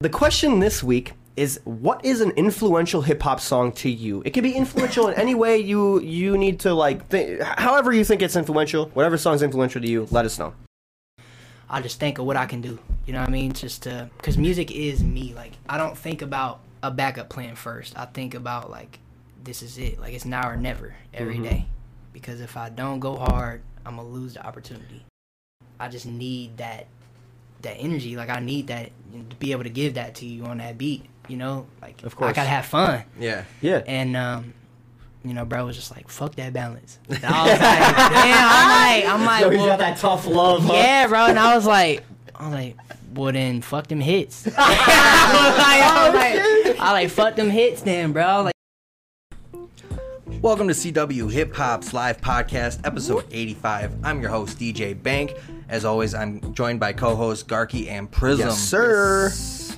The question this week is what is an influential hip hop song to you? It can be influential in any way you you need to like th- however you think it's influential. Whatever song's influential to you, let us know. I just think of what I can do. You know what I mean? Just to, cause music is me. Like I don't think about a backup plan first. I think about like this is it. Like it's now or never every mm-hmm. day. Because if I don't go hard, I'm gonna lose the opportunity. I just need that that energy. Like I need that to be able to give that to you on that beat. You know, like Of course. I gotta have fun. Yeah. Yeah. And um, you know, bro was just like, "Fuck that balance." And I was like, "Damn!" I'm like, I'm like, Yo, he's well, got that tough love. huh? yeah, bro. And I was like, I was like, well then, fuck them hits. I was like, I was like, I like, fuck them hits, then, bro. I was like, Welcome to CW Hip Hop's live podcast, episode 85. I'm your host, DJ Bank. As always, I'm joined by co hosts Garky and Prism. Yes, sir.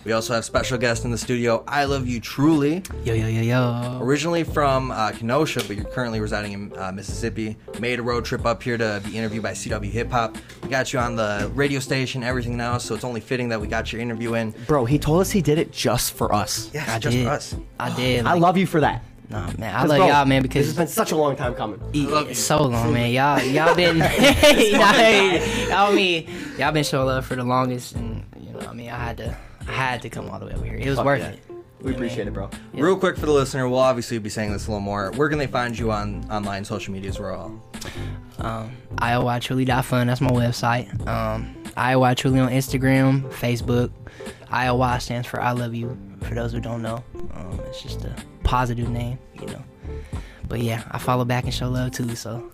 We also have special guest in the studio, I Love You Truly. yo, yo, yo, yo. Originally from uh, Kenosha, but you're currently residing in uh, Mississippi. Made a road trip up here to be interviewed by CW Hip Hop. We got you on the radio station, everything now, so it's only fitting that we got your interview in. Bro, he told us he did it just for us. Yes, I just did. for us. I did. I Like, love you for that. Nah, man. I love bro, y'all, man, because this has been such a long time coming. Yeah, so long, man. Y'all, y'all been, y'all, y'all, mean, y'all been showing love for the longest, and you know, I mean, I had to, I had to come all the way over here. It was Fuck worth yeah. it. We appreciate it, bro. Yeah. Real quick for the listener, we'll obviously be saying this a little more. Where can they find you on online social medias? We're all. Um, ILYTruly.fun. That's my website. Um, ILYTruly on Instagram, Facebook. IOY stands for I love you. For those who don't know, um, it's just a positive name, you know. But yeah, I follow back and show love too. So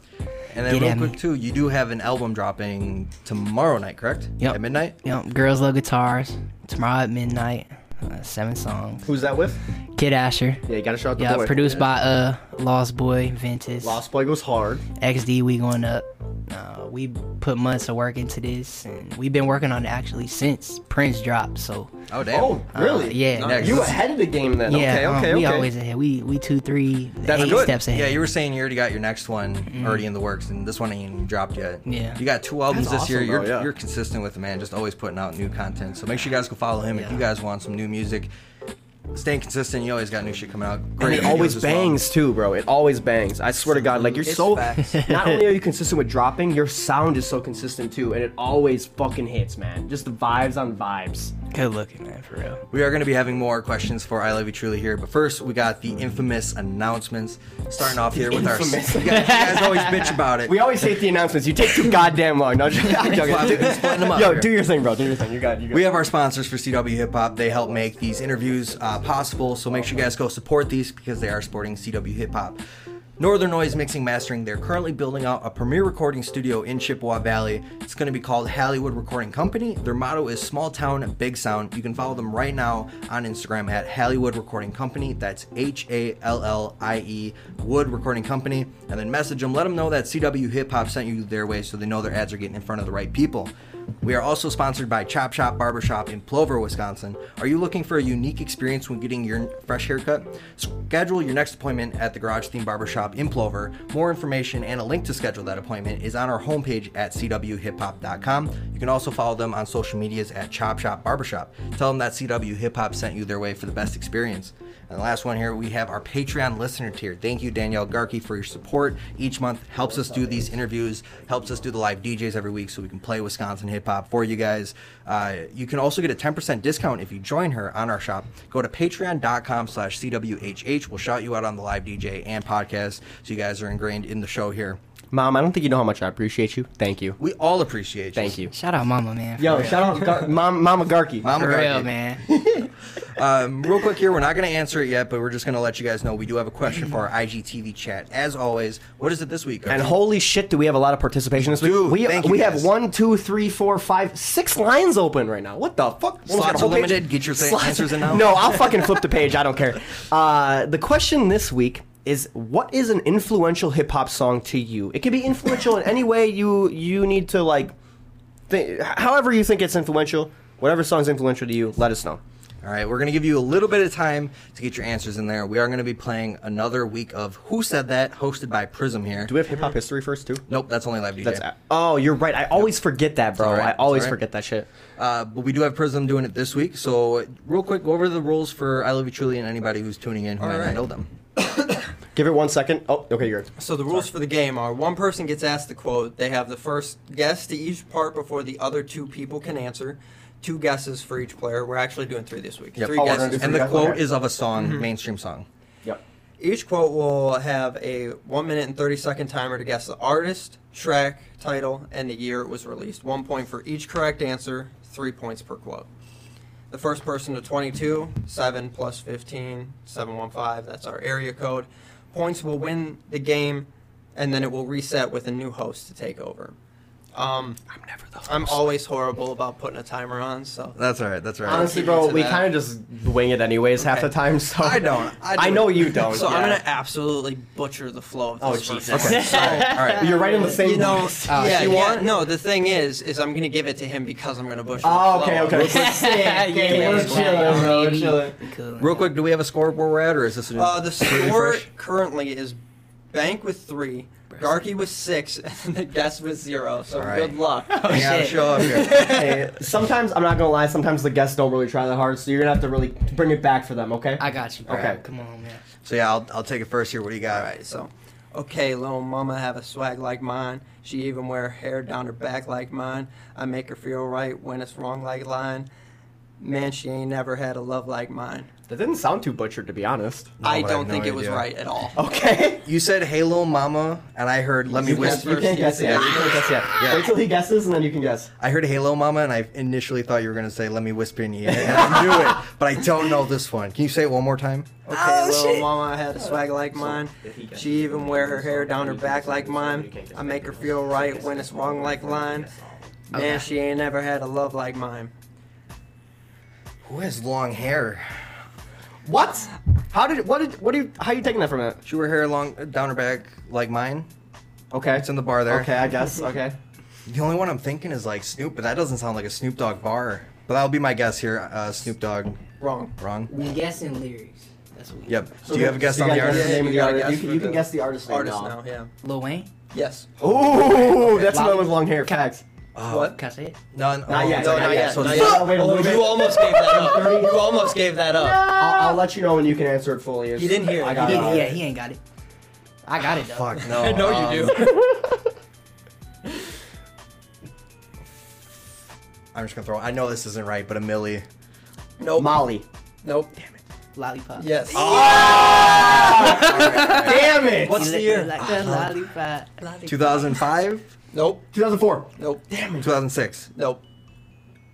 And then Get real at quick me. too, you do have an album dropping tomorrow night, correct? Yep. At midnight. you know, girls love guitars. Tomorrow at midnight, uh, seven songs. Who's that with? Kid Asher. Yeah, you gotta shout out the Yeah, boy. produced by uh Lost Boy, Ventus, Lost Boy goes hard. XD. We going up. Uh, we put months of work into this, and we've been working on it actually since Prince dropped. So Oh damn. Oh, really? Uh, yeah. Nice. You ahead of the game then. yeah, okay, um, okay, we okay. always ahead. We we two, three, That's eight good. steps ahead. Yeah, you were saying you already got your next one already in the works, and this one ain't even dropped yet. Yeah. You got two albums That's this year. awesome, You're yeah. you're consistent with it, man. Just always putting out new content. So make sure you guys go follow him if you guys want some new music. Staying consistent, you always got new shit coming out. And it always bangs too, bro. It always bangs. I swear to God, like you're It's so. facts. Not only are you consistent with dropping, your sound is so consistent too, and it always fucking hits, man. Just the vibes on vibes. Good looking man, for real. We are going to be having more questions for I Love You Truly here, but first we got the infamous announcements. Starting off here with Infamous. our. You guys, you guys always bitch about it. We always hate the announcements. You take too goddamn long. No, I'm joking. I'm joking. Well, we're splitting them up Yo, here. do your thing, bro. Do your thing. You got. You got. We have our sponsors for CW Hip Hop. They help make these interviews uh, possible. So make sure you guys go support these because they are supporting CW Hip Hop. Northern Noise Mixing Mastering. They're currently building out a premier recording studio in Chippewa Valley. It's going to be called Halliewood Recording Company. Their motto is small town, big sound. You can follow them right now on Instagram at Halliewood Recording Company. That's H A L L I E Wood Recording Company. And then message them. Let them know that CW Hip Hop sent you their way so they know their ads are getting in front of the right people. We are also sponsored by Chop Shop Barbershop in Plover, Wisconsin. Are you looking for a unique experience when getting your fresh haircut? Schedule your next appointment at the Garage Theme Barbershop in Plover. More information and a link to schedule that appointment is on our homepage at cwhiphop.com. You can also follow them on social medias at Chop Shop Barbershop. Tell them that CW Hip Hop sent you their way for the best experience. And the last one here, we have our Patreon listener tier. Thank you, Danielle Garky, for your support each month. Helps us do these interviews, helps us do the live DJs every week so we can play Wisconsin hip hop for you guys. Uh, you can also get a 10% discount if you join her on our shop. Go to patreon.com slash CWHH. We'll shout you out on the live DJ and podcast so you guys are ingrained in the show here. Mom, I don't think you know how much I appreciate you. Thank you. We all appreciate you. Thank you. Shout out, Mama, man. Yo, real. shout out Gar- Mom, Mama Garky. Mama For Garky. real, man. Um, real quick here, we're not going to answer it yet, but we're just going to let you guys know we do have a question for our IGTV chat. As always, what is it this week? And holy shit, do we have a lot of participation this week? Dude, we thank you we guys. have one, two, three, four, five, six lines open right now. What the fuck? Almost got a Slots whole are page. limited. Get your th- Slots- answers in now. No, I'll fucking flip the page. I don't care. Uh, the question this week is what is an influential hip hop song to you? It can be influential in any way you you need to like. Th- however you think it's influential, whatever song's influential to you, let us know. All right, we're going to give you a little bit of time to get your answers in there. We are going to be playing another week of Who Said That, hosted by Prism here. Do we have hip hop history first too? Nope, that's only live DJ. That's oh, you're right. I always forget that, bro. all right. I always It's all right. forget that shit. Uh, but we do have Prism doing it this week. So, real quick, go over the rules for I Love You Truly and anybody who's tuning in who All might not know them. Give it one second. Oh, okay, you're good. So the rules for the game are one person gets asked the quote. They have the first guess to each part before the other two people can answer. Two guesses for each player. We're actually doing three this week. Yep. Three Oh, guesses. do And the guys? quote Okay. is of a song, mm-hmm. mainstream song. Yep. Each quote will have a one minute and thirty second timer to guess the artist, track, title, and the year it was released. One point for each correct answer. Three points per quote. The first person to 22, 7 plus 15, 715, that's our area code. Points will win the game, and then it will reset with a new host to take over. Um, I'm never the I'm always horrible about putting a timer on, so That's all right. That's all right. Honestly, bro, we kind of just wing it anyways half the time. So I don't. I I, know you don't. so I'm gonna absolutely butcher the flow of this Oh Jesus! one. Okay. All right. You're right in the same. You know, box. yeah, Uh, you yeah, want? No, the thing is, is I'm gonna give it to him because I'm gonna butcher. Oh, the okay, flow. okay. yeah, Okay, we're chilling, bro. We're chilling. Cool. Real quick, do we have a score where we're at, or is this a Uh, the completely score fresh? currently is Bank with three, Garky was six, and the guest was zero. So All right. good luck. Oh, you gotta shit. show up here. Hey, sometimes I'm not gonna lie. Sometimes the guests don't really try that hard, so you're gonna have to really bring it back for them. Okay? I got you. Bro. Okay. Come on, man. So yeah, I'll, I'll take it first here. What do you got? All right, so okay, little mama have a swag like mine. She even wear hair down her back like mine. I make her feel right when it's wrong like line. Man, she ain't never had a love like mine. That didn't sound too butchered, to be honest. No, I but I don't no think it was idea. right at all. Okay. You said "Halo Mama," and I heard "Let me You can't, whisper." you can't guess yet. You can't guess yet. Yeah. Wait till he guesses, and then you can guess. I heard "Halo Mama," and I initially thought you were gonna say "Let me whisper in your ear," and I knew it, but I don't know this one. Can you say it one more time? Okay, Oh, little shit. mama had a swag like mine. She even wear her hair down her back like mine. I make her feel right when it's wrong like line. Man, Okay. she ain't never had a love like mine. Who has long hair? What? How did? What did? What do you? How are you taking that from it? She wear hair long down her back like mine. Okay. It's in the bar there. Okay, I guess. Okay. The only one I'm thinking is like Snoop, but that doesn't sound like a Snoop Dogg bar. But that'll be my guess here. Uh, Snoop Dogg. Wrong. Wrong. We guessing lyrics. That's what we Yep. Do you have a guess So on the artist? name of the You gotta artist. You can, you can guess the artist name Artist now. now, yeah. Lil Wayne. Yes. Ooh, that's Lolly- another with long hair. Facts. Oh, What? Can I say it? No, no, Not yet, No, not not yet. yet. So not you yet. gotta wait Oh, you almost gave that up. You almost gave that up. I'll, I'll let you know when you can answer it fully. It's- He didn't hear it. I got He, it. didn't yeah, he ain't got it. I got it though. Fuck no. I know um, you do. I'm just gonna throw. I know this isn't right, but a Millie. Nope. Molly. Nope. Damn it. Lollipop. Yes. Damn it! What's the year? Like a lollipop. 2005, Nope. 2004. Nope. Damn 2006, Nope.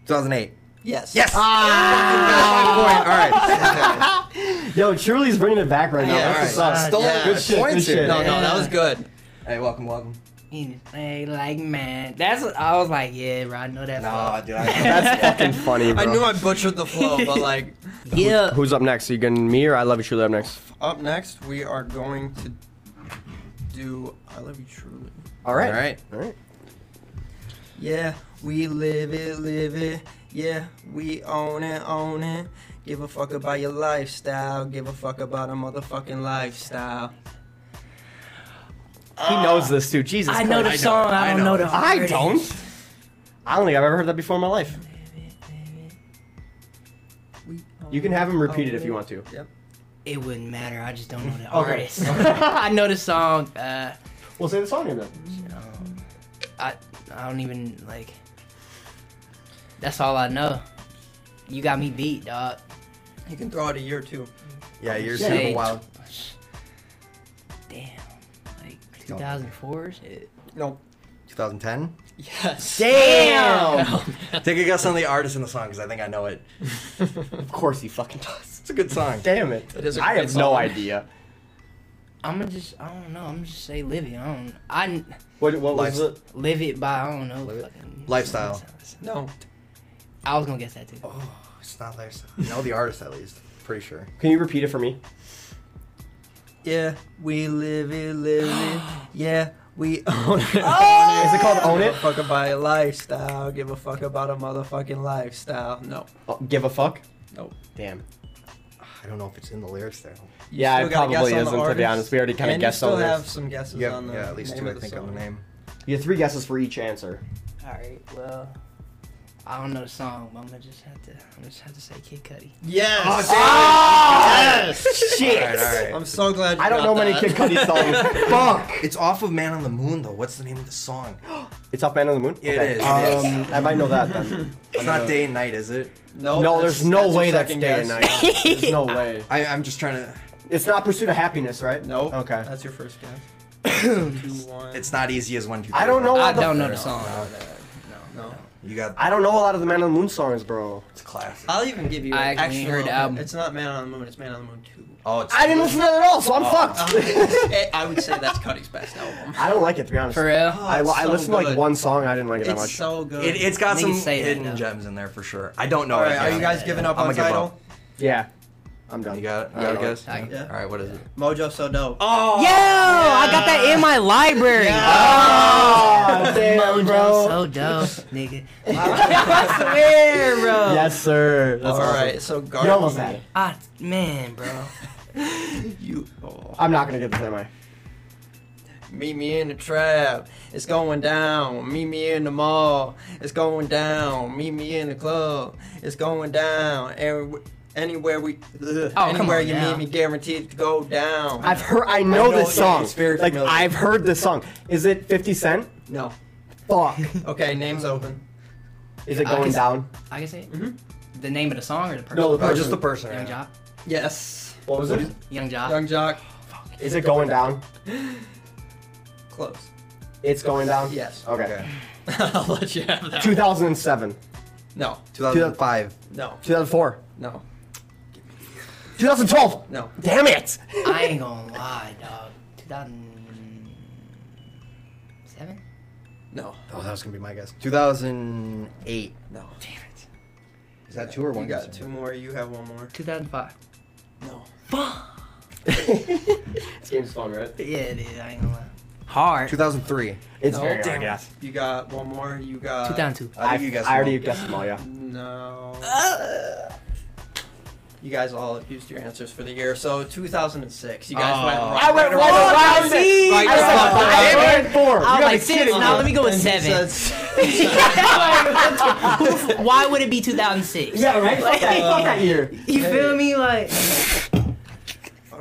2008. Yes. Yes. Ah! Point. All right. Yo, Truly's bringing it back right now. Yeah, That's all what's right. up. Stole Yeah. good shit, points good shit. No, no, that was good. Hey, welcome, welcome. He ain't like man. That's what I was like, yeah, bro. I know that. No, dude. I, That's fucking funny, bro. I knew I butchered the flow, but like, Yeah. Who's up next? Are you getting me or I love you truly up next? up next we are going to do "I Love You Truly." All right. All right. All right. Yeah, we live it, live it. Yeah, we own it, own it. Give a fuck about your lifestyle. Give a fuck about a motherfucking lifestyle. He knows this too. Jesus I know the song. I I don't know. know the I artist. don't. I don't think I've ever heard that before in my life. We You can have him repeat it if you want to. Yep. It wouldn't matter. I just don't know the artist. I know the song. Uh, We'll say the song name then. um, I I don't even like. That's all I know. You got me beat, dog. You can throw out a year too. Yeah, you're Yeah. super wild. Damn. Like 2004 shit. Nope. 2010. Yes. Damn! Take a guess on the artist in the song because I think I know it. of course he fucking does. It's a good song. Damn it. It is a I great have no idea. I'm gonna just I don't know. I'm gonna just say live it. I don't. I What, what was it? live it by I don't know. Live fucking- Lifestyle. No. I was gonna guess that too. Oh, it's not lifestyle. I know the artist at least. Pretty sure. Can you repeat it for me? Yeah, we live it, live it. Yeah, we own it. Oh! Is it called Own Give It? a fuck about a lifestyle. Give a fuck about a motherfucking lifestyle. No. Oh, give a fuck? Nope. Damn. I don't know if it's in the lyrics there. Yeah, it probably isn't, to be honest. We already kinda and guessed you on still this. have some guesses Yeah, on the yeah, at least name two, I of the think, on the name. You have three guesses for each answer. All right. Well, I don't know the song, but I'm gonna just have to. I'm just have to say Kid Cudi. Yes. Oh, yes! Shit! All right, all right. I'm so glad. You I don't got know many. Kid Cudi songs. Fuck! It's off of Man on the Moon, though. What's the name of the song? It's off Man on the Moon? It okay. is, it Um, I might know that then. It's not Day and Night, is it? No, no, that's- there's no that's way that's second day and night. There's no way. I, I'm just trying to. It's not Pursuit of Happiness, right? Nope. Okay. That's your first guess. Two, one. It's not easy as one, two, I don't know I the don't know the song. no. You got. I don't know a lot of the Man on the Moon songs, bro. It's classic. I'll even give you. I an actually extra heard the album. It's not Man on the Moon. It's Man on the Moon Two. Oh, it's. I didn't listen to that at all, so I'm fucked. Eh, I would say that's Cudi's best album. I don't like it, to be honest. For real? I, it's I so listened to like good. one song, I didn't like it that much. It's much. so good. It, it's got Niggas some say that, hidden though. gems in there for sure. I don't know. All it right, are you guys giving up I'ma on give up. title? yeah. I'm done. You got it. You Uh, got a guess. I- Yeah. All right. What is it? Mojo So Dope. Oh. Yo, I got that in my library. Oh, damn, Mojo bro. so dope, nigga. I swear, bro. Yes, sir. That's All awesome. right, so You almost had it. Ah, man, bro. You. Oh. I'm not gonna get this, am I? Meet me in the trap. It's going down. Meet me in the mall. It's going down. Meet me in the club. It's going down. And anywhere we, ugh, Oh, anywhere you now. meet me, guaranteed to go down. I've heard. I know know this song. it's very like familiar. I've heard this song. Is it 50 Cent? no. Fuck. Okay, name's open. Is it I going can- down? I can say it. Mhm. The name of the song or the person? No, the Oh, just the person. Young yeah. Jock. Yes. What was it? Yung Joc. Yung Joc. Is it going down? Close. It's going down. Yes. Okay. Okay. I'll let you have that. 2007. No. 2005. No. 2004. No. 2012. No. Damn it. I ain't gonna lie, dog. 2007? No. Oh, that was gonna be my guess. 2008. No. Damn it. Is that two or one? You got guess? two more. You have one more. 2005. No. Fuck. this game's fun, right? Yeah, it is. I ain't gonna lie. Hard. 2003. It's No. very hard, Damn. yes. You got one more. You got 2002. I think you guessed I already guessed them all, yeah. No. You guys all used your answers for the year. So 2006. You guys Oh. went right. I went right right around- around it. see? Right I said right I went four. You I was gotta like six. Now let me go with And seven. says- Why would it be 2006? Yeah, right? Fuck that, fuck that year. You feel me? Like,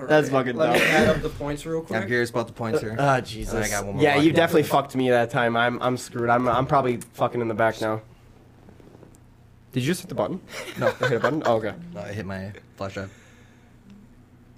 That's fucking Let me add up the points real quick. I'm curious about the points here. Ah, Jesus. I got one more yeah, you definitely fucked me that time. I'm I'm screwed. I'm I'm probably fucking in the back now. Did you just hit the button? No, I hit a button. Oh, okay. No, I hit my flash drive.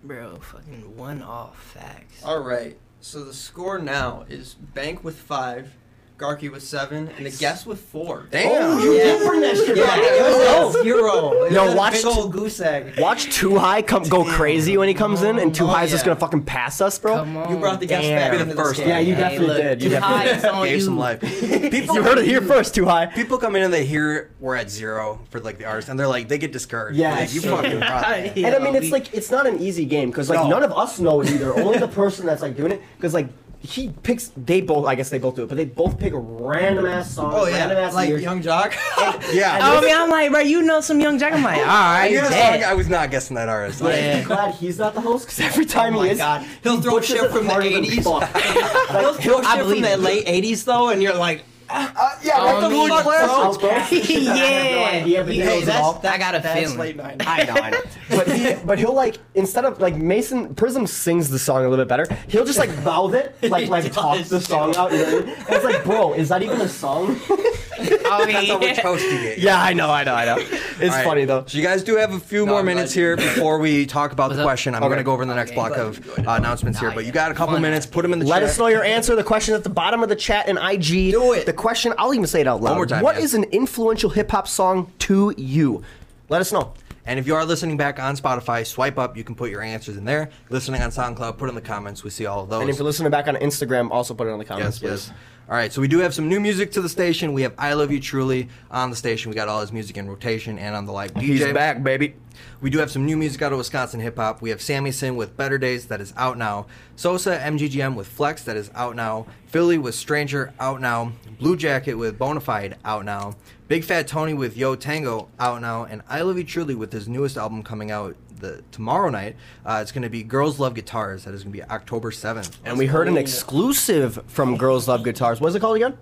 bro, fucking one off facts. All right. So the score now is Bank with five, Garky with seven, and the guest with four. Oh, Damn. you Yeah. did bring that shit Yeah, back. it was a zero. It Yo, was a watch big old goose egg. Watch 2hi come go crazy when he comes in, and Too Oh, High's just gonna fucking pass us, bro. Come on. You brought the guest Damn. back Be the the first. Yeah, you Hey, definitely look, did. You too definitely high, did. it's on Gave you. some life. People You heard it here first, 2hi. People come in and they hear we're at zero for like the artist, and they're like they get discouraged. Yeah, like, you sure. fucking brought that. And I mean, it's like it's not an easy game because like No. none of us know it either. Only the person that's like doing it because like he picks. They both, I guess they both do it, but they both pick random ass songs. Oh random yeah, ass like years. Yung Joc. Yeah. Oh, I mean, I'm like, bro, you know some Young Jack. I'm like, all I right, knew the bet. song. I was not guessing that artist. Like, Yeah. I'm glad he's not the host because every oh time Oh he is, God. He'll throw butchers shit from the 80s. fuck. He'll throw shit from the late '80s though, and you're like, Uh, yeah, Oh, like the me. Moon Bro. Classics. Yeah. I have no idea, but he Hey, that's, all. that's I got a that's feeling. late '90s. I know, I know. But he, but he'll like instead of like Mason Prism sings the song a little bit better. He'll just like mouth it, like like talk the song out. You know what I mean? And it's like, bro, is that even a song? I mean, That's how we're toasting it. yeah, I know, I know, I know. It's All right. funny though. So you guys do have a few No, more I'm minutes here before we talk about What's the up? question. I'm Okay. going to go over the next Okay. block of you enjoyed it. uh, announcements here, but you got a couple minutes. Put them in the chat. Let us know your answer. The question at the bottom of the chat and IG. Do it. Question, I'll even say it out loud. One more time, What yeah. is an influential hip hop song to you? Let us know. And if you are listening back on Spotify, swipe up. You can put your answers in there. Listening on SoundCloud, put in the comments. We see all of those. And if you're listening back on Instagram, also put it in the comments, yes, yes. All right, so we do have some new music to the station. We have "I Love You Truly" on the station. We got all his music in rotation and on the live DJ. He's back, baby. We do have some new music out of Wisconsin hip hop. We have SammyCin with Better Days that is out now. Sosa MGGM with Flex that is out now. Philly with Stranger out now. Bluejacket with Bonefide out now. Big Fat Tony with Yo Tengo out now. And I Love You Truly with his newest album coming out the tomorrow night. Uh, it's going to be Girls Love Guitars. That is going to be October 7th. And we heard an exclusive from Girls Love Guitars. What's it called again?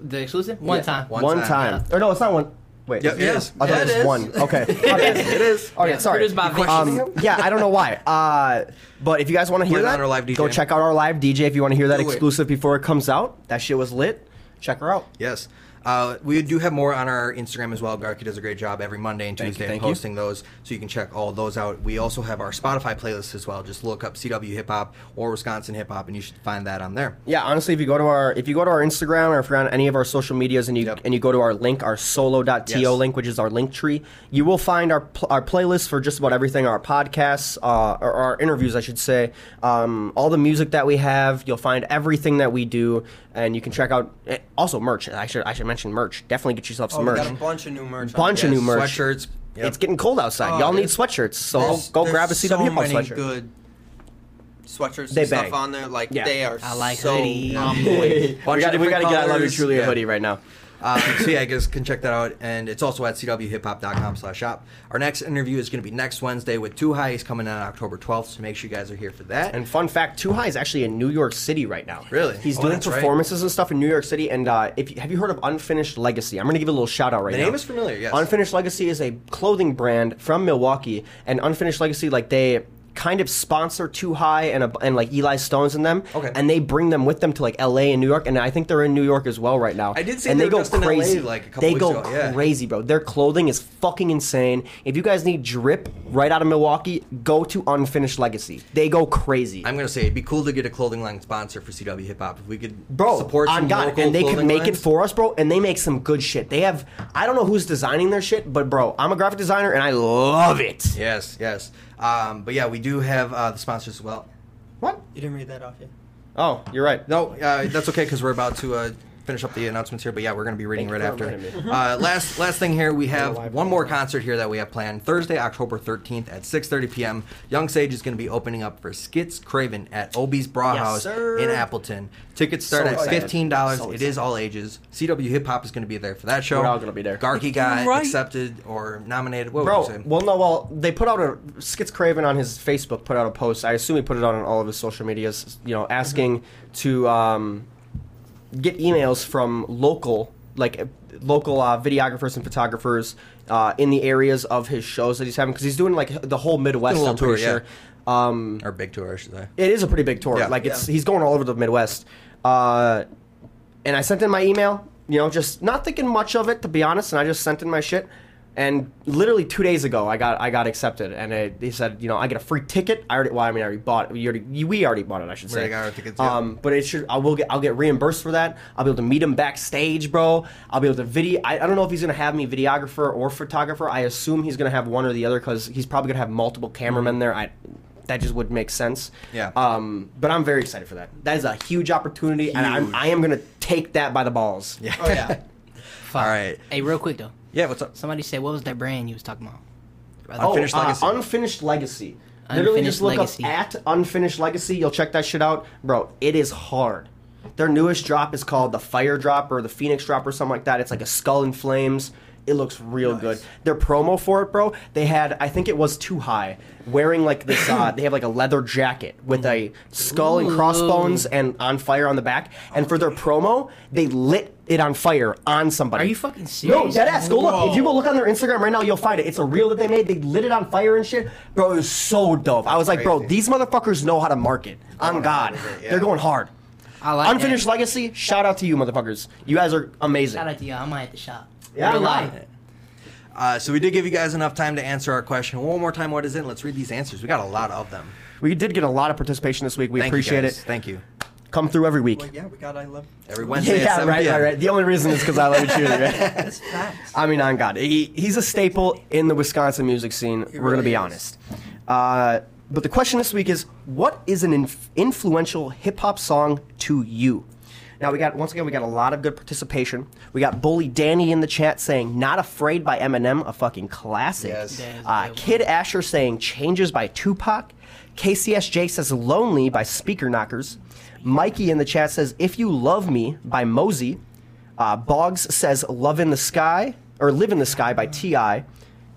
The exclusive? One Yeah, time. one- One, time, time. Or no, it's not one. Wait. Yeah, it is. I thought Yeah, it was it is. one. Okay. it is. Okay, Yeah, sorry. produced by Vinci. Um, yeah, I don't know why. Uh, but if you guys want to hear Put it that, on our live DJ. go check out our live DJ if you want to hear that Do it. exclusive before it comes out. That shit was lit. Check her out. Yes. Uh, we do have more on our Instagram as well. Garky does a great job every Monday and Thank you, Tuesday thank of you. posting those, so you can check all those out. We also have our Spotify playlist as well. Just look up CW Hip Hop or Wisconsin Hip Hop, and you should find that on there. Yeah, honestly, if you go to our if you go to our Instagram or if you're on any of our social medias and you Yep. and you go to our link, our solo.to Yes. link, which is our link tree, you will find our pl- our playlist for just about everything, our podcasts, uh, or our interviews, I should say, um, all the music that we have. You'll find everything that we do, and you can check out eh, also merch. I should I should mention merch. Definitely get yourself Oh, some we merch. got a bunch of new merch. on Bunch of new merch. Sweatshirts. Yep. It's getting cold outside. Oh, Y'all need sweatshirts, so go grab a CW so hip hop sweatshirt. good sweatshirts They and stuff on there. Like Yeah. they are. I like so hoodie. on point. we Bunch of got we different got to get I love you colors. truly a hoodie right now. Um, so yeah, I guess can check that out, and it's also at cwhiphop.com slash shop. Our next interview is going to be next Wednesday with 2hi. He's coming in on October 12th, so make sure you guys are here for that. And fun fact, 2hi is actually in New York City right now. Really? He's Oh, doing that's right. performances and stuff in New York City. And uh, if you, have you heard of Unfinished Legacy? I'm gonna give it a little shout out right The now. The name is familiar, yes. Unfinished Legacy is a clothing brand from Milwaukee, and Unfinished Legacy, like they kind of sponsor 2hi and a, and like Eli Stones and them. Okay. And they bring them with them to like L.A. and New York, and I think they're in New York as well right now. I did see and they go just in LA, crazy. like, a couple they weeks go ago, yeah. crazy, bro. Their clothing is fucking insane. If you guys need drip right out of Milwaukee, go to Unfinished Legacy. They go crazy. I'm going to say it'd be cool to get a clothing line sponsor for CW Hip Hop if we could bro, support some God, local and they could make it for us, bro. And they make some good shit. They have, I don't know who's designing their shit, but bro, I'm a graphic designer and I love it. Yes, yes. Um, but yeah, we do have uh, the sponsors as well. What? You didn't read that off yet. Oh, you're right. No, uh, that's okay because we're about to uh, finish up the announcements here. But yeah, we're going to be reading Thank right after. Uh, last last thing here, we have one more concert here that we have planned Thursday, October 13th at 6:30 p.m. Young Sage is going to be opening up for Skits Craven at Obie's Bra Yes, House in Appleton. Tickets start So at excited. fifteen dollars. So it is all ages. CW Hip Hop is going to be there for that show. We're all gonna be there. Garky got right. accepted or nominated. What would Bro, you say? well, no, well, they put out a Skits Craven on his Facebook, put out a post. I assume he put it out on all of his social medias, you know, asking to um, get emails from local, like local uh, videographers and photographers uh, in the areas of his shows that he's having, because he's doing like the whole Midwest. Doing a I'm little pretty tour, sure. Um, or big tour, I should say. It is a pretty big tour. Yeah. Like it's Yeah. he's going all over the Midwest. Uh, and I sent in my email, you know, just not thinking much of it to be honest, and I just sent in my shit. And literally two days ago, I got I got accepted, and it, they said, you know, I get a free ticket. I already, well, I mean, I already bought it. We already, we already bought it, I should We say. already got our tickets, yeah. Um, but it should, I will get, I'll get reimbursed for that. I'll be able to meet him backstage, bro. I'll be able to video. I, I don't know if he's gonna have me videographer or photographer. I assume he's gonna have one or the other because he's probably gonna have multiple cameramen there. I, that just would make sense. Yeah. Um, but I'm very excited for that. That is a huge opportunity, and I'm, I am gonna take that by the balls. Yeah. Oh yeah. All right. Hey, real quick though. Yeah. What's up? Somebody said what was that brand you was talking about? Oh, Unfinished uh, Legacy. unfinished legacy. Literally, Unfinished just look Legacy. up at unfinished legacy. You'll check that shit out, bro. It is hard. Their newest drop is called the Fire Drop or the Phoenix Drop or something like that. It's like a skull in flames. It looks real Nice. good. Their promo for it, bro. They had, I think it was 2hi, wearing like this. Uh, they have like a leather jacket with a skull and crossbones and on fire on the back. And for their promo, they lit it on fire on somebody. Are you fucking No, serious? dead ass. Go look. Whoa. If you go look on their Instagram right now, you'll find it. It's a reel that they made. They lit it on fire and shit. Bro, it was so dope. I was like, bro, Crazy. these motherfuckers know how to market. On Going God. it, yeah. They're going hard. I like Unfinished that. Legacy, shout out to you, motherfuckers. You guys are amazing. Shout out to you. I might at the shop. Yeah, Real right. life. Uh, so we did give you guys enough time to answer our question. One more time, what is it? Let's read these answers. We got a lot of them. We did get a lot of participation this week. We Thank you, appreciate guys. it. Thank you. Come through every week. Well, yeah, we got I love. Every Yeah, Wednesday at yeah, 7 right, p.m. right, right. The only reason is because I love you, truly, right? That's facts. I mean, on God, he, he's a staple in the Wisconsin music scene. He We're gonna be is. honest. Uh, but the question this week is, what is an inf- influential hip hop song to you? Now we got once again we got a lot of good participation. We got Bully Danny in the chat saying "Not Afraid" by Eminem, a fucking classic. Yes. That is Uh. Kid Asher saying "Changes" by Tupac. KCSJ says "Lonely" by Speaker Knockerz. Mikey in the chat says "If You Love Me" by Mosey. Uh, Boggs says "Love in the Sky" or "Live in the Sky" by Ti.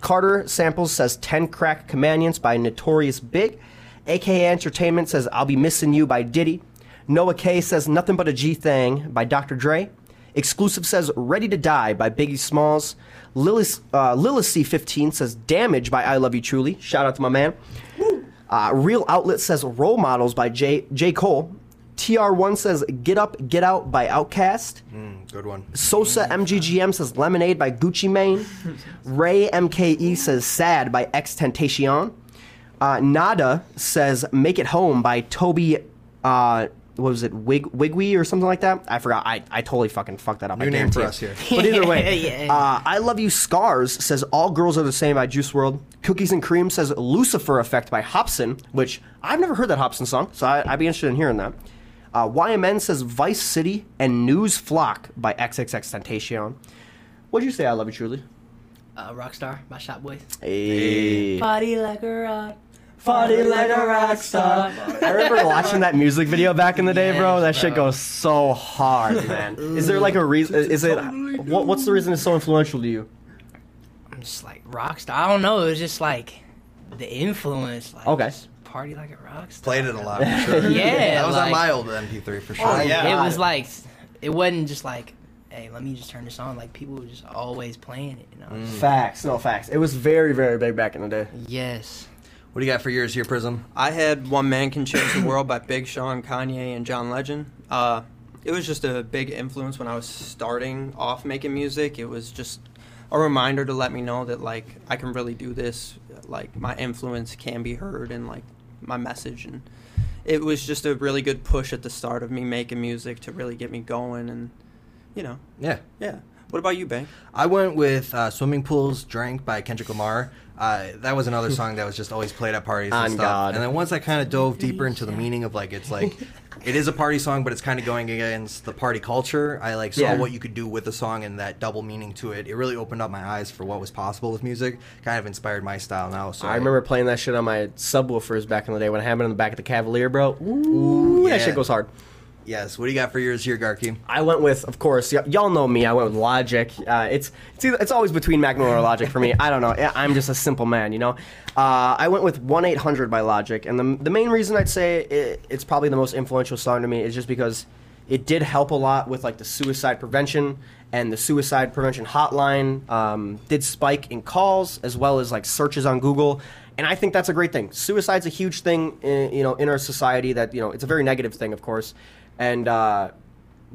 Carter Samples says 10 Crack Commandments by Notorious Big. AKA Entertainment says I'll Be Missing You by Diddy. Noah K says Nothing But a G Thing by Dr. Dre. Exclusive says Ready to Die by Biggie Smalls. Lilith, uh, C15 says Damage by I Love You Truly. Shout out to my man. Uh, Real Outlet says Role Models by J. J. Cole. TR1 says Get Up, Get Out by Outkast. Mm, good one. Sosa MGGM says Lemonade by Gucci Mane. Ray MKE says Sad by X Tentacion. Uh, Nada says Make It Home by Toby. Uh, what was it? Wig Wigwy or something like that? I forgot. I, I totally fucking fucked that up. New I name for us here. But either way, uh, I Love You Scars says All Girls Are the Same by Juice WRLD. Cookies and Cream says Lucifer Effect by Hopsin, which I've never heard that Hopsin song, so I, I'd be interested in hearing that. Uh, YMN says Vice City and News Flock by XXX Tentacion. What'd you say, I Love You Truly? Uh, Rockstar by Shop Boyz. Hey. Party like a rock. Party like a rock star. I remember watching that music video back in the day, bro. Yes, That shit goes so hard, man. Is there like a reason? Is it? What, what's the reason it's so influential to you? I'm just like Rockstar. I don't know. It was just like the influence. Like, Okay. just Party like a rock star. Played it a lot for sure. Yeah, that was on my old MP3 for sure. Oh, yeah. It was like it wasn't just like, hey, let me just turn this on. Like people were just always playing it. You know. Mm. Facts, no facts. It was very, very big back in the day. Yes. What do you got for yours here, Prism? I had One Man Can Change the World by Big Sean, Kanye, and John Legend. Uh, it was just a big influence when I was starting off making music. It was just a reminder to let me know that like I can really do this. Like my influence can be heard and like my message and it was just a really good push at the start of me making music to really get me going and you know Yeah. yeah. What about you, Bank? I went with uh, "Swimming Pools Drank" by Kendrick Lamar. Uh, that was another song that was just always played at parties and On stuff. God. And then once I kind of dove deeper into the meaning of like it's like it is a party song, but it's kind of going against the party culture. I like saw Yeah. what you could do with the song and that double meaning to it. It really opened up my eyes for what was possible with music. Kind of inspired my style now. So I remember playing that shit on my subwoofers back in the day when it happened in the back of the Cavalier, bro. Ooh, that yeah. shit goes hard. Yes. What do you got for yours here, Garky? I went with, of course, y- y'all know me. I went with Logic. Uh, it's it's, either, it's always between Mac Miller or Logic for me. I don't know. I'm just a simple man, you know. Uh, I went with one eight hundred by Logic, and the the main reason I'd say it, it's probably the most influential song to me is just because it did help a lot with like the suicide prevention and the suicide prevention hotline um, did spike in calls as well as like searches on Google. And I think that's a great thing. Suicide's a huge thing, in, you know, in our society. That you know, it's a very negative thing, of course, and uh,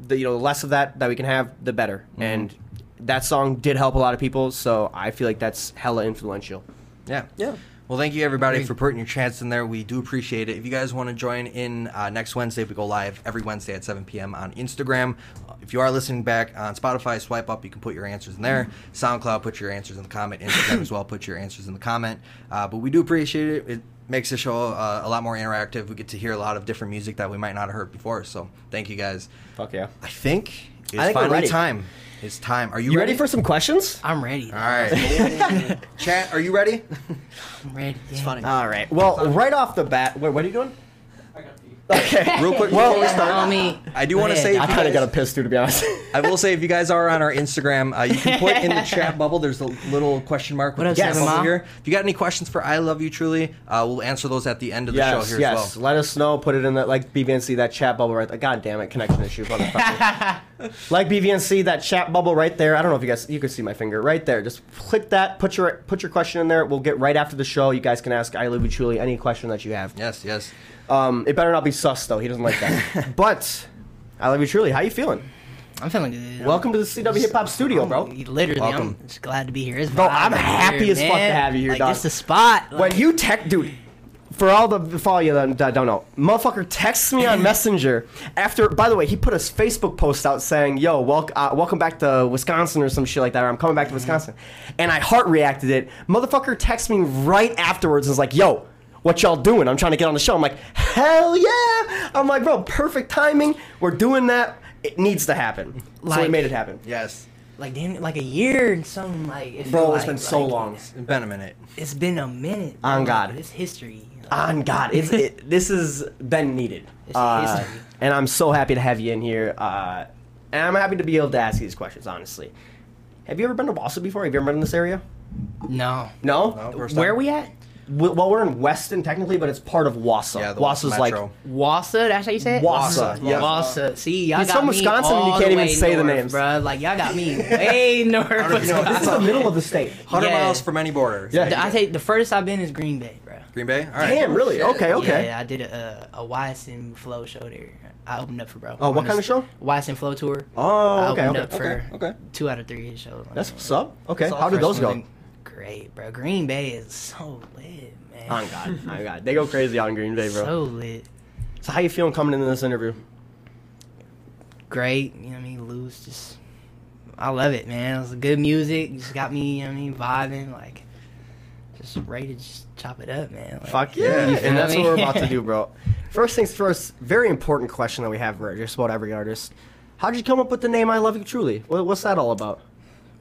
the you know the less of that that we can have, the better. And that song did help a lot of people, so I feel like that's hella influential. Yeah. Yeah. Well, thank you everybody for putting your chance in there. We do appreciate it. If you guys want to join in uh, next Wednesday, we go live every Wednesday at 7 p.m. on Instagram. Uh, if you are listening back on Spotify, swipe up. You can put your answers in there. SoundCloud, put your answers in the comment. Instagram as well, put your answers in the comment. Uh, but we do appreciate it. It makes the show uh, a lot more interactive. We get to hear a lot of different music that we might not have heard before. So thank you guys. Fuck yeah! I think it's I think we're finally ready. time. It's time. Are you, You ready for some questions? I'm ready. All right. Chat, are you ready? I'm ready. It's yeah. funny. All right. Well, right off the bat, wait, what are you doing? Okay. Real quick before we start. I do want to say I you kind of guys- got a piss too, to be honest. I will say if you guys are on our Instagram, uh, you can put in the chat bubble. There's a little question mark with What the up, chat Seven bubble Ma? here. If you got any questions for I Love You Truly, uh, we'll answer those at the end of the yes, show here yes. as well. Let us know. Put it in that like BVNC that chat bubble right there. God damn it, connection issue. motherfucker. like BVNC that chat bubble right there. I don't know if you guys you can see my finger right there. Just click that. Put your put your question in there. We'll get right after the show. You guys can ask I Love You Truly any question that you have. Yes, yes. Um, it better not be sus though. He doesn't like that. but I love you truly. How you feeling? I'm feeling good. Welcome to the CW Hip Hop Studio, bro. Literally, Welcome. I'm just glad to be here. It's Bro, I'm happy here, as fuck to have you here, Like, dog. This the spot. When you tech, dude, for all the all you that don't know, motherfucker texts me on Messenger after. By the way, he put a Facebook post out saying, "Yo, welcome, uh, welcome back to Wisconsin" or some shit like that. Or I'm coming back to Wisconsin, and I heart reacted it. Motherfucker texts me right afterwards and is like, "Yo." What y'all doing? I'm trying to get on the show. I'm like, hell yeah! I'm like, bro, perfect timing. We're doing that it needs to happen. so we made it happen. Yes. like damn, like a year and some like. It Bro, feel it's been so like, long. It's been a minute. It's been a minute. On. God. it's history. On God, it's it, this has been needed, It's uh, history. and I'm so happy to have you in here. Uh, and I'm happy to be able to ask you these questions. Honestly, have you ever been to Boston before? Have you ever been in this area? No. No. No, Where are we at? We- well, we're in Weston technically, but it's part of Wausau. Yeah, the Wausau's like Metro. Wassa, that's how you say it? Wausau. Yeah. Wassa. See, y'all He's got from me Wisconsin and you all can't the even way say the north, names. Bruh. Like y'all got me way north. know, This is the middle of the state. 100 Yeah. miles from any border. Yeah. I take the furthest I've been is Green Bay, bro. Green Bay? All right. Damn, really? Okay, okay. Yeah, I did a a, a YSN flow show there. I opened up for bro. Oh, what kind of show? YSN flow tour. Oh, I okay, opened okay. up for Okay, okay. two out of three shows. That's what's up. Okay, So how did those one go? Great, bro. Green Bay is so lit, man. On God, on God, they go crazy on Green Bay, bro. So lit. So how you feeling coming into this interview? Great. You know what I mean? Loose. Just. I love it, man. It was good music. Just got me, you know what I mean, vibing. Like, just ready to just chop it up, man. Like, Fuck yeah, and that's what we're about to do, bro. First things first, very important question that we have for just about every artist. How'd you come up with the name "I Love You Truly"? What's that all about?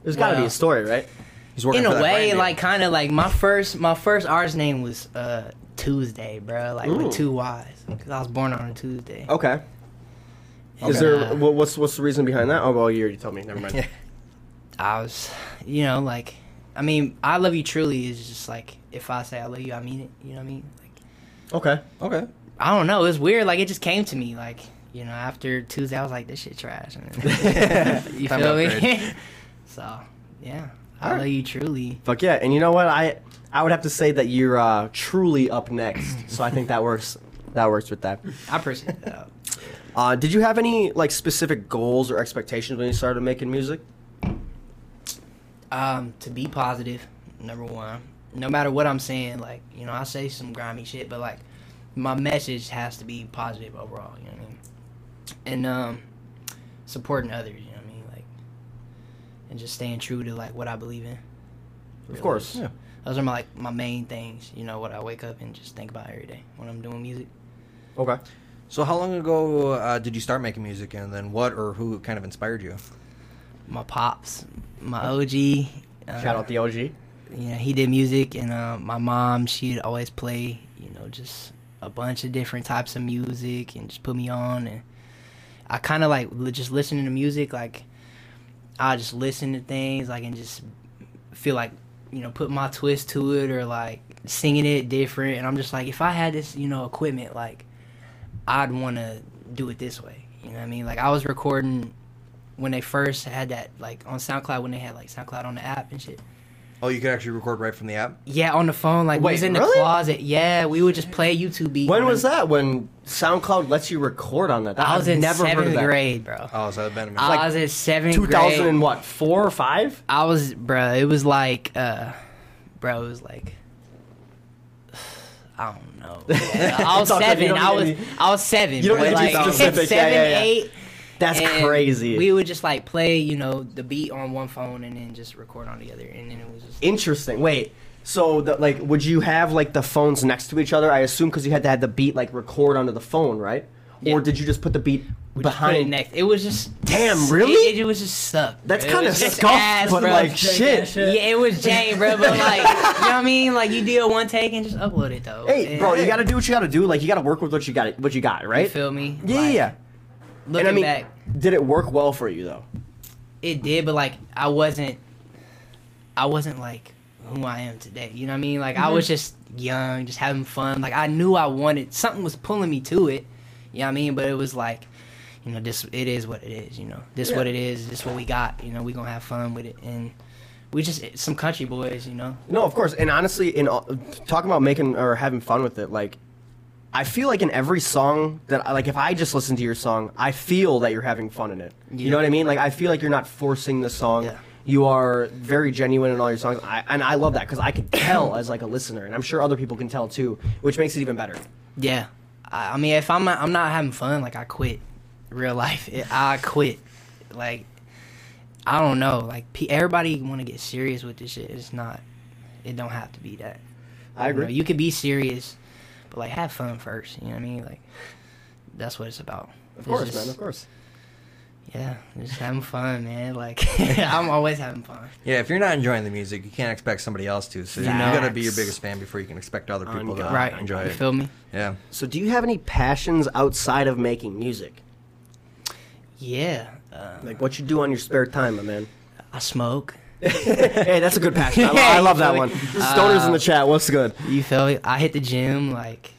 There's got to be a story, right? He's working in for a way, brand like kind of like my first my first artist name was uh Tuesday, bro. Like Ooh. with two Y's, because I was born on a Tuesday. Okay. Is there uh, what's what's the reason behind that? Oh well, you already told me. Never mind. I was, you know, like, I mean, I love you truly is just like if I say I love you, I mean it. You know what I mean? Like, Okay. Okay. I don't know. It's weird. Like it just came to me. Like you know, after Tuesday, I was like, this shit trash. you feel me? so yeah, I love you truly. Fuck yeah! And you know what? I I would have to say that you're uh, truly up next. so I think that works. That works with that. I appreciate that. Uh, did you have any like specific goals or expectations when you started making music? Um, to be positive, number one. No matter what I'm saying, like you know, I say some grimy shit, but like my message has to be positive overall. You know what I mean? And um, supporting others. You know what I mean? Like, and just staying true to like what I believe in. Of course. Yeah. Those are my like my main things. You know what I wake up and just think about every day when I'm doing music. Okay. So how long ago uh, did you start making music, and then what or who kind of inspired you? My pops, my OG. Uh, Shout out the OG. yeah, he did music, and uh, my mom, she'd always play, you know, just a bunch of different types of music, and just put me on, and I kind of like just listening to music, like I just listen to things, like and just feel like, you know, put my twist to it, or like singing it different, and I'm just like, if I had this, you know, equipment, like I'd want to do it this way, you know what I mean? Like I was recording when they first had that, like on SoundCloud, when they had like SoundCloud on the app and shit. Oh, you could actually record right from the app. Yeah, on the phone. Like Wait, we was in the closet. Yeah, we would just play YouTube beat. When on was the- that? When SoundCloud lets you record on that? I was I've in never heard of seventh that. grade, bro. Oh, so that'd been a minute. I like was in seventh 2000 grade. and what? Four or five? I was, bro. It was like, uh, bro. It was like, I don't know. I was It's all. You seven. don't I need was, any- I was seven. You don't bro. need to be like, specific. Yeah, Seven, yeah, yeah. eight. That's and crazy. We would just like play, you know, the beat on one phone and then just record on the other, and then it was just. Interesting. Wait. So, the, like, would you have like the phones next to each other? I assume because you had to have the beat like record onto the phone, right? Yeah. Or did you just put the beat we just put it behind? next. It was just. Damn, really? It, it was just suck. That's kind of was just scuffed, ass, but bro. like shit. Yeah, it was Jane, bro. But like, you know what I mean? Like, you do a one take and just upload it though. Hey, And- bro, you got to do what you got to do. Like, you got to work with what you got. What you got, You right? feel me? yeah, Like, yeah. Looking And I mean, back, did it work well for you though? it did, but like, I wasn't. I wasn't like who I am today. You know what I mean? Like, I Mm-hmm. was just young, just having fun. Like, I knew I wanted something was pulling me to it. You know what I mean? But it was like. You know, this it is what it is. You know, this Yeah. what it is. This what we got. You know, we gonna have fun with it, and we just some country boys. You know, No, of course. And honestly, in all, talking about making or having fun with it, like I feel like in every song that I like, if I just listen to your song, I feel that you're having fun in it. You know what I mean? Like I feel like you're not forcing the song. Yeah. You are very genuine in all your songs, I, and I love that because I can tell as like a listener, and I'm sure other people can tell too, which makes it even better. Yeah, I, I mean, if I'm not, I'm not having fun, like I quit. Real life, it, I quit. Like, I don't know. Like, pe- everybody want to get serious with this shit. It's not. It don't have to be that. I You know, agree. You could be serious, but like have fun first. You know what I mean? Like, that's what it's about. Of It's course, just- man. Of course. Yeah, just having fun, man. Like I'm always having fun. Yeah, if you're not enjoying the music, you can't expect somebody else to. So you Facts. gotta be your biggest fan before you can expect other people to God. right. enjoy you it. feel me? Yeah. So, do you have any passions outside of making music? Yeah. Uh, Like what you do on your spare time, my man? I smoke. hey, that's a good passion. I, lo- I love that one. Stoners in the chat. What's good? You feel me? I hit the gym like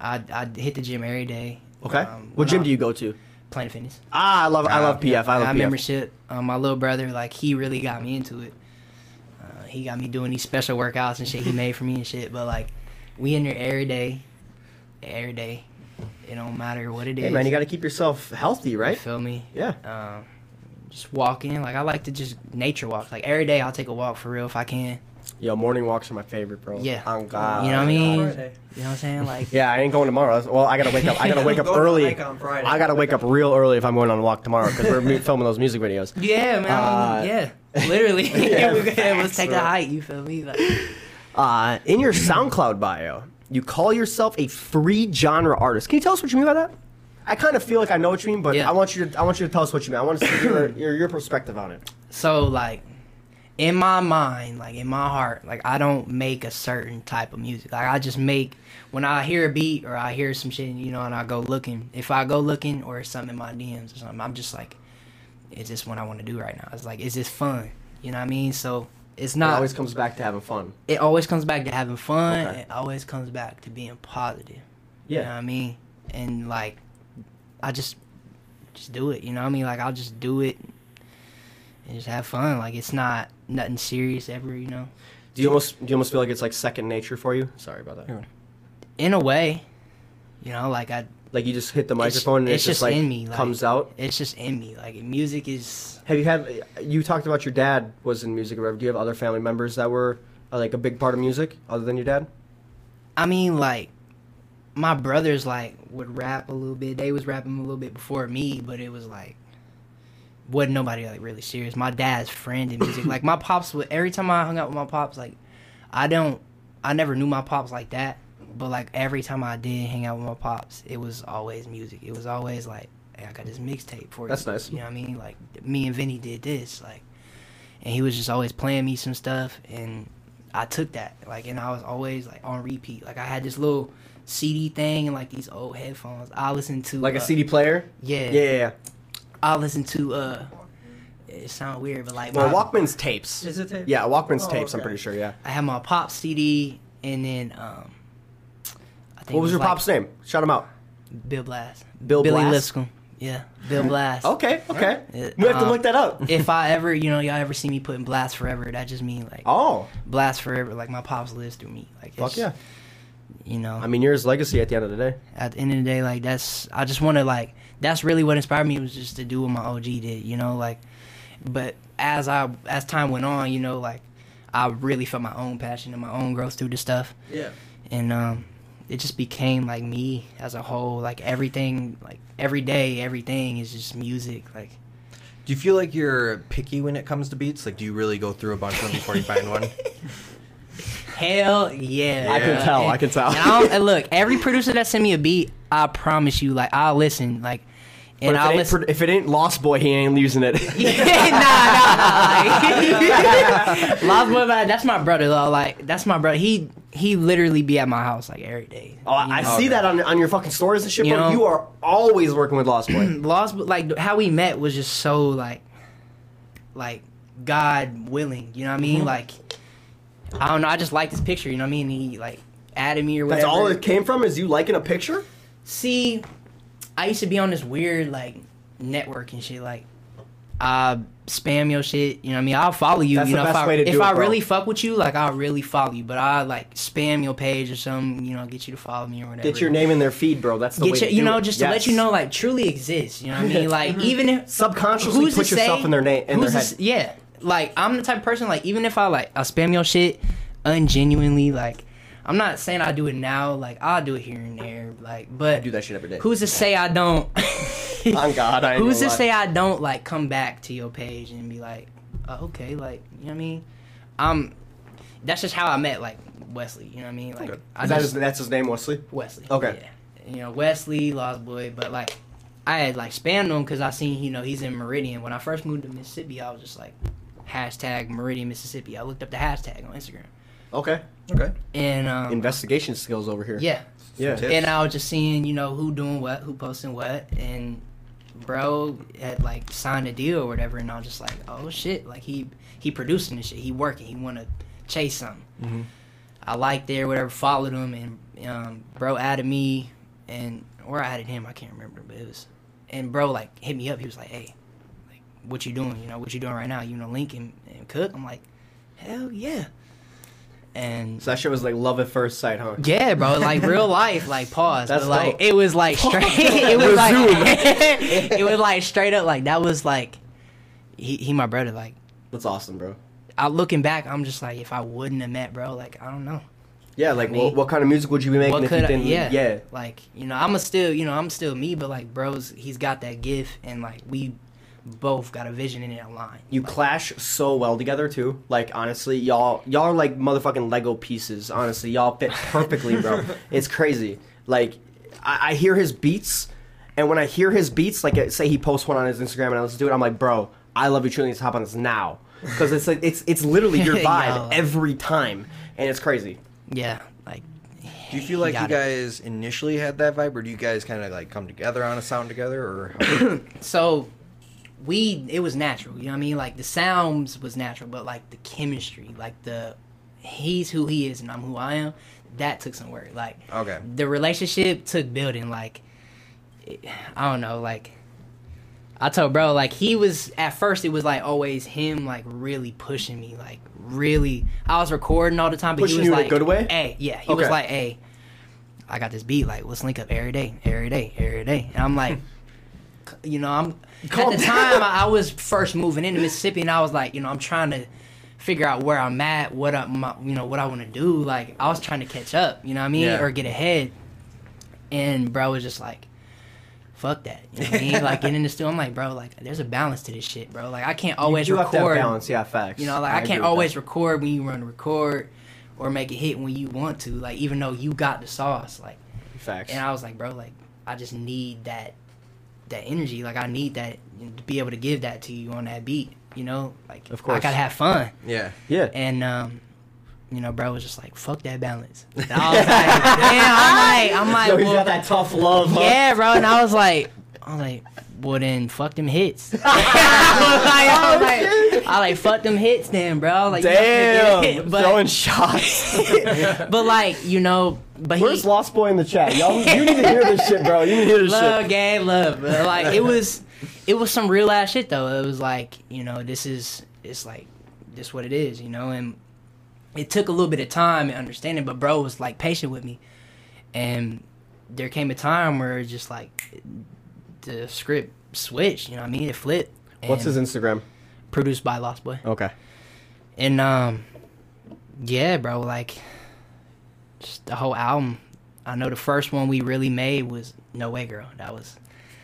I I hit the gym every day. Okay. Um, what gym I- do you go to? Planet Fitness. Ah, I love I love PF. I I love got PF. membership. Um, my little brother, like, he really got me into it. Uh, he got me doing these special workouts and shit he made for me and shit. But like, we in there every day, every day. It don't matter what it is. Hey man, you got to keep yourself healthy, You right? feel me? Yeah. Um, just walking. Like I like to just nature walk. Like every day, I'll take a walk for real if I can. Yo, morning walks are my favorite, bro. Yeah. On God. You know what I mean? Friday. You know what I'm saying? Like, Yeah, I ain't going tomorrow. Well, I gotta wake up. I gotta wake up early. on Friday. I gotta wake up real early if I'm going on a walk tomorrow because we're filming those music videos. yeah, man. Uh, yeah, literally. yeah, We're gonna- let's take bro. a hike. You feel me? Like, Uh, in your SoundCloud bio, you call yourself a free genre artist. Can you tell us what you mean by that? I kind of feel like I know what you mean, but Yeah. I want you to I want you to tell us what you mean. I want to see your, your your perspective on it. So like in my mind, like in my heart, like I don't make a certain type of music. Like I just make when I hear a beat or I hear some shit, you know, and I go looking. If I go looking or something in my DMs or something, I'm just like, is this what I want to do right now. It's like, is this fun? You know what I mean? So it's It not. always comes back to having fun. it always comes back to having fun. Okay. It always comes back to being positive. You know what Yeah. I mean? And like, I just just do it. You know what I mean? Like I'll just do it and just have fun. Like it's not nothing serious ever. You know? Do you almost do you almost feel like it's like second nature for you? Sorry about that. In a way, you know, like I. Like you just hit the It's- microphone and it's it's just just like in me, like- comes out. It's just in me. Like music is. Have you had? You talked about your dad was in music or whatever. Do you have other family members that were like a big part of music other than your dad? I mean, like my brothers like would rap a little bit. They was rapping a little bit before me, but it was like wasn't nobody like really serious. My dad's friend in music. like my pops would every time I hung out with my pops, like I don't I never knew my pops like that. But like every time I did hang out with my pops, it was always music. It was always like, hey, I got this mixtape for you. That's nice. You know what I mean? Like me and Vinny did this, like and he was just always playing me some stuff and I took that like and I was always like on repeat. Like I had this little CD thing and like these old headphones. I listen to Like a uh, CD player? Yeah. Yeah, yeah. yeah. I listen to uh it sounds weird but like Well, my- Walkman's tapes. Is it tape? Yeah, Walkman's Oh, tapes. I'm pretty sure. Yeah. I have my pop CD and then um I think What was it your like pop's name? Shout him out. Bill Blast. Bill Billy Blast? Lipscomb. Yeah, Bill Blast. Okay, okay. Yeah, We have to um, look that up. if I ever, you know, y'all ever see me putting Blast Forever, that just mean like Oh, Blast Forever, like my pops lives through me. Like fuck yeah. You know, I mean, you're his legacy at the end of the day. at the end of the day, like that's I just want to like that's really what inspired me was just to do what my OG did, you know, like. But as I as time went on, you know, like I really felt my own passion and my own growth through the stuff, Yeah. and um, it just became like me as a whole. Like everything, like every day, everything is just music. Like Do you feel like you're picky when it comes to beats? Like, do you really go through a bunch of them before you find one? hell yeah, I can tell, I can tell. and, I don't- and look, every producer that send me a beat, I promise you, like I'll listen, like. And But if I'll it, ain't, listen. if it ain't Lost Boy, he ain't using it. Nah, nah, like, Lost Boy, that's my brother though. Like, that's my brother. He he literally be at my house like every day. Oh, I know? see that on, on your fucking stories and shit, You bro. know? You are always working with Lost Boy. Lost, Boy- like how we met was just so like, like God willing. You know what I Mm-hmm. mean? Like, I don't know. I just like this picture. You know what I mean? He like added me or whatever. That's all it came from is you liking a picture? See, I used to be on this weird like network and shit. Like, I spam your shit. You know what I mean? I'll follow you. That's you the know, best if I, way if it, I really fuck with you, like I'll really follow you. But I like spam your page or something. You know, get you to follow me or whatever. Get your name in their feed, bro. That's the way Get your, you know, it. just to let you know, like truly exists. You know what I mean? Like mm-hmm. even if Subconsciously put yourself say- in their name in their to head. yeah, like I'm the type of person like even if I like I spam your shit ungenuinely, like I'm not saying I do it now. Like I'll do it here and there. Like, but I do that shit every day. Who's to say I don't? On God, I Who's to lie. say I don't like come back to your page and be like, oh, okay, like you know what I mean? Um, that's just how I met like Wesley. You know what I mean? Like Okay. I that just his, that's his name, Wesley? Wesley. Okay. Yeah. You know Wesley, Lost Boy, but like I had like spammed him because I seen you know he's in Meridian. When I first moved to Mississippi, I was just like hashtag Meridian Mississippi. I looked up the hashtag on Instagram Okay. Okay. and um, Investigation skills over here. yeah, Yeah. Tips. and I was just seeing you know who doing what, who posting what, and bro had like signed a deal or whatever, and I was just like, oh shit, like he he producing this shit, he working, he want to chase something. Mhm. I liked it or whatever, followed him, and um, bro added me, and or I added him, I can't remember, but it was, and bro like hit me up, he was like, hey, like what you doing? You know what you doing right now? You know link and, and cook? I'm like, hell yeah, and So that shit was like love at first sight, huh? yeah, bro, like real life, like pause. That's but like dope. it was like straight. it was like it was like straight up like that was like he he my brother. Like That's awesome, bro. I looking back, I'm just like if I wouldn't have met bro, like I don't know. Yeah, like what, what kind of music would you be making if you didn't? yeah, yeah. Like you know, I'm a still you know I'm still me, but like bros, he's got that gift, and like we both got a vision in it aligned. You clash so well together too. Like honestly, y'all y'all are like motherfucking Lego pieces. Honestly, y'all fit perfectly, bro. it's crazy. Like I, I hear his beats, and when I hear his beats, like uh, say he posts one on his Instagram and I listen to it, I'm like, bro, I love you. Truly, let's hop on this now because it's like it's it's literally your vibe Yo. every time, and it's crazy. Yeah, like Do you feel like you got it. guys initially had that vibe, or do you guys kind of like come together on a sound together, or? So we it was natural you know what i mean like the sounds was natural but like the chemistry like the he's who he is and i'm who i am that took some work like okay. the relationship took building like it- i don't know like i told bro like he was at first it was like always him like really pushing me like really i was recording all the time but Pushing he was you in a like good way? hey yeah he was like hey i got this beat like let's link up every day every day every day and i'm like you know i'm Calm at the time I, I was first moving into mississippi and i was like you know i'm trying to figure out where i'm at what i my, you know what i want to do like i was trying to catch up you know what i mean Yeah. or get ahead and bro was just like fuck that you know what i mean like getting in the studio i'm like bro like there's a balance to this shit bro like i can't always you do have record balance. Yeah, facts. you know like i, agree can't always that. record when you run to record or make a hit when you want to like even though you got the sauce like facts. and I was like, bro, like I just need that that energy. Like I need that you know, to be able to give that to you on that beat. You know, like Of course. I gotta have fun. Yeah. yeah. And um, you know, bro was just like, fuck that balance. And I was like, damn. I'm like, I'm like, Yo, he's well, got that tough love. huh? yeah, bro. And I was like, I was like, well then, fuck them hits. I was like, I was like, I like fuck them hits, then, bro. I was like, you have to get a hit. Damn, but, throwing shots. but like, you know, but Where's he, Lost Boy in the chat? Y'all, you need to hear this shit, bro. You need to hear this love, shit. gang, love. But, like it was, it was some real ass shit though. It was like you know, this is it's like this what it is, you know. And it took a little bit of time and understanding, but bro was like patient with me, and there came a time where it just like the script switched. You know what I mean? It flipped. What's his Instagram? Produced by Lost Boy. Okay. And um, yeah, bro, like just the whole album. I know the first one we really made was No Way Girl. That was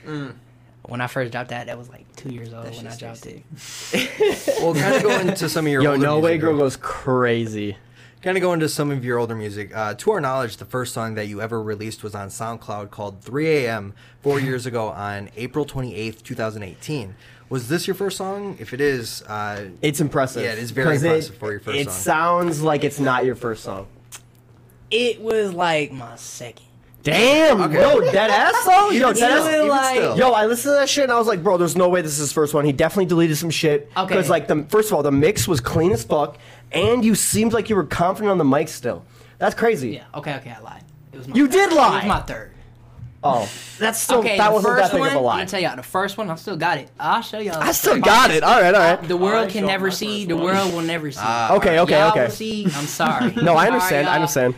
Mm. when I first dropped that. That was like two years old That when I dropped tasty. it. Well, kind of go into some of your Yo, older No Way Girl though. goes crazy. Kind of go into some of your older music. Uh, to our knowledge, the first song that you ever released was on SoundCloud called 3 a.m. four years ago on April 28th, 2018. Was this your first song? If it is, uh, It's impressive. Yeah, it is very impressive for your first It song. It sounds like it's not your first song. it was like my second. Damn, Okay. yo, dead ass though. Yo, dead ass. even like- still. Yo, I listened to that shit and I was like, bro, there's no way this is his first one. He definitely deleted some shit. Okay. Because like the first of all, the mix was clean as fuck, and you seemed like you were confident on the mic still. That's crazy. Yeah. Okay. Okay. I lied. It was my You third. did lie. It was my third. Oh, that's still okay. that wasn't first that big one, of a lie. Let me tell y'all. The first one, I still got it. I'll show y'all. I still got it. All right, all right. The world I can never see. The world will never see. Ah, Okay, okay, Y'all okay. will see. I'm sorry. No, I Sorry, understand. I understand.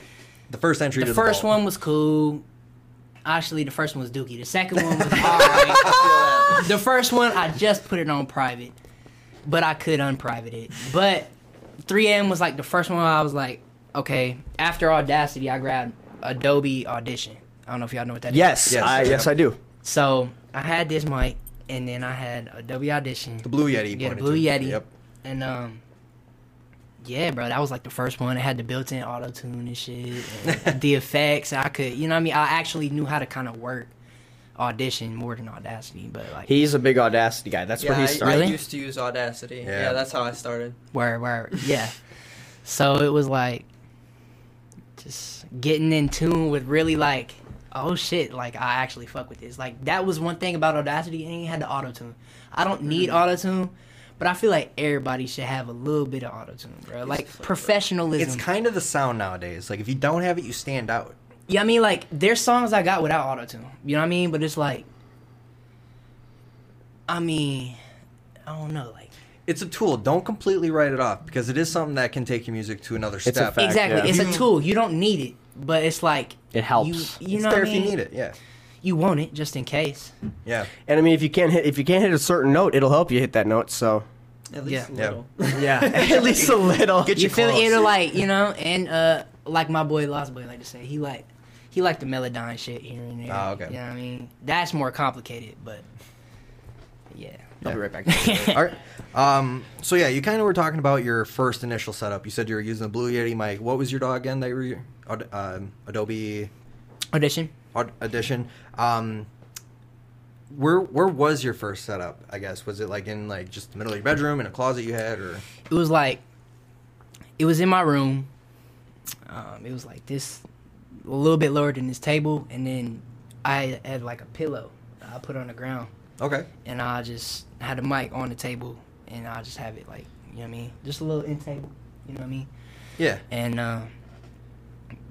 the first entry The to first the one was cool. Actually, the first one was Dookie. The second one was alright. the first one, I just put it on private, but I could unprivate it. But 3M was like the first one. I was like, okay. After Audacity, I grabbed Adobe Audition. I don't know if y'all know what that is. Yes, Yes, I, yes, I do. So I had this mic, and then I had Adobe Audition. The Blue Yeti. Yeah, pointed Blue to. Yeti. Yep. And um, yeah, bro, that was like the first one. It had the built-in auto tune and shit, and the effects. I could, you know, what I mean, I actually knew how to kind of work audition more than audacity, but like He's a big Audacity guy. That's yeah, where he I, started. Really? I used to use Audacity. Yeah. Yeah. that's how I started. where where yeah. So it was like just getting in tune with really like oh shit, like I actually fuck with this. Like that was one thing about Audacity, and you had the auto tune. I don't need mm-hmm. auto tune, but I feel like everybody should have a little bit of auto tune, bro. Like professionalism. It's kind of the sound nowadays. Like if you don't have it, you stand out. Yeah, I mean, like there's songs I got without auto tune. You know what I mean? But it's like, I mean, I don't know, like It's a tool. Don't completely write it off because it is something that can take your music to another a step. fact. exactly. yeah. It's a mm-hmm. tool. You don't need it, but it's like It helps. You, you it's know there what I if you mean? need it. Yeah. You want it just in case. Yeah. And I mean, if you can't hit if you can't hit a certain note, it'll help you hit that note. So At least Yeah. a little. yeah, at least a little. Get you you feel close. it like you know, and uh, like my boy Lost Boy like to say, he like he like the Melodyne shit here and there. Oh, okay. You know what I mean? That's more complicated, but yeah. I'll be right back. All right. Um, so yeah, you kind of were talking about your first initial setup. You said you were using the Blue Yeti mic. What was your dog again? That you were um, Adobe Audition. Aud- Audition. Um, where where was your first setup? I guess was it like in like just the middle of your bedroom in a closet you had, or it was like it was in my room um, it was like this a little bit lower than this table and then i had like a pillow i put on the ground okay? and i just had a mic on the table and i just have it like you know what i mean just a little in table you know what i mean Yeah. and uh,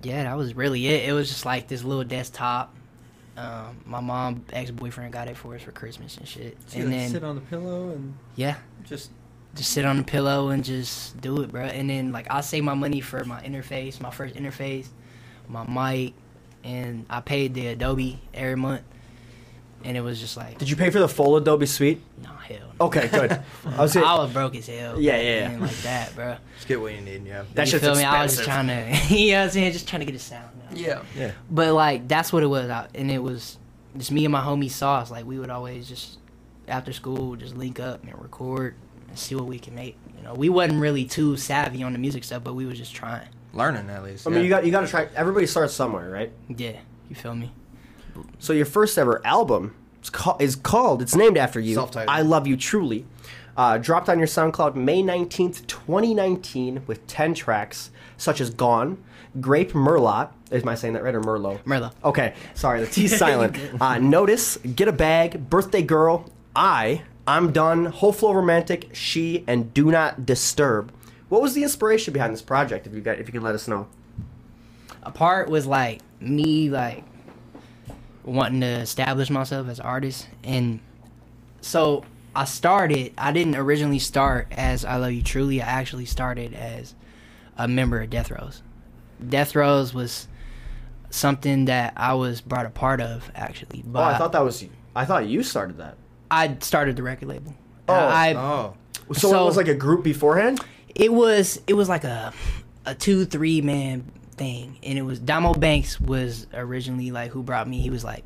yeah that was really it it was just like this little desktop um, my mom ex-boyfriend got it for us for christmas and shit So and then sit on the pillow and yeah just just sit on the pillow and just do it, bro. And then like I save my money for my interface, my first interface, my mic, and I paid the Adobe every month. And it was just like, Did you pay for the full Adobe Suite? no hell. No. Okay, good. I was I was broke as hell. Yeah, yeah, yeah. like that, bro. Just get what you need. Yeah. That you shit's feel me? I was just trying to, you know what I'm saying? Just trying to get a sound. Now. yeah. Yeah. But like that's what it was, I- and it was just me and my homie Sauce. Like we would always just after school just link up and record and see what we can make. You know, we wasn't really too savvy on the music stuff, but we was just trying. Learning at least. I mean, you got you got to try. Everybody starts somewhere, right? Yeah, you feel me? So your first ever album is, call, is called. It's named after you. Self-titled. I love you truly. Uh, dropped on your SoundCloud May nineteenth, twenty nineteen, with ten tracks such as "Gone," "Grape Merlot." Am I saying that right or Merlot? Merlot. Okay, sorry, the T's silent. Uh, Notice, Get a Bag, Birthday Girl, I, I'm Done, Whole Flow Romantic, She, and Do Not Disturb. What was the inspiration behind this project? If you got, if you could let us know. A part was like me like wanting to establish myself as an artist, and so I started. I didn't originally start as I Love You Truly. I actually started as a member of Death Rows. Death Rows was something that I was brought a part of actually. Oh, I thought that was. I thought you started that. I started the record label. Oh, I, Oh. So, So- it was like a group beforehand. it was it was like a a two three man thing and it was Damo Banks was originally like who brought me he was like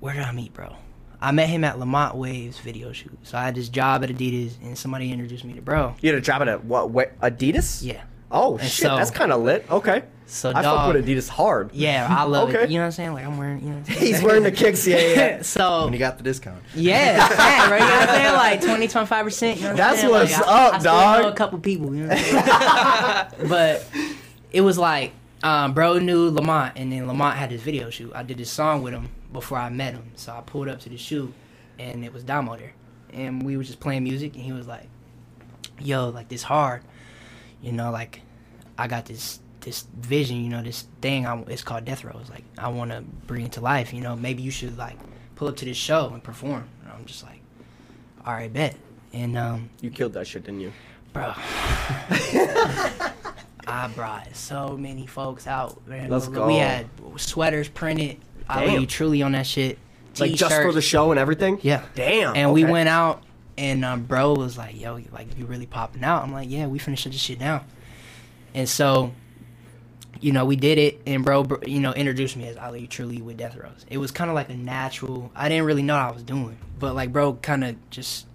where did I meet bro I met him at Lamont Waves video shoot so I had this job at Adidas and somebody introduced me to bro You had a job at a what? what Adidas? yeah Oh And shit, so- that's kind of lit. Okay. so I dog fuck with Adidas hard. yeah I love Okay. it you know what I'm saying like I'm wearing you know what I'm saying? He's wearing the kicks. Yeah, yeah. yeah. so When you got the discount. Yeah, fat, right? You know what I'm saying? Like 20, 25 percent. You know what That's saying? what's like, up, I still dog. Know a couple people, you know. What I'm saying? but it was like, um, bro knew Lamont, and then Lamont had his video shoot. I did this song with him before I met him, so I pulled up to the shoot, and it was Damo there, and we were just playing music, and he was like, "Yo, like this hard, you know, like I got this." This vision, you know, this thing. I, it's called Death Row. It's like I want to bring it to life. You know, maybe you should like pull up to this show and perform. And I'm just like, all right, bet. And um, You killed that shit, didn't you? bro, I brought so many folks out. Man. Let's we go. had sweaters printed. I Damn. love you truly on that shit. Like just for the show and everything. Yeah. Damn. And we went out, and um, bro was like, "Yo, like you really popping out?" I'm like, "Yeah, we shut this shit down." And so, you know, we did it, and bro, br- you know, introduced me as Ali Truly with Death Rows. It was kind of like a natural. I didn't really know what I was doing, but like, bro, kind of just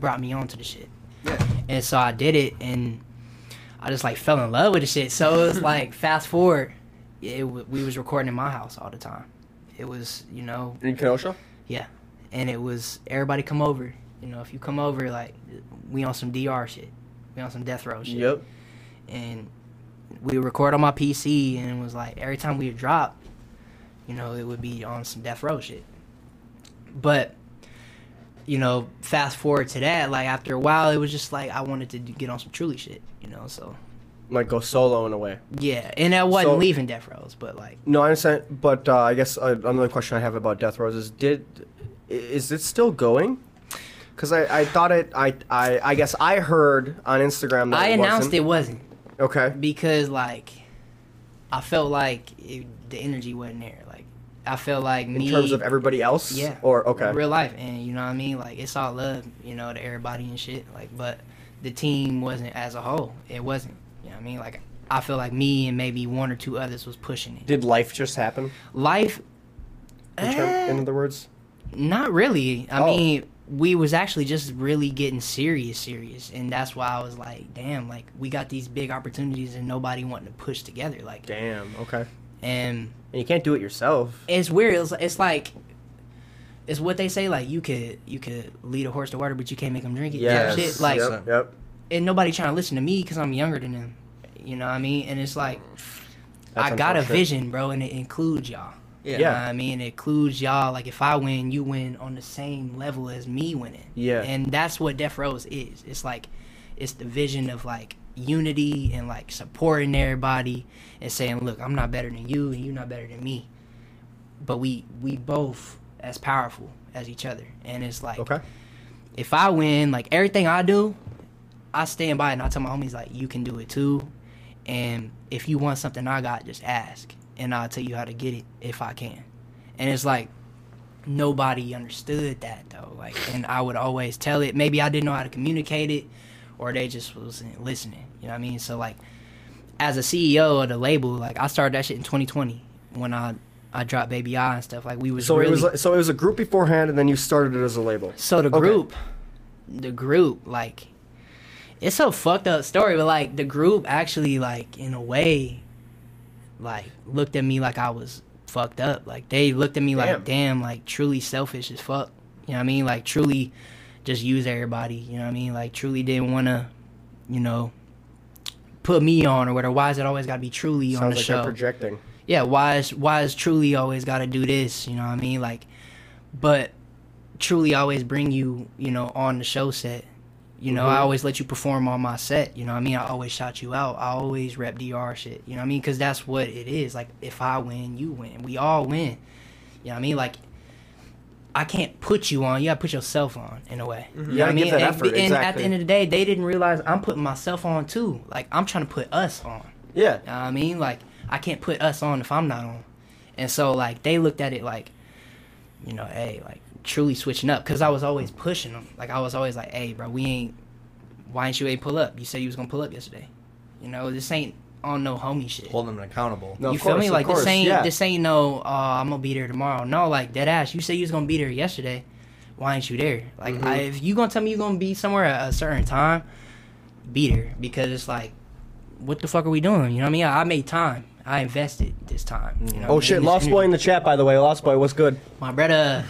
brought me onto the shit. Yeah. And so I did it, and I just like fell in love with the shit. So it was like, fast forward, it, we was recording in my house all the time, it was you know In Kenosha? yeah, and it was everybody come over. You know, if you come over, like we on some DR shit, we on some death row shit. Yep. And we would record on my PC, and it was like every time we would drop, you know, it would be on some death row shit. But you know, fast forward to that, like after a while, it was just like I wanted to get on some truly shit. You know, so Like go solo in a way. yeah, and I wasn't So- leaving death rows, but like No, I understand. But uh, I guess uh, another question I have about Death Rows is: Did is it still going? Because I, I thought it. I, I I guess I heard on Instagram that I it announced wasn't. it wasn't. Okay. because like I felt like it, the energy wasn't there. I feel like me In me terms of everybody else. yeah, Or okay. real life, and you know what I mean. Like it's all love, you know, to everybody and shit. Like, but the team wasn't as a whole. It wasn't. You know what I mean? Like I feel like me and maybe one or two others was pushing it. Did life just happen? Life, In, term, eh, in other words. not really. I Oh. mean, we was actually just really getting serious, serious, and that's why I was like, damn, like we got these big opportunities and nobody wanting to push together, like, Damn. Okay. And And you can't do it yourself. it's weird. It's, it's like it's what they say. Like you could you could lead a horse to water, but you can't make him drink it. Yeah, Shit. Like Yep. Yep. and nobody trying to listen to me because I'm younger than them. You know what I mean? And it's like That's I got a vision, bro, and it includes y'all. Yeah. You know what I mean? It includes y'all. Like if I win, you win on the same level as me winning. Yeah. And that's what Death Rows is. It's like it's the vision of like unity and like supporting everybody and saying, look, I'm not better than you and you're not better than me. But we we both as powerful as each other. And it's like Okay. if I win, like everything I do, I stand by it and I tell my homies like you can do it too. And if you want something I got, just ask. And I'll tell you how to get it if I can. And it's like nobody understood that though. Like and I would always tell it. Maybe I didn't know how to communicate it or they just wasn't listening. You know what I mean? So like as a CEO of the label, like I started that shit in twenty twenty when I I dropped Baby I and stuff. Like we was So really it was so it was a group beforehand, and then you started it as a label. so the Okay. group, the group, like, it's a fucked up story, but like the group actually, like, in a way, like, looked at me like I was fucked up. Like they looked at me Damn. like, damn, like truly selfish as fuck. You know what I mean? Like truly, just use everybody. You know what I mean? Like truly didn't want to, you know, put me on or whatever. Why is it always got to be truly on the like show? projecting. yeah, why is why is truly always got to do this? You know what I mean? Like, but truly always bring you, you know, on the show set. You know, I Mhm. always let you perform on my set. You know what I mean? I always shout you out. I always rep DR shit. You know what I mean? Because that's what it is. Like, if I win, you win. We all win. You know what I mean? Like, I can't put you on. You gotta put yourself on in a way. Mm-hmm. You know what I mean? and, effort, and at the end of the day, they didn't realize I'm putting myself on too. Like, I'm trying to put us on. Yeah. You know what I mean? Like, I can't put us on if I'm not on. And so, like, they looked at it like, you know, hey, like, truly switching up. Because I was always pushing them. Like, I was always like, hey, bro, we ain't, why ain't you ain't pull up? You said you was going to pull up yesterday. You know, this ain't on no homie shit. Hold them accountable. No, you feel course, me? Like, course, this ain't, yeah. this ain't no, uh, I'm going to be there tomorrow. No, like, dead ass. You say you was going to be there yesterday. Why ain't you there? Like, Mhm. I, if you going to tell me you going to be somewhere at a certain time, be there. Because it's like, what the fuck are we doing? You know what I mean? I, I made time. I invested this time. You know what I Oh mean? shit, Lost energy. Boy in the chat, by the way. Lost Boy, what's good? My brother.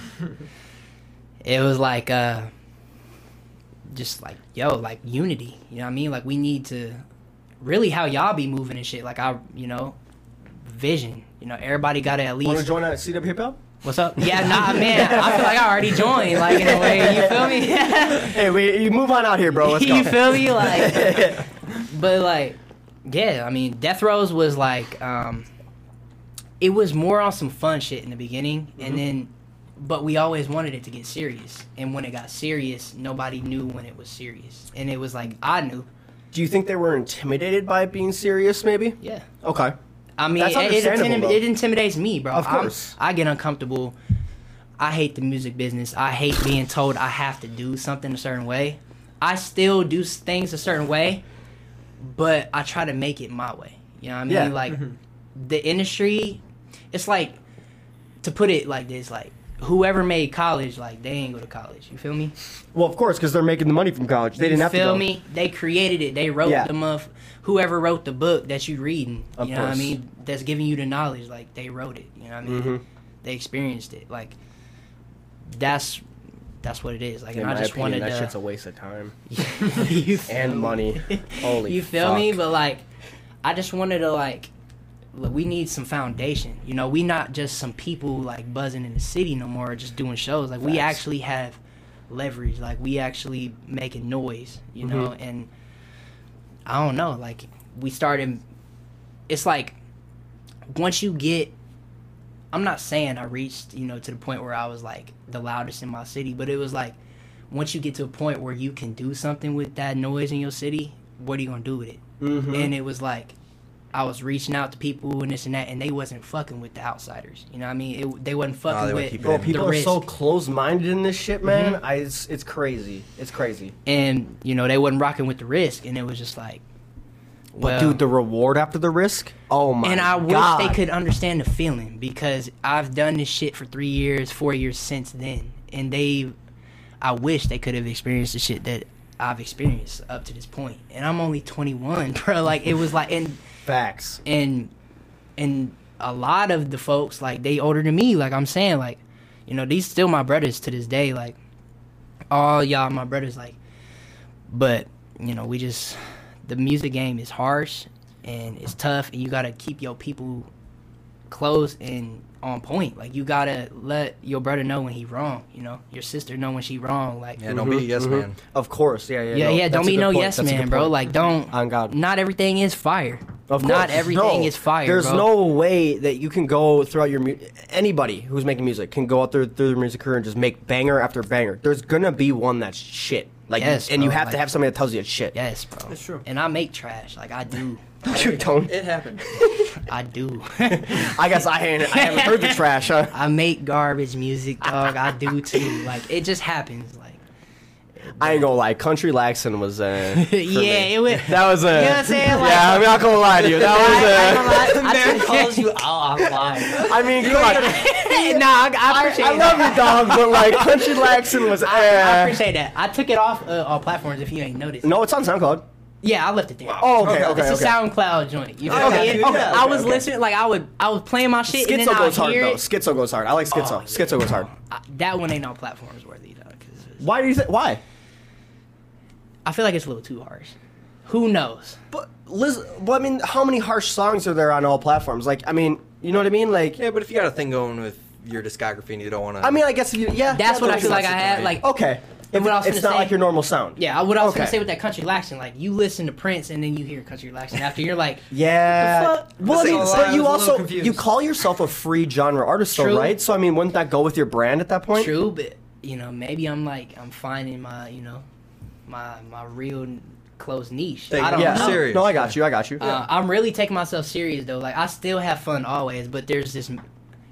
it was like, uh, just like yo, like unity. You know what I mean? Like we need to really how y'all be moving and shit. Like I, you know, vision. You know, everybody got to at least. Want to join that CW Hip Hop? What's up? Yeah, nah, man. I feel like I already joined. Like in a way, you feel me? Hey, we you move on out here, bro. Let's go. you feel me? Like, but like, yeah. I mean, Death Rows was like, um, it was more on some fun shit in the beginning, Mm-hmm. and then, but we always wanted it to get serious. And when it got serious, nobody knew when it was serious, and it was like I knew. Do you think they were intimidated by it being serious? Maybe. Yeah. Okay. I mean, That's it, it, intim- it intimidates me, bro. Of I'm- course. I get uncomfortable. I hate the music business. I hate being told I have to do something a certain way. I still do things a certain way, but I try to make it my way. You know what I mean? Yeah. Like mm-hmm. the industry, it's like to put it like this: like whoever made college, like they ain't go to college. You feel me? Well, of course, because they're making the money from college. They didn't you have feel to go. me? They created it. They wrote Yeah. the muff. Whoever wrote the book that you reading, Of you know what I mean? That's giving you the knowledge. Like they wrote it. You know what I mean? Mhm. they experienced it. Like that's that's what it is. Like, In I just opinion, wanted that to. shit's a waste of time and money. Holy you feel me? But like, I just wanted to like, we need some foundation. You know, we not just some people like buzzing in the city no more, just doing shows. Like we Facts. actually have leverage. Like we actually making noise. You know, Mm-hmm. and I don't know. Like we started. It's like once you get. I'm not saying I reached, you know, to the point where I was like the loudest in my city, but it was like once you get to a point where you can do something with that noise in your city, what are you gonna do with it? Mhm. And it was like I was reaching out to people and this and that, and they wasn't fucking with the outsiders. You know what I mean? It, they wasn't fucking they with keep it Bro, people the are so close-minded in this shit, man. Mm-hmm. I it's, it's crazy. It's crazy. and you know they wasn't rocking with the risk, and it was just like, But well, dude, the reward after the risk. Oh my and I god. wish they could understand the feeling because I've done this shit for three years, four years since then, and they, I wish they could have experienced the shit that I've experienced up to this point. point, and I'm only 21, bro. Like it was like, and Facts. and and a lot of the folks like they older than me. Like I'm saying, like you know these still my brothers to this day. Like all y'all my brothers. Like, but you know we just the music game is harsh and it's tough, and you gotta keep your people close and on point. Like you gotta let your brother know when he wrong. You know your sister know when she wrong. Like Yeah, don't be a mm-hmm, yes mm-hmm. man. Of course, yeah, yeah. yeah, no, yeah. Don't be no point. yes That's man, bro. Like don't. On God. Not everything is fire. Of course, Not everything no. is fire. There's bro. no way that you can go throughout your mu- anybody who's making music can go out there through their music career and just make banger after banger. There's gonna be one that's shit. Like, Yes, and you bro, have to have somebody that tells you it's shit. Yes, bro. It's true. And I make trash. Like I do. you don't. It happened. I do. I guess I ain't. I haven't heard the trash. Huh? I make garbage music, dog. I do too. Like it just happens. Like I ain't gonna lie. Country Laxon was uh. yeah, me. it was. That was a. You know what I'm saying? Like- yeah, I'm not gonna lie to you. That was a. I, I, I calls you out online. I mean, come on. nah, I, I appreciate I love that. you, dog, but like Country Laxon was. I, I eh. appreciate that. I took it off uh, all platforms. If you ain't noticed. No, it's on SoundCloud. Yeah, I left it there. Oh, okay, okay, it's okay. a SoundCloud joint. You feel Okay, me? okay, I was okay. listening, like I would, I was playing my shit, and then Schizo I goes hard hear though. it. Schizo goes hard. I like oh, Schizo. Oh, yeah. Schizo goes hard. I, that one ain't on platforms worthy though. 'cause it's- Why do you think? Why? I feel like it's a little too harsh. Who knows? But Liz, well, I mean, how many harsh songs are there on all platforms? Like, I mean, you know what I mean? Like, Yeah, but if you got a thing going with your discography and you don't want to, I mean, I guess if you, yeah. That's yeah, what I that feel like I sense. had. Like, Okay, And what I was it's not say- like your normal sound. yeah, what I was gonna say with that country laxing, like you listen to Prince and then you hear country laxing after you're like, Yeah. The fuck? Well, I mean, but you also confused. you call yourself a free genre artist, though, right? So I mean, wouldn't that go with your brand at that point? true, but you know, maybe I'm like I'm finding my, you know, my my real close niche. Take I don't it Yeah. know. serious. No, I got you. I got you. Uh, I'm really taking myself serious though. Like I still have fun always, but there's this.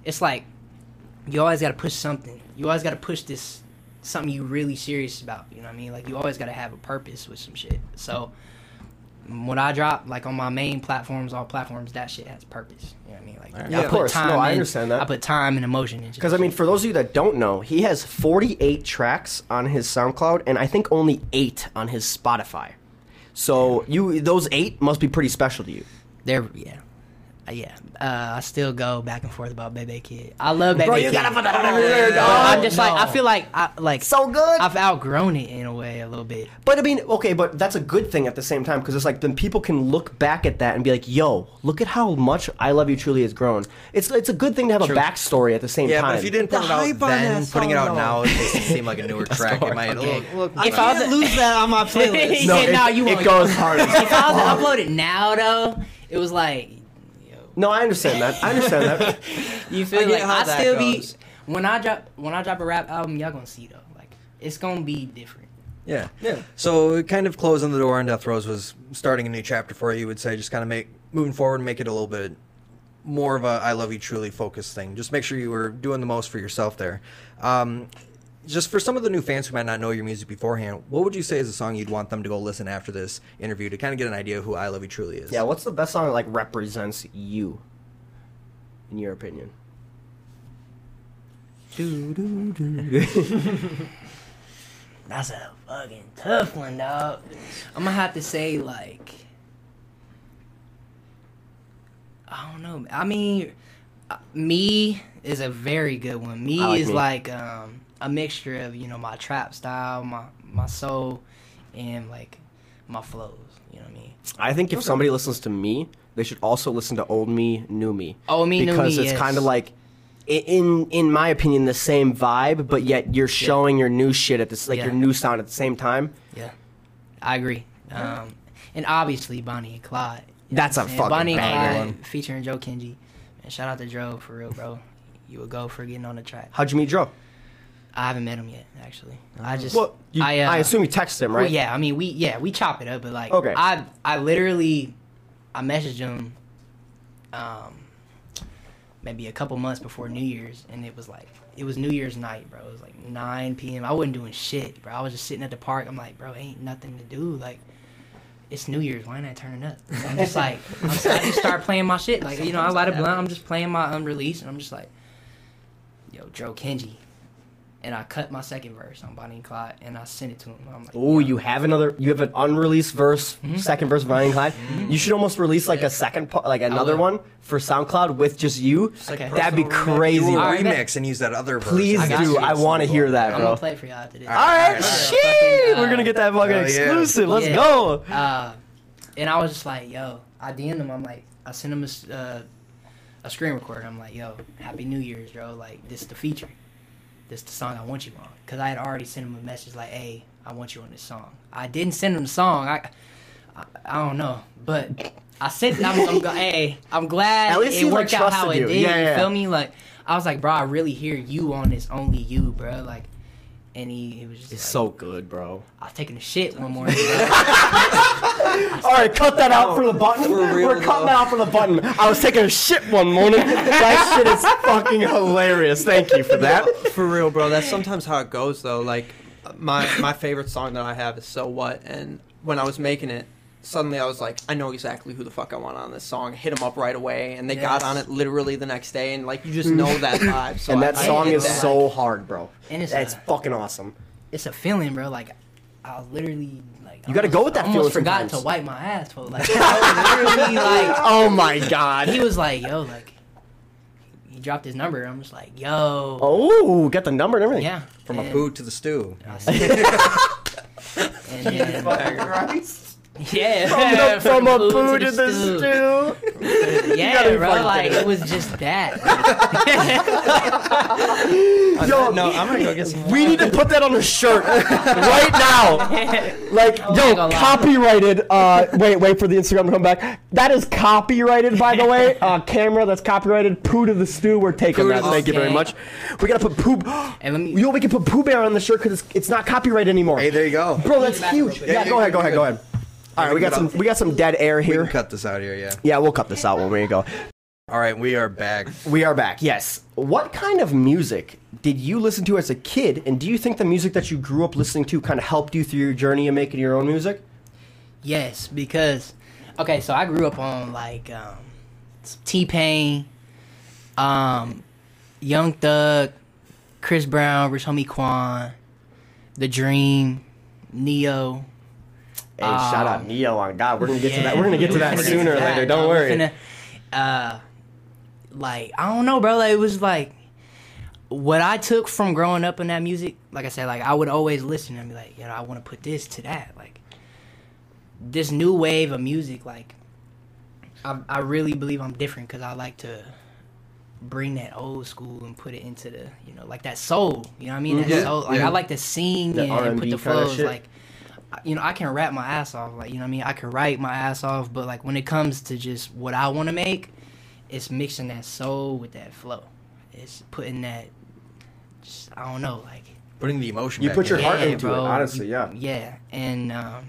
It's like you always got to push something. You always got to push this something you really serious about. You know what I mean? Like you always got to have a purpose with some shit. So when I drop like on my main platforms, all platforms, that shit has purpose. You know what I mean? Like Alright. I Yeah, of put course. time No, I in- understand that. I put time and emotion into. Because I mean, for those of you that don't know, he has 48 tracks on his SoundCloud, and I think only eight on his Spotify. So you those eight must be pretty special to you. They're yeah. Uh, yeah, uh, I still go back and forth about Bebe Kid. I love Bebe Bro, you Kid. gotta put that on there, dog. I'm just like I feel like I like So good. I've outgrown it in a way a little bit. But I mean, okay, but that's a good thing at the same time because it's like then people can look back at that and be like, "Yo, look at how much I Love You Truly has grown." It's it's a good thing to have True. a backstory at the same yeah, time. but if you didn't The put it out then, putting it out though. now, it just seemed like a newer track. It might Okay. look, look If better. I was- lose that on my playlist. No, Yeah, it, no, you it won't. goes hard. if I was to upload it now though, it was like, yo, No, I understand that. I understand that. you feel I like how I that still be when I drop when I drop a rap album, y'all gonna see though, like it's gonna be different. Yeah. Yeah. So kind of closing the door on Death Rows was starting a new chapter for you. You would say just kind of make moving forward, make it a little bit more of a "I love you truly" focused thing. Just make sure you were doing the most for yourself there. Um, just for some of the new fans who might not know your music beforehand, what would you say is a song you'd want them to go listen after this interview to kind of get an idea of who "I Love You Truly" is? yeah, what's the best song that like represents you, in your opinion? That's a fucking tough one, dog. I'm gonna have to say like, I don't know. I mean, Me is a very good one. Me like is Me. like um, a mixture of you know my trap style, my my soul, and like my flows. You know what I mean? I think if somebody listens to me, they should also listen to Old Me, New Me. Old Me, New because it's yes. kind of like, in in my opinion, the same vibe, but yet you're showing your new shit at this, like Yeah. your new sound at the same time. Yeah, I agree. Um, and obviously Bonnie and Clyde. That's a a I'm fucking Bonnie and banger. Clyde featuring Joe Kenji. Man, shout out to Joe for real, bro. You would go for getting on the track. How'd you meet Joe? I haven't met him yet, actually. I just Well, you, I, I, uh, assume you texted him, right? Well, yeah, I mean, we yeah we chop it up, but like, Okay. I I literally, I messaged him, um, maybe a couple months before New Year's, and it was like it was New Year's night, bro. It was like 9 p.m. I wasn't doing shit, bro. I was just sitting at the park. I'm like, bro, ain't nothing to do. Like, it's New Year's. Why I turning up? I'm just like, I'm, I just start playing my shit. Like, you know, I light a blunt. I'm just playing my unreleased, and I'm just like, yo, Joe Kenji. And I cut my second verse on Bonnie and Clyde, and I sent it to him. I'm like, Oh, you have another. You have an unreleased verse, Mm-hmm. second verse of Bonnie and Clyde. You should almost release like a second, pa- like another one for SoundCloud with just you. Okay. That'd be Personal remix. crazy. Do a All right, remix and use that other verse. Please I do. you. I want to hear that, bro. I'm bro. gonna play it for y'all after this. All right, Alright. shit. Fucking, uh, We're gonna get that fucking Hell yeah. exclusive. Let's Yeah. go. Uh, and I was just like, yo, I DM'd him. I'm like, I sent him a, s- uh, a screen recorder. I'm like, yo, Happy New Year's, bro. Like, this is the feature. This the song I want you on. Because I had already sent him a message like, hey, I want you on this song. I didn't send him the song. I, I, I don't know. But I sent I'm, I'm, go- hey, I'm glad At least it he, like, worked out how trusted it you. did. Yeah, you feel me? Like, I was like, bro, I really hear you on this, only you, bro. Like, and he, he was just It's like, so good, bro. I was taking a shit one morning. All right, cut that out for the button. For real, We're cutting that out for the button. I was taking a shit one morning. that shit is fucking hilarious. Thank you for that. For real, bro. That's sometimes how it goes, though. Like, my my favorite song that I have is "So What," and when I was making it, suddenly I was like, I know exactly who the fuck I want on this song. Hit them up right away, and they got on it literally the next day, and like you just hmm. know that vibe. So and that I song get is that. so hard, bro. And it's It's a- fucking awesome. it's a feeling, bro. Like I literally like You gotta almost- go with that I almost feeling forgot sometimes. to wipe my ass, for like I was literally like Oh my god. he was like, yo, like he dropped his number. I'm just like, yo, Oh, got the number and everything. yeah, From a poo to the stew. I said- and then, yeah, From a food food to the stew. Yeah, gotta bro, like it was just that. Yo, no, I'm gonna go get some. we need to put that on a shirt right now. Like, Oh, yo, I gonna lie. copyrighted. Uh, wait, wait for the Instagram to come back. That is copyrighted, by the way. Uh, camera that's copyrighted. Poo to the stew. We're taking Poo that. the Thank you very much. We gotta put poop. And let me- Yo, we can put Pooh Bear on the shirt because it's, it's not copyrighted anymore. Hey, there you go. Bro, that's huge. quick. Yeah, Yeah, go ahead, go ahead, go ahead. All right, we got some we got some dead air here. We can here. cut this out here, yeah. Yeah, we'll cut this out when we go. All right, we are back. We are back. Yes. What kind of music did you listen to as a kid, and do you think the music that you grew up listening to kind of helped you through your journey of making your own music? Yes, because okay, so I grew up on like um, T Pain, um, Young Thug, Chris Brown, Rich Homie Quan, The Dream, Ne-Yo. Hey, shout out Um, Ne-Yo on God. We're gonna get to that. We're gonna get to that We're sooner or later. Don't No, worry. we're finna- uh, like I don't know, bro. Like, it was like what I took from growing up in that music. Like I said, like I would always listen and be like, you know, I want to put this to that. Like this new wave of music. Like I, I really believe I'm different because I like to bring that old school and put it into the, you know, like that soul. You know what I mean? That Yeah, soul. Like yeah. I like to sing The and, and put R&B the kinda flows. Like I- you know, I can rap my ass off. Like you know what I mean? I can write my ass off. But like when it comes to just what I want to make, it's mixing that soul with that flow. It's putting that. Just I don't know, like Putting the emotion. You back put your heart yeah, into it, honestly, yeah. Yeah, and um,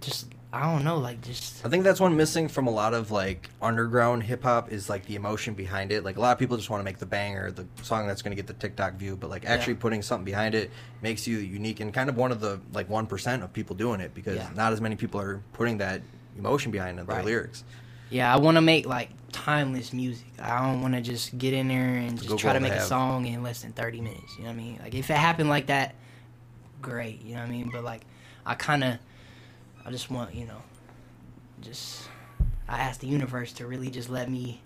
just I don't know, like just I think that's one missing from a lot of like underground hip hop is like the emotion behind it. Like a lot of people just want to make the banger, the song that's going to get the TikTok view, but like actually putting something behind it makes you unique and kind of one of the like one percent of people doing it because Yeah. not as many people are putting that emotion behind their Right. lyrics. Yeah, I want to make like timeless music. I don't want to just get in there and just Go try to make a song in less than 30 minutes. You know what I mean? Like if it happened like that, great. You know what I mean? But like I kind of I just want, you know, just I ask the universe to really just let me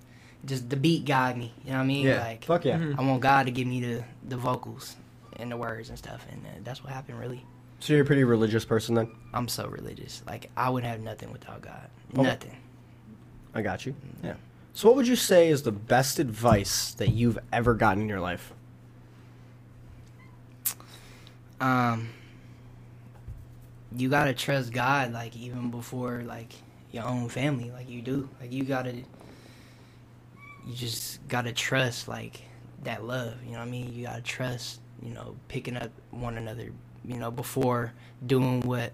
just the beat guide me. You know what I mean? Yeah. Like Fuck yeah. Mhm. I want God to give me the the vocals and the words and stuff, and uh, that's what happened. Really, So you're a pretty religious person then? I'm so religious. Like I would have nothing without God. Okay. Nothing. I got you. Yeah. So what would you say is the best advice that you've ever gotten in your life? um you gotta trust God like even before like your own family like you do. Like you gotta you just gotta trust like that love you know what I mean? You gotta trust you know picking up one another you know before doing what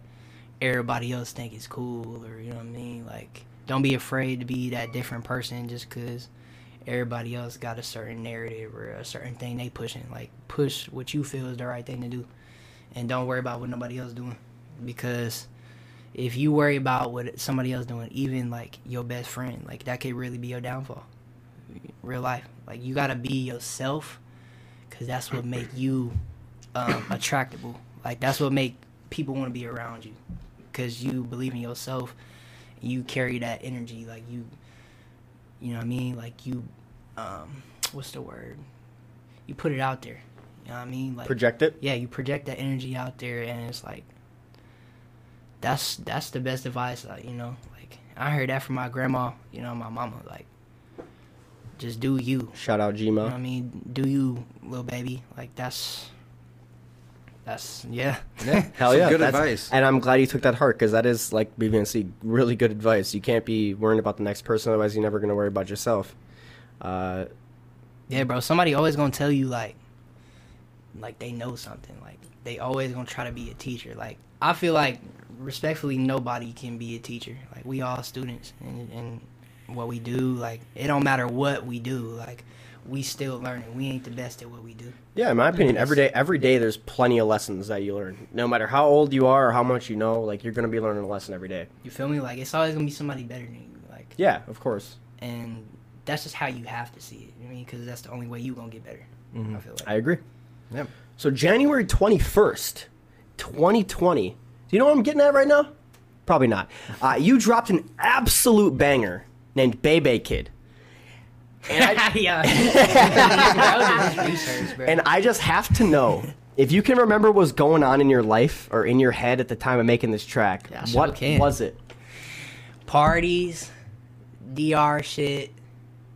everybody else think is cool or you know what I mean? Like don't be afraid to be that different person just cause everybody else got a certain narrative or a certain thing they pushing. Like push what you feel is the right thing to do and don't worry about what nobody else doing because if you worry about what somebody else is doing even like your best friend like that could really be your downfall. Real life. Like you gotta be yourself because that's what make you um, attractable. Like that's what make people want to be around you because you believe in yourself. You carry that energy. Like you you know what i mean? Like you um what's the word? You put it out there. You know what i mean? Like Project it? yeah, you project that energy out there, and it's like that's that's the best advice. Like, you know, like I heard that from my grandma. You know, my mama. Like, just do you. Shout out You know I mean? Do you, little baby. Like that's that's yeah. Yeah. Hell yeah. Good that's- advice. And I'm glad you took that heart because that is like BVNC really good advice. You can't be worrying about the next person, otherwise you're never gonna worry about yourself. Uh, Yeah, bro. Somebody always gonna tell you like, like they know something. Like they always gonna try to be a teacher. Like I feel like respectfully, nobody can be a teacher. Like we all students, and and what we do, like it don't matter what we do. Like we still learning. We ain't the best at what we do. yeah, in my opinion, every day, every day, there's plenty of lessons that you learn. No matter how old you are or how much you know, like you're gonna be learning a lesson every day. You feel me? Like it's always gonna be somebody better than you. Like Yeah, of course. and that's just how you have to see it. I mean, because that's the only way you gonna get better. Mm-hmm. I feel like. I agree. Yeah. So January 21st, 2020. Do you know what I'm getting at right now? Probably not. Uh, you dropped an absolute banger named Bebe Kid. And I, yeah. just research, and I just have to know if you can remember what was going on in your life or in your head at the time of making this track. Yeah, sure what can. was it? parties, DR shit.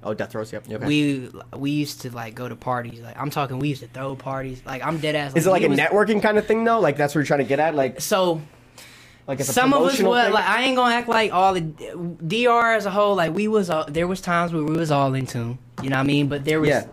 Oh, Death Rows. Yep. Okay. We we used to like go to parties. Like I'm talking, we used to throw parties. Like I'm dead ass. Is it like a was- networking kind of thing though? Like that's what you're trying to get at? Like, So like it's a some of us was like I ain't gonna act like all the DR as a whole. Like we was all, there was times where we was all in tune. You know what I mean? But there was. Yeah.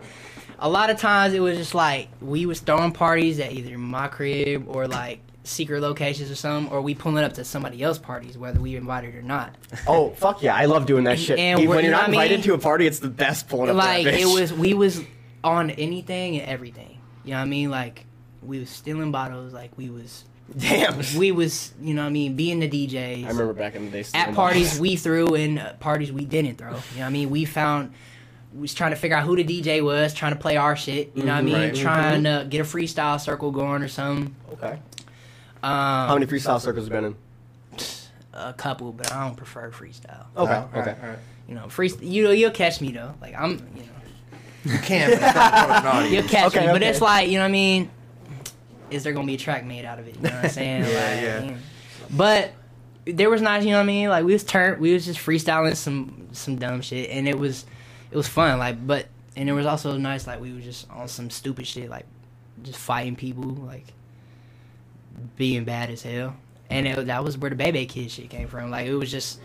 A lot of times it was just like we was throwing parties at either my crib or like secret locations or something, or we pulling up to somebody else's parties, whether we invited or not. Oh fuck yeah! I love doing that shit. and Even when you're not what I invited mean? to a party, it's the best pulling up. like it was we was on anything and everything you know what i mean like we was stealing bottles like we was Damn. we was you know what i mean being the djs I remember back in the day. at parties we threw and uh, parties we didn't throw you know what i mean we found we was trying to figure out who the dj was trying to play our shit you know what i mean right. trying to get a freestyle circle going or something Okay. Um How many freestyle circles have you been in? a couple but i don't prefer freestyle Okay. All right, okay. all right. you know free you know you'll catch me though like i'm you know You can't. but it's not for an audience. You'll catch Okay, me, but it's like you know what I mean. Is there gonna be a track made out of it? You know what I'm saying? Yeah, Like, yeah. But there was nice, you know what I mean. Like we was turned, we was just freestyling some some dumb shit, and it was it was fun. Like, but and it was also nice. Like we was just on some stupid shit, like just fighting people, like being bad as hell. And it, that was where the baby kid shit came from. Like it was just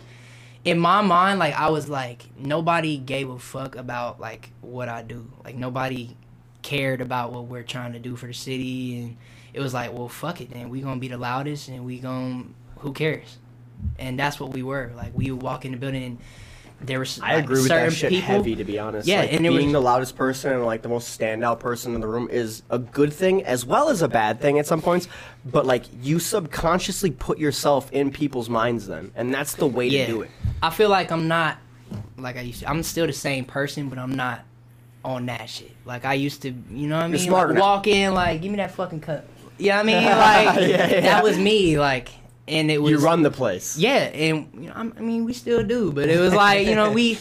in my mind, like I was like nobody gave a fuck about like what I do. Like nobody cared about what we're trying to do for the city, and it was like, well, fuck it, then we gonna be the loudest, and we gonna who cares? And that's what we were. Like we would walk in the building, and there was I like, agree with that shit people, heavy, to be honest. Yeah, like, and being was- the loudest person and like the most standout person in the room is a good thing as well as a bad thing at some points. But like you subconsciously put yourself in people's minds then, and that's the way yeah. to do it. I feel like I'm not like I used to. I'm still the same person, but I'm not on that shit. Like I used to, you know what I mean? Like, walk in, like, give me that fucking cup. You know what I mean? Like Yeah, yeah. that was me. Like, and it was You run the place. Yeah, and you know, I'm- I mean, we still do, but it was like you know, we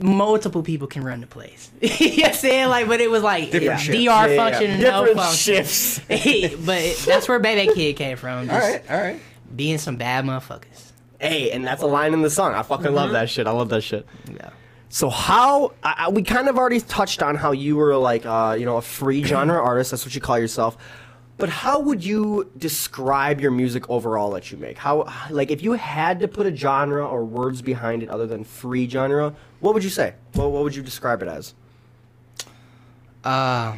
multiple people can run the place. you know what I'm saying? Like, but it was like Different yeah. DR Yeah, yeah, yeah. function and no Different function. shifts. but it, that's where Baby Kid came from. All right, all right. being some bad motherfuckers. Hey, and that's a line in the song. I fucking love that shit. I love that shit. Yeah. So how I- we kind of already touched on how you were like uh, you know a free genre artist. That's what you call yourself. But how would you describe your music overall that you make? How like if you had to put a genre or words behind it other than free genre, what would you say? What what would you describe it as? Uh,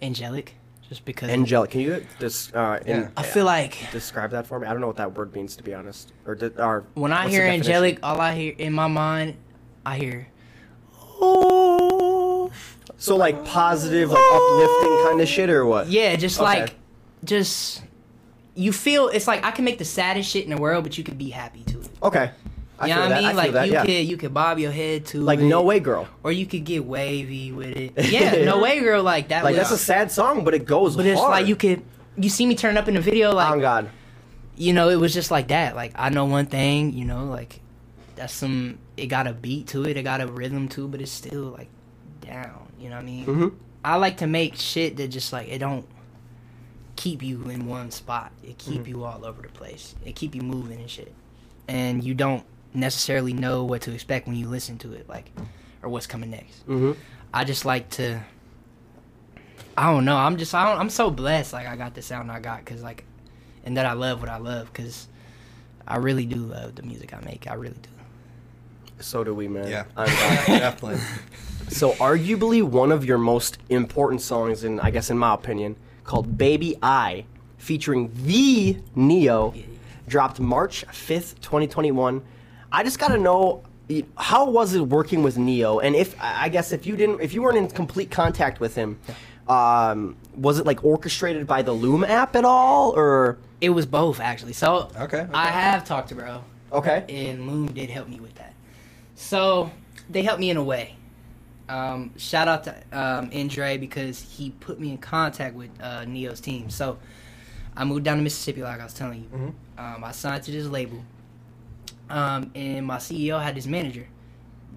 angelic, just because Angelic. Can you just uh, in- Yeah. I feel like describe that for me? I don't know what that word means to be honest. Or, or when I hear angelic, all I hear in my mind, I hear, oh, So like positive, like uplifting kind of shit, or what? yeah, just Okay. like, just you feel it's like I can make the saddest shit in the world, but you can be happy to it. Okay. I You know what. I mean? feel like that, you yeah. could you could bob your head to Like it, no way, girl. or you could get wavy with it. Yeah, no way, girl. Like that. Like was, that's a sad song, but it goes but it's like you could. You see me turn up in the video, like oh God. you know, it was just like that. Like I know one thing, you know, like that's some. It got a beat to it, it got a rhythm to, it, but it's still like down. You know what I mean? hmm I like to make shit that just like it don't keep you in one spot. It keep you all over the place. It keep you moving and shit, and you don't necessarily know what to expect when you listen to it, like or what's coming next. hmm I just like to. I don't know. I'm just. I don't, I'm so blessed. Like I got the sound I got because like, and that I love what I love because I really do love the music I make. I really do. So do we, man. Yeah, I'm glad. definitely. So, arguably one of your most important songs, in I guess, in my opinion, called "Baby I," featuring the Ne-Yo, dropped March fifth, twenty twenty one. I just gotta know. How was it working with Ne-Yo? And if I I guess if you didn't, if you weren't in complete contact with him, um, was it like orchestrated by the Loom app at all, or It was both actually. So Okay, okay. I have talked to bro, okay? and Loom did help me with that. So they helped me in a way. Um, shout out to um, Andre because he put me in contact with uh, Ne-Yo's team. So I moved down to Mississippi, like I was telling you. Mhm. Um, I signed to this label, um, and my CEO had this manager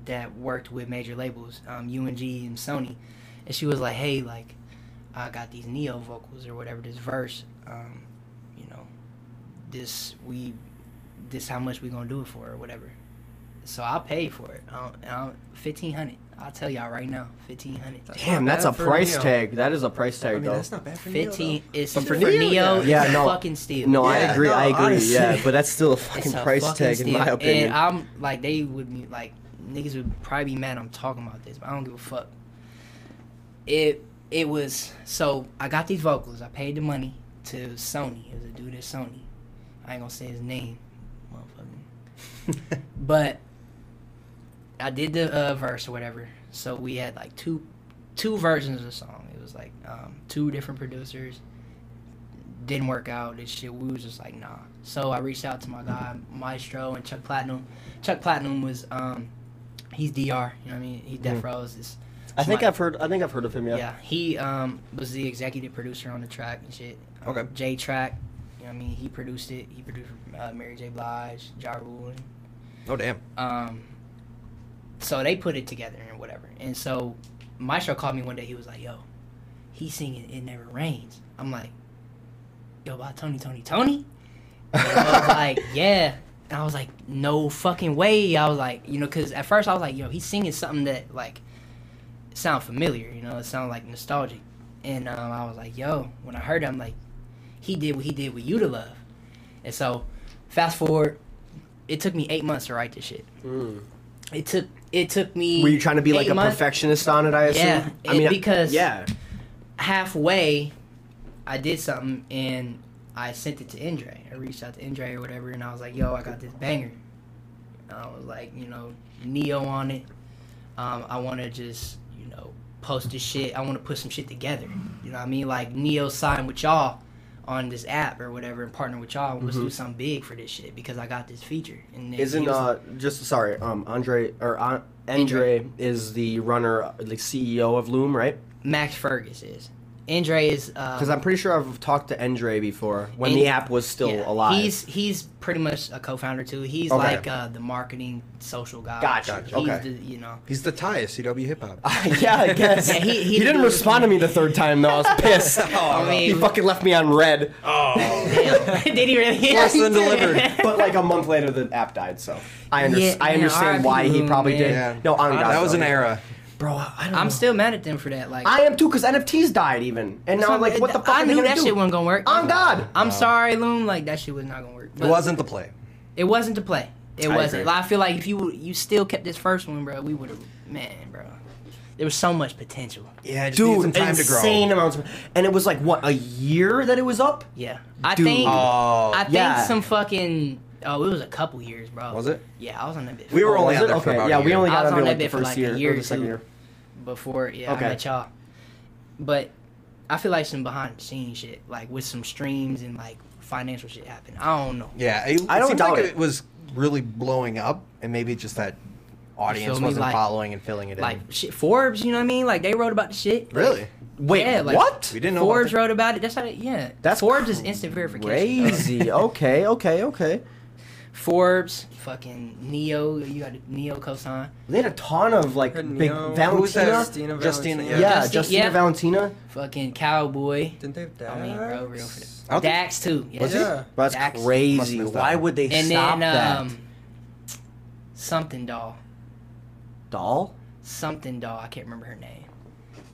that worked with major labels, um, UMG and Sony, and she was like, "Hey, like, I got these Ne-Yo vocals or whatever, this verse, um, you know, this we, this how much we gonna do it for or whatever." So I paid for it. Um, fifteen hundred. I'll tell y'all right now, fifteen hundred. Damn, not that's a price Ne-Yo. tag. That is a price tag, I mean, though. that's not bad for Fifteen. though. It's But for, for Ne-Yo, Ne-Yo. yeah. Yeah, no. fucking steal. No, I agree. no, I agree. honestly. Yeah, but that's still a fucking a price fucking tag in my opinion. And I'm like, they would be like, niggas would probably be mad I'm talking about this, but I don't give a fuck. It it was so I got these vocals. I paid the money to Sony. It was a dude at Sony. I ain't gonna say his name, motherfucker. but I did the uh, verse or whatever. So we had like two two versions of the song. It was like um, two different producers. Didn't work out. This shit. We was just like nah. So I reached out to my guy Maestro and Chuck Platinum. Chuck Platinum was um, he's DR. You know what I mean? He Death. Row's this. I think my- I've heard. I think I've heard of him. Yeah. Yeah. he um, was the executive producer on the track and shit. Um, Okay. J Track, you know what I mean? He produced it. He produced uh, Mary J. Blige, Ja Rule, and oh damn. um, so they put it together and whatever. And so Maestro called me one day. He was like, "Yo, he's singing It Never Rains." I'm like, "Yo, by Tony, Tony, Tony." And I was like, "Yeah." And I was like, "No fucking way." I was like, you know, because at first I was like, "Yo, he's singing something that like sound familiar. You know, it sound like nostalgic." And um, I was like, "Yo," when I heard it, I'm like, "He did what he did with You to Love." And so, fast forward, it took me eight months to write this shit. Mm. It took it took me. Were you trying to be like a months. perfectionist on it? I assume. Yeah, I mean, because- yeah. Halfway, I did something and I sent it to Andre. I reached out to Andre or whatever, and I was like, "Yo, I got this banger." And I was like, you know, Ne-Yo on it. Um, I want to just, you know, post this shit. I want to put some shit together. You know what I mean? Like Ne-Yo signed with y'all on this app or whatever, and partner with y'all. Let's do something big for this shit because I got this feature. And Mm-hmm. Isn't was uh just sorry um Andre or uh, Andre is the runner the CEO of Loom right? Max Fergus is. Andre is Because because I'm pretty sure I've talked to Andre before when the app was still alive. He's he's pretty much a co-founder too. He's Okay. like uh, the marketing social guy. Gotcha. He's Okay. the, you know. He's the tie of CW hip hop. yeah, I guess. Yeah, he- he didn't didn't- respond to me the third time though. I was pissed. I mean, he fucking left me on red. Oh, did he really? Worse than delivered. But like a month later, the app died. So I, under- Yeah, I understand RIP why he probably man. did. Yeah. No, on God, that was though. an era. Bro. I don't. I'm know. still mad at them for that. Like I am too, because NFTs died even, and now I'm like, what the fuck? I are they knew gonna that do? shit wasn't gonna work. On God. I'm sorry, Loom. Like that shit was not gonna work. It But wasn't the play. It wasn't the play. It I wasn't. agree. Like, I feel like if you you still kept this first one, bro, we would have. Man, bro, there was so much potential. Yeah, just needed Dude, some time to grow. insane amounts of, and it was like what a year that it was up. Yeah, I Dude. think. Oh, I think yeah. some fucking. Oh, it was a couple years, bro. was it? Yeah, I was on that bit. We were only Was on it? there for okay. about yeah, a we year. only I got was under on like that the bit for first like a year, year or or the second two. year. before. Yeah, Okay. I met y'all. But I feel like some behind the scenes shit, like with some streams and like financial shit happened. I don't know. Yeah, it, I it don't seems doubt like it. it was really blowing up, and maybe just that audience wasn't Like- following and filling it Like in. shit, Forbes, you know what I mean? Like they wrote about the shit. Really? Wait, Yeah, like- what? We didn't know. Forbes about wrote about it. That's how. They, yeah, That's Forbes is instant verification. Crazy. okay, okay, okay. Forbes, fucking Ne-Yo. You got Ne-Yo cosign. They had a ton of like Heard big Ne-Yo. Valentina. Who's that? Justina Justina, Valentina. Yeah, Justin- Justina yeah. Valentina. Fucking Cowboy. Didn't they have Dax? I mean, bro, real for I don't think- Dax too. Yeah. Was he? Yeah. That's Dax. crazy. Must have missed that Why would they And stop then that? um, something doll, Doll? something doll. I can't remember her name.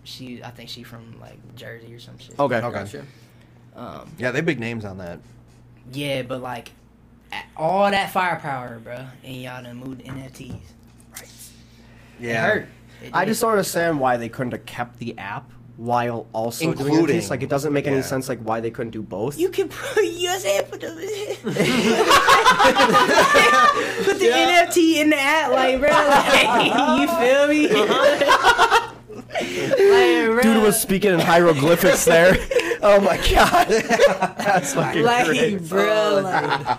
She, I think she from like Jersey or some shit. Okay. Okay. Gotcha. Um, Yeah, they have big names on that. yeah, but like a- all that firepower, bro, and y'all done moved NFTs. It hurt. It I just don't understand why they couldn't have kept the app while also doing Including- NFTs. Like it doesn't make any yeah. sense like why they couldn't do both. You can put USA put the put the NFT in the app, like bro. Like, you feel me? Uh-huh. Like, Dude was speaking in hieroglyphics there. Oh my god. That's fucking like, great. bro. Like,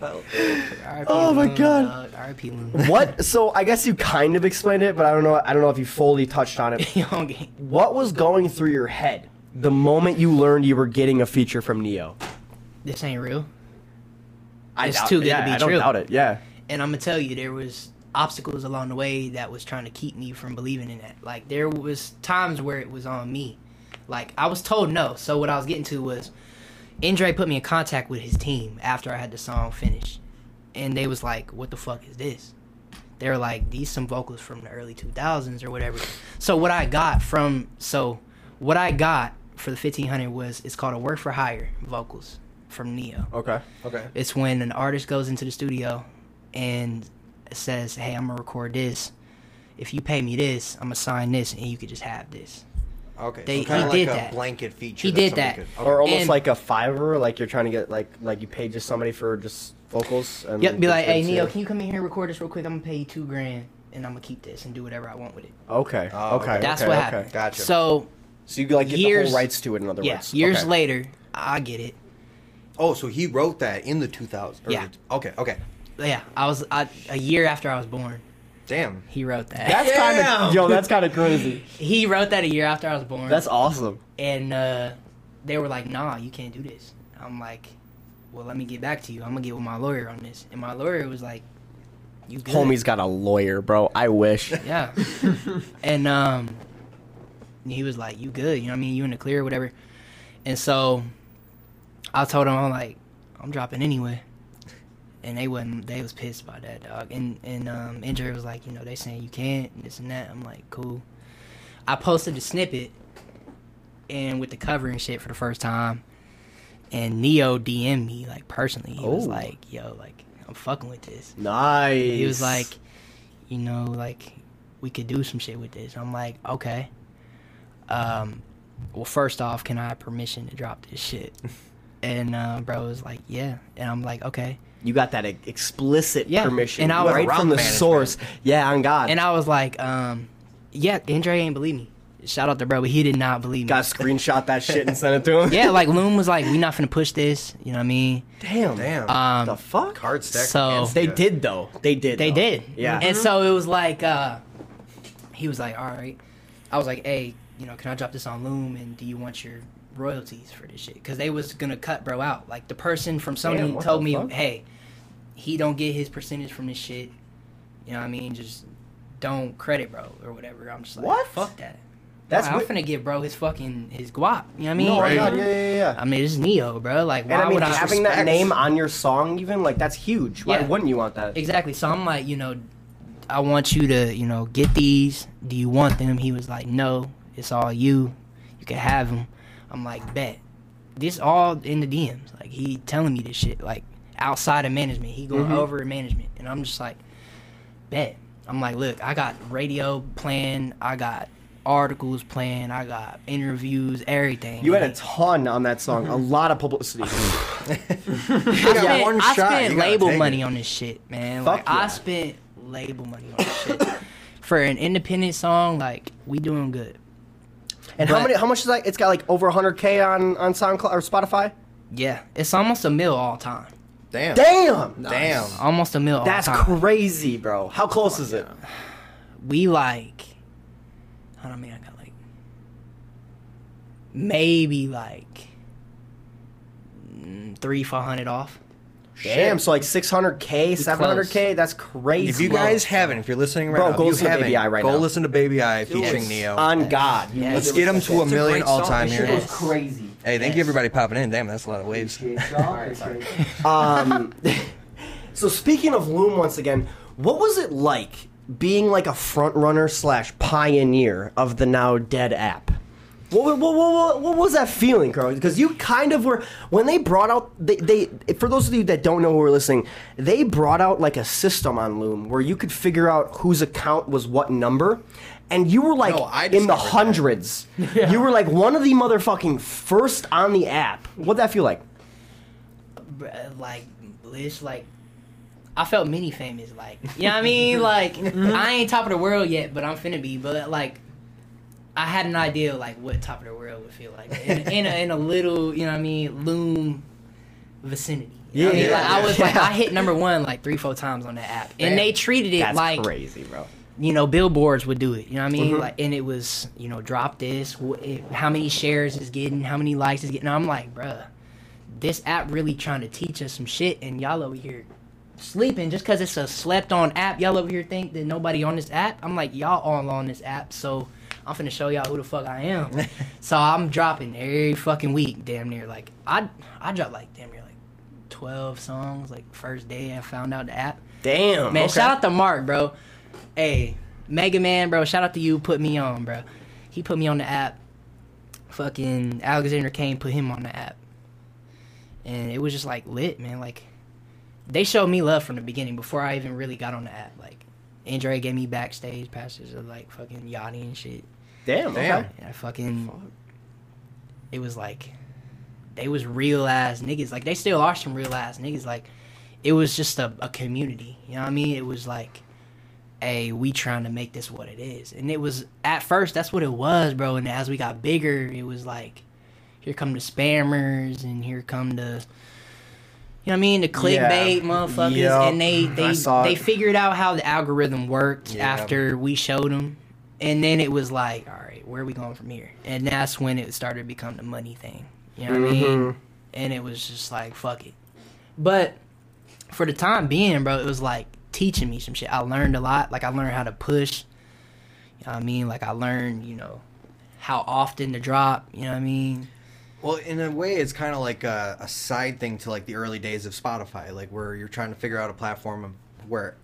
oh, RIP Oh my God. RIP What? So I guess you kind of explained it, but I don't know. I don't know if you fully touched on it. What was going through your head the moment you learned you were getting a feature from Ne-Yo? This ain't real. I It's doubt- too good to be I don't true. doubt it. Yeah. and I'm gonna tell you, there was obstacles along the way that was trying to keep me from believing in that. Like there was times where it was on me. Like I was told no. So what I was getting to was, Andre put me in contact with his team after I had the song finished, and they was like, "What the fuck is this?" They were like, "These some vocals from the early 2000s or whatever." So what I got from so what I got for the 1500 was it's called a work for hire vocals from Ne-Yo. Okay. Okay. It's when an artist goes into the studio and says, "Hey, I'm gonna record this. If you pay me this, I'm gonna sign this, and you could just have this." Okay. They- so kind he of did like a that. blanket feature. He that did that. could- okay. Or almost And- like a Fiverr, like you're trying to get like like you pay just somebody for just vocals. And Yep. Be like, "Hey, it's- Ne-Yo, yeah. can you come in here and record this real quick? I'm gonna pay you two grand, and I'm gonna keep this and do whatever I want with it." Okay. Oh, okay. okay. That's okay, what okay. happened. Gotcha. So So you like get the whole rights to it. In other yeah, words. years Okay. later, I get it. Oh, so he wrote that in the 2000s. Yeah. the- Okay. Okay. Yeah, I was I, a year after I was born. Damn. He wrote that. That's kind of yo. That's kind of crazy. he wrote that a year after I was born. That's awesome. and uh, they were like, "Nah, you can't do this." I'm like, "Well, let me get back to you. I'm gonna get with my lawyer on this." And my lawyer was like, "You good?" Homie's got a lawyer, bro. I wish. Yeah. and um, he was like, "You good? You know what I mean? You in the clear, or whatever." And so, I told him, "I'm like, I'm dropping anyway." And they wasn't. They was pissed about that, dog. And and um, Andrew was like, you know, they saying you can't, and this and that. I'm like, cool. I posted the snippet, and with the cover and shit for the first time, and Ne-Yo DM'd me like personally. He was Oh. like, "Yo, like, I'm fucking with this." Nice. He was like, you know, like we could do some shit with this. I'm like, okay. Um, well, first off, can I have permission to drop this shit? And uh, bro was like, yeah. And I'm like, okay. You got that e- explicit Yeah, permission, and I was- right from the management. source. Yeah, on God. And I was like, um, yeah, Andre ain't believe me. Shout out to bro, but he did not believe me. got screenshot that shit and sent it to him. yeah, like Loom was like, we not finna push this. You know what I mean? Damn. Damn. Um, The fuck? Card stack. so- They ya. did though. They did. They though. did. Yeah. And so it was like, uh, he was like, all right. I was like, hey, you know, can I drop this on Loom and do you want your royalties for this shit? Because they was gonna cut bro out. Like the person from Sony Damn, told me, fuck? hey, he don't get his percentage from this shit. You know what I mean? Just don't credit bro or whatever. I'm just like, What? Fuck that. That's That's I'm finna give bro his fucking his guap. You know what I mean? No, Right. Yeah, yeah, yeah. I mean, it's Ne-Yo, bro. Like, why And I mean, would I having that name on your song, even like that's huge. Why Yeah. wouldn't you want that? Exactly. So I'm like, you know, I want you to, you know, get these. Do you want them? He was like, no, it's all you. You can have them. I'm like, bet. This all in the DMs. Like he telling me this shit. Like outside of management, he going Mhm. over management, and I'm just like, bet. I'm like, look, I got radio playing. I got articles playing. I got interviews, everything. You had a ton on that song, a lot of publicity. I spent, one I spent label money it. on this shit, man. Fuck like I spent label money on this shit. For an independent song, like we doing good. And how many? How much is that? It's got like over 100k on on SoundCloud or Spotify. Yeah, it's almost a mil all time. Damn. Damn, Damn. Almost a mil that's all time. crazy, bro. How close is it? we like, I don't mean I got like maybe like mm, three four hundred off. Damn, so like 600k, 700k. That's crazy. If you guys haven't, if you're listening right Bro, now, go if you listen to haven't, Baby I right go now. listen to Baby I featuring it. Ne-Yo. on God, Yeah. Let's get him to a million all time here. shit was crazy. Hey, thank you everybody popping in. Damn, that's a lot of waves. Um, so speaking of Loom once again, what was it like being like a front runner slash pioneer of the now dead app? What, what, what, what, what was that feeling, Carl? Because you kind of were when they brought out they, they for those of you that don't know who are listening, they brought out like a system on Loom where you could figure out whose account was what number. And you were like No, I in the discovered that. hundreds. You were like one of the motherfucking first on the app. What'd that feel like? Like bliss like I felt mini famous like you know what I mean like mm-hmm. I ain't top of the world yet but I'm finna be but like I had an idea like what top of the world would feel like in, in, a, in a little you know what I mean loom vicinity you know what I mean? Yeah, like I was like. I hit number one like three four times on that app and they treated it That's like crazy, bro. you know, billboards would do it. You know what I mean? Mhm. Like, and it was, you know, drop this. How many shares is getting? How many likes is getting? And I'm like, bruh, this app really trying to teach us some shit, and y'all over here sleeping just because it's a slept on app. Y'all over here think that nobody on this app. I'm like, y'all all on this app, so I'm finna show y'all who the fuck I am. so I'm dropping every fucking week, damn near. Like I, I drop like damn near like 12 songs. Like first day I found out the app. Damn. Man, okay. shout out to Mark, bro. Hey, Mega Man, bro. Shout out to you. Put me on, bro. He put me on the app. Fucking Alexander Kane put him on the app, and it was just like lit, man. Like they showed me love from the beginning before I even really got on the app. Like Andre gave me backstage passes of like fucking Yachty and shit. Damn. Damn. Okay. And I fucking. It was like, they was real ass niggas. Like they still are some real ass niggas. Like, it was just a, a community. You know what I mean? It was like, hey, we trying to make this what it is. And it was at first that's what it was, bro. And as we got bigger, it was like, here come the spammers and here come the. You know what I mean? The clickbait motherfuckers, Yup. and they they they it. figured out how the algorithm worked Yeah. after we showed them, and then it was like, all right, where are we going from here? And that's when it started to become the money thing. You know what I mean? Mhm. And it was just like, fuck it. But for the time being, bro, it was like teaching me some shit. I learned a lot. Like I learned how to push. You know what I mean? Like I learned, you know, how often to drop. You know what I mean? Well, in a way, it's kind of like a, a side thing to like the early days of Spotify, like where you're trying to figure out a platform of where,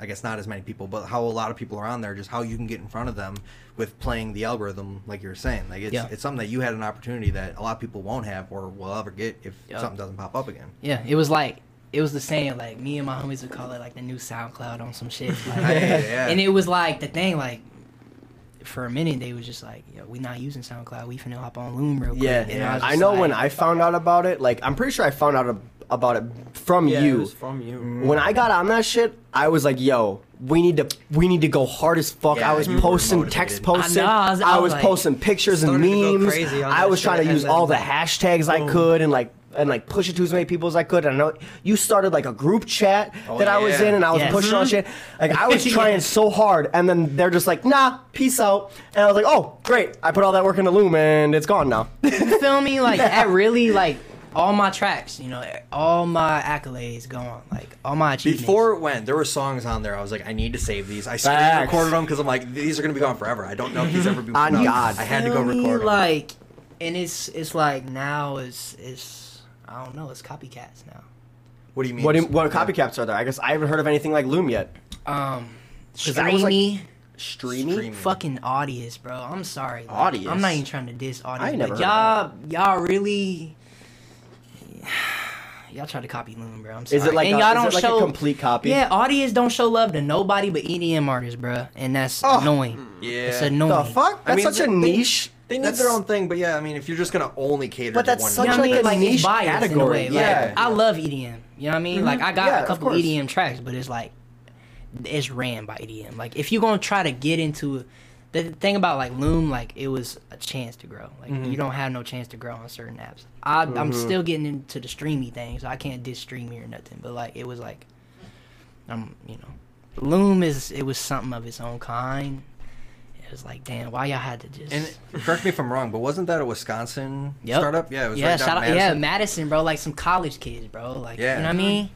I guess not as many people, but how a lot of people are on there, just how you can get in front of them with playing the algorithm, like you were saying. Like it's Yeah. it's something that you had an opportunity that a lot of people won't have or will ever get if Yeah. something doesn't pop up again. Yeah, it was like it was the same. Like me and my homies would call it like the new SoundCloud on some shit. Like, Yeah, yeah. And it was like the thing, like for a minute they was just like, yo, we not using SoundCloud. We finna hop on Loom real quick. Yeah, And Yeah. was I know like- when I found out about it. Like, I'm pretty sure I found out ab- about it from Yeah, it you. was from you. Mm. When I got on that shit, I was like, "Yo, we need to, we need to go hard as fuck." Yeah, I was you were posting, motivated. text I know, I I was- was, I was like- posting pictures and Started to go memes. I was trying to use all the like, hashtags I could, and like and like push it to as many people as I could. And I know you started like a group chat Oh, that I was in, and I was Yes. pushing on mm-hmm. shit. Like I was Yeah. trying so hard, and then they're just like, "Nah, peace out." And I was like, "Oh, great! I put all that work into Loom, and it's gone now." You feel me? Like that really like all my tracks, you know, all my accolades gone, like all my achievements. Before it went, there were songs on there. I was like, I need to save these. I screen recorded them because I'm like, these are gonna be gone forever. I don't know if these ever be. On put up. God. I had to go Feel me? record them. Like, and it's it's like now it's it's I don't know, it's copycats now. what do you mean? what do you- what copycats are there? I guess I haven't heard of anything like Loom yet. Um, 'Cause that was, like, streamy, Streamy. Streamy. fucking Audius, bro. I'm sorry. like, Audius? I'm not even trying to diss Audius. I ain't but never y'all y'all really. Y'all try to copy Loom, bro. I'm sorry. Is it like and a- y'all don't it like a show complete copy? Yeah, Audius don't show love to nobody but EDM artists, bro, and that's Oh. annoying. Yeah. It's The annoying. fuck? I That's mean, such a niche. They need That's- their own thing, but yeah, I mean, if you're just gonna only cater But to that's one, such You know what I like a Like niche it's biased in a category. way. Like, Yeah. I love EDM. You know what I mean? Mm-hmm. Like I got Yeah, a couple course. EDM tracks, but it's like it's ran by EDM. Like if you're gonna try to get into the thing about like Loom, like it was a chance to grow. Like Mm-hmm. you don't have no chance to grow on certain apps. I, I'm still getting into the streamy thing, so I can't diss streamy or nothing. But like it was like, um, you know, Loom is it was something of its own kind. It was like, damn, why y'all had to just And correct me if I'm wrong, but wasn't that a Wisconsin Yep. startup? Yeah, it was yeah, right shout out, in yeah, Madison. Madison, bro. Like some college kids, bro. Like, Yeah. you know what I mean?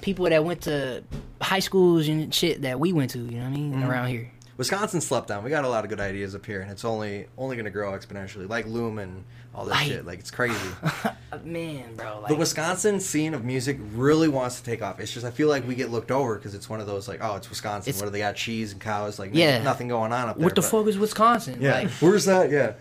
People that went to high schools and shit that we went to. You know what I mean? Mm-hmm. Around here. Wisconsin slept on. We got a lot of good ideas up here, and it's only only gonna grow exponentially, like Loom and all this Like- shit. Like it's crazy. Man, bro. Like, the Wisconsin scene of music really wants to take off. It's just I feel like we get looked over because it's one of those like, oh, it's Wisconsin. It's- what do they got? Cheese and cows. Like, Yeah. nothing going on up there. what the but- fuck is Wisconsin? Yeah, Like, where's that? Yeah,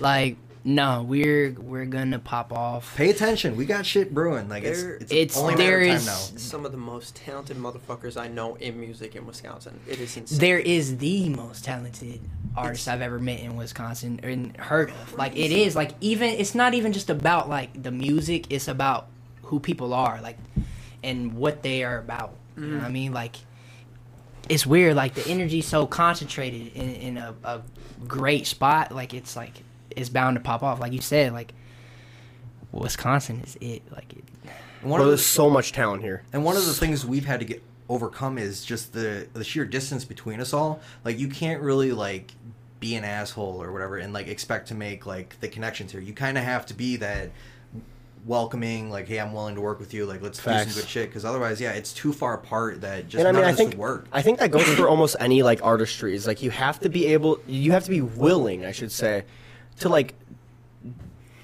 like, no, we're we're gonna pop off. pay attention. We got shit brewing. Like it's There- it's, It's- only a matter there of time is- now. Some of the most talented motherfuckers I know in music in Wisconsin. It is insane. There is the most talented artist I've ever met in Wisconsin and heard of. Like it is like even it's not even just about like the music. It's about who people are like and what they are about. You know what I mm. mean? Like it's weird. Like the energy's so concentrated in, in a, a great spot. Like it's like it's bound to pop off. Like you said, like Wisconsin is it. Like it, one Bro, of there's the, so much talent here. and one of the things we've had to get overcome is just the the sheer distance between us all. Like you can't really like be an asshole or whatever and like expect to make like the connections here. You kind of have to be that welcoming like hey i'm willing to work with you like let's do some good shit because otherwise yeah it's too far apart that just and I none mean, I this think would work I think that goes for almost any like artistry. Is like you have to be able, you have to be willing, I should say, to like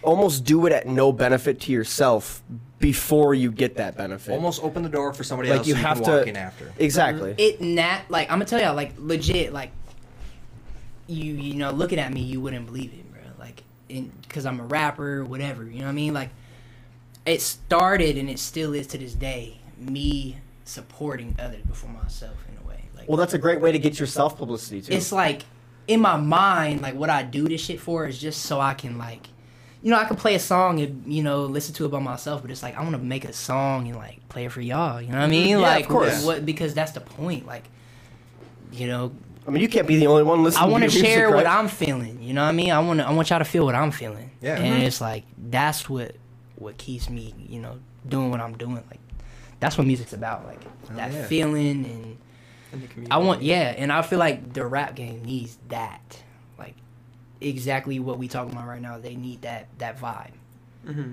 almost do it at no benefit to yourself before you get that benefit. almost open the door for somebody like else you so have can to walk in after exactly. it nat like I'm gonna tell y'all like legit like you you know looking at me you wouldn't believe it bro like in because I'm a rapper whatever you know what I mean like it started and it still is to this day me supporting others before myself in a way like well, that's a great way to get your self publicity too. it's like in my mind like what I do this shit for is just so I can like you know I can play a song and you know listen to it by myself but it's like I want to make a song and like play it for y'all you know what I mean Yeah, of like course. what because that's the point like you know I mean, you can't be the only one listening. I want to share music, what right? I'm feeling. You know what I mean? I want to. I want y'all to feel what I'm feeling. Yeah. And Mhm. it's like that's what what keeps me, you know, doing what I'm doing. Like that's what music's about. Like that yeah. feeling and in the community. I want yeah. And I feel like the rap game needs that. Like exactly what we talking about right now. They need that that vibe. hmm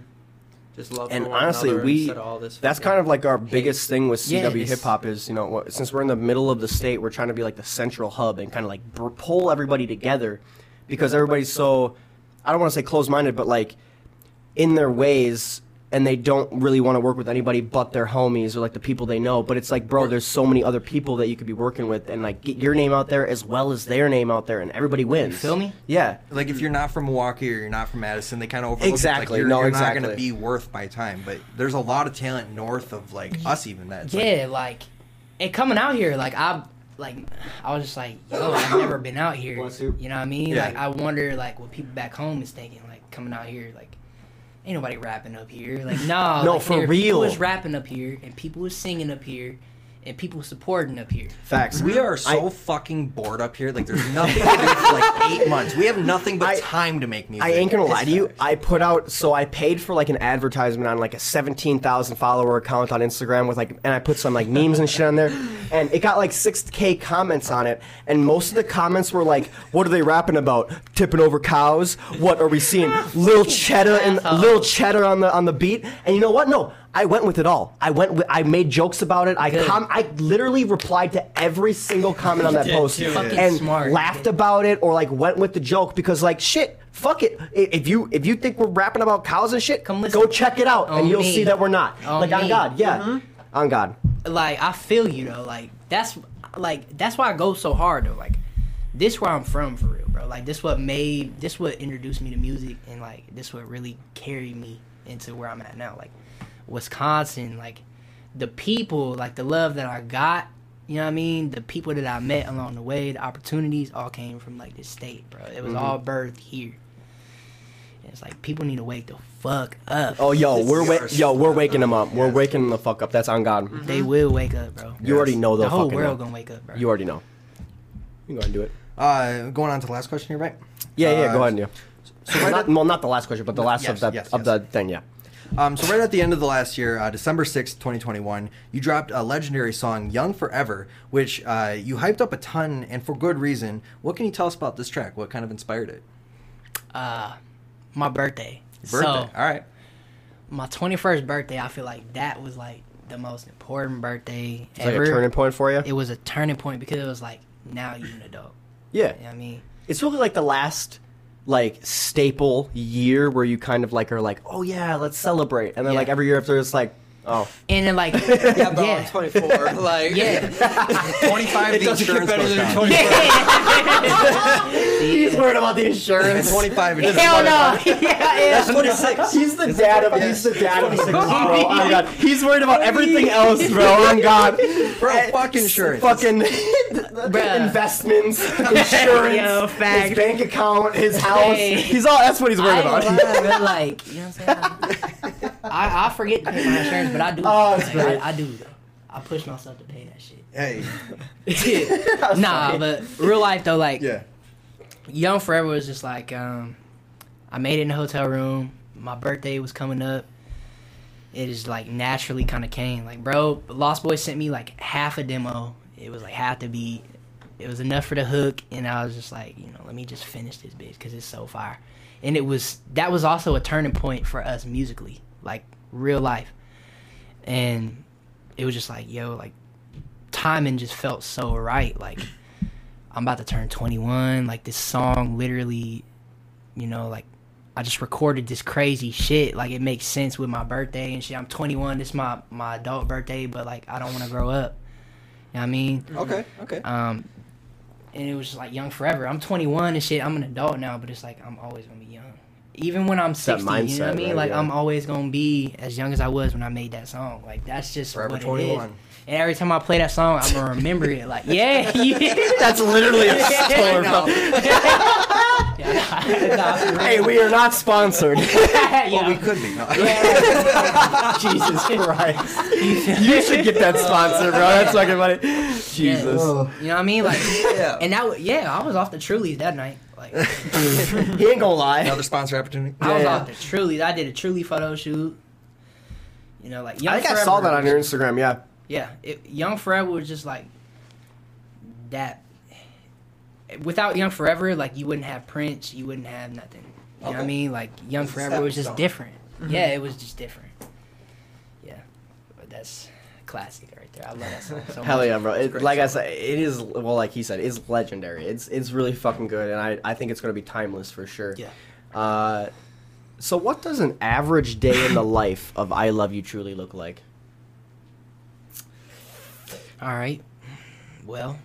Just love And one honestly, we instead all this that's fucking kind of like our biggest thing with CW it's- hip hop is you know what, since we're in the middle of the state, we're trying to be like the central hub and kind of like br- pull everybody together because everybody's so I don't want to say closed minded, but like in their ways. And they don't really want to work with anybody but their homies or like the people they know. But it's like, bro, there's so many other people that you could be working with, and like get your name out there as well as their name out there, and everybody wins. feel me? Yeah. like if you're not from Milwaukee or you're not from Madison, they kind of overlook it. Exactly. Like you're, No, you're not going to be worth my time. But there's a lot of talent north of like us, even that. it's like- yeah, like and coming out here, like I like I was just like, yo, I've never been out here. You. You know what I mean? Yeah. Like I wonder like what people back home is thinking, like coming out here, like ain't nobody rapping up here. Like no, No, like, for real. People was rapping up here and people was singing up here and people supporting up here. Facts. We are so I- fucking bored up here. Like, there's nothing to do for like eight months. We have nothing but I- time to make music. I ain't gonna lie to you. I put out so I paid for like an advertisement on like a seventeen thousand follower account on Instagram with like, and I put some like memes and shit on there, and it got like six k comments on it, and most of the comments were like, "What are they rapping about? Tipping over cows? What are we seeing? Little cheddar and Asshole. little cheddar on the on the beat?" And you know what? No. I went with it all. I went. With, I made jokes about it. I com- I literally replied to every single comment on that post too. And smart. laughed about it or like went with the joke because like shit fuck it if you if you think we're rapping about cows and shit Come listen. go check it out On and you'll me. see that we're not On like on me. god yeah mm-hmm. on god like I feel you though. Like that's like that's why I go so hard though. Like this where I'm from for real, bro. Like this what made this what introduced me to music and like this what really carried me into where I'm at now. Like Wisconsin, like the people, like the love that I got, you know what I mean? The people that I met along the way, the opportunities all came from like this state, bro. It was Mm-hmm. all birthed here. And it's like people need to wake the fuck up. oh yo we're wa- yo we're so- waking them up we're waking them the fuck up that's on god They will wake up, bro. you already know The they'll whole fucking world know. gonna wake up, bro. you already know you can go ahead and do it Uh, going on to the last question here, right? yeah yeah Uh, go ahead and do So not, well not the last question but the last Yes, of the yes, of yes. the thing yeah um, so right at the end of the last year, uh, December sixth, twenty twenty one, you dropped a legendary song, "Young Forever," which uh, you hyped up a ton and for good reason. What can you tell us about this track? What kind of inspired it? uh my birthday. Birthday. So All right. my twenty first birthday, I feel like that was like the most important birthday it's like ever. a turning point for you It was a turning point because it was like now you're an adult. yeah You know what I mean? it's really like the last like staple year where you kind of like are like oh yeah let's celebrate and then Yeah. like every year after it's like oh And then like Yeah, bro, yeah. I'm 24. Like, Yeah. Twenty five. It the doesn't get insurance better than down. 24. he's worried about the insurance Twenty five. Hell no! yeah, yeah. 26 he's the dad of he's the dad of six bro oh my god he's worried about everything else bro oh on god Bro, fuck insurance. fucking Bruh. investments insurance Yo, his bank account his house Hey. he's all that's what he's worried I about lying, but like, you know what I'm saying? I, I forget to pay my insurance, but I do. Oh, Like. I, I do. though. I push myself to pay that shit. Hey. nah, but real life though, like Yeah. Young Forever was just like um, I made it in the hotel room. My birthday was coming up. It is like naturally kind of came. Like, bro, Lost Boy sent me like half a demo. It was like half the beat. It was enough for the hook, and I was just like, you know, let me just finish this bitch because it's so fire. And it was that was also a turning point for us musically, like real life. And it was just like, yo, like timing just felt so right. Like I'm about to turn 21. Like this song literally, you know, like I just recorded this crazy shit. Like it makes sense with my birthday and shit. I'm 21. This is my my adult birthday, but like I don't want to grow up. You know what I mean? Okay. Okay. Um, and it was just like young forever. I'm 21 and shit. I'm an adult now, but it's like I'm always gonna be young. Even when I'm that 60, you know what I mean? right, like yeah. I'm always gonna be as young as I was when I made that song. Like that's just Forever what 21. is. And every time I play that song, I'm gonna remember it. Like yeah, yeah. that's literally a store No. Yeah, nah, for real. hey we are not sponsored Yeah. Well, we could be. No. Jesus Christ. you should get that sponsor, bro. That's fucking funny. Jesus. You know what I mean? Like, Yeah. and that, wa- yeah, I was off the Trulies that night. Like, he ain't gonna lie. Another sponsor opportunity. I was Yeah. off the Trulies. I did a Truly photo shoot. You know, like Young I think I saw that on your Instagram, yeah. Yeah, it, Young Forever was just like that. Without Young Forever, like you wouldn't have Prince, you wouldn't have nothing. You know what I mean? Like Young It's Forever was just stepping different. Mm-hmm. Yeah, it was just different. Yeah, but that's classic right. I love that song so Hell much. yeah, bro. It, great like I said, it is well, like he said, it's legendary. It's it's really fucking good, and I, I think it's gonna be timeless for sure. Yeah. Uh, so what does an average day in the life of I Love You Truly look like? All right. Well,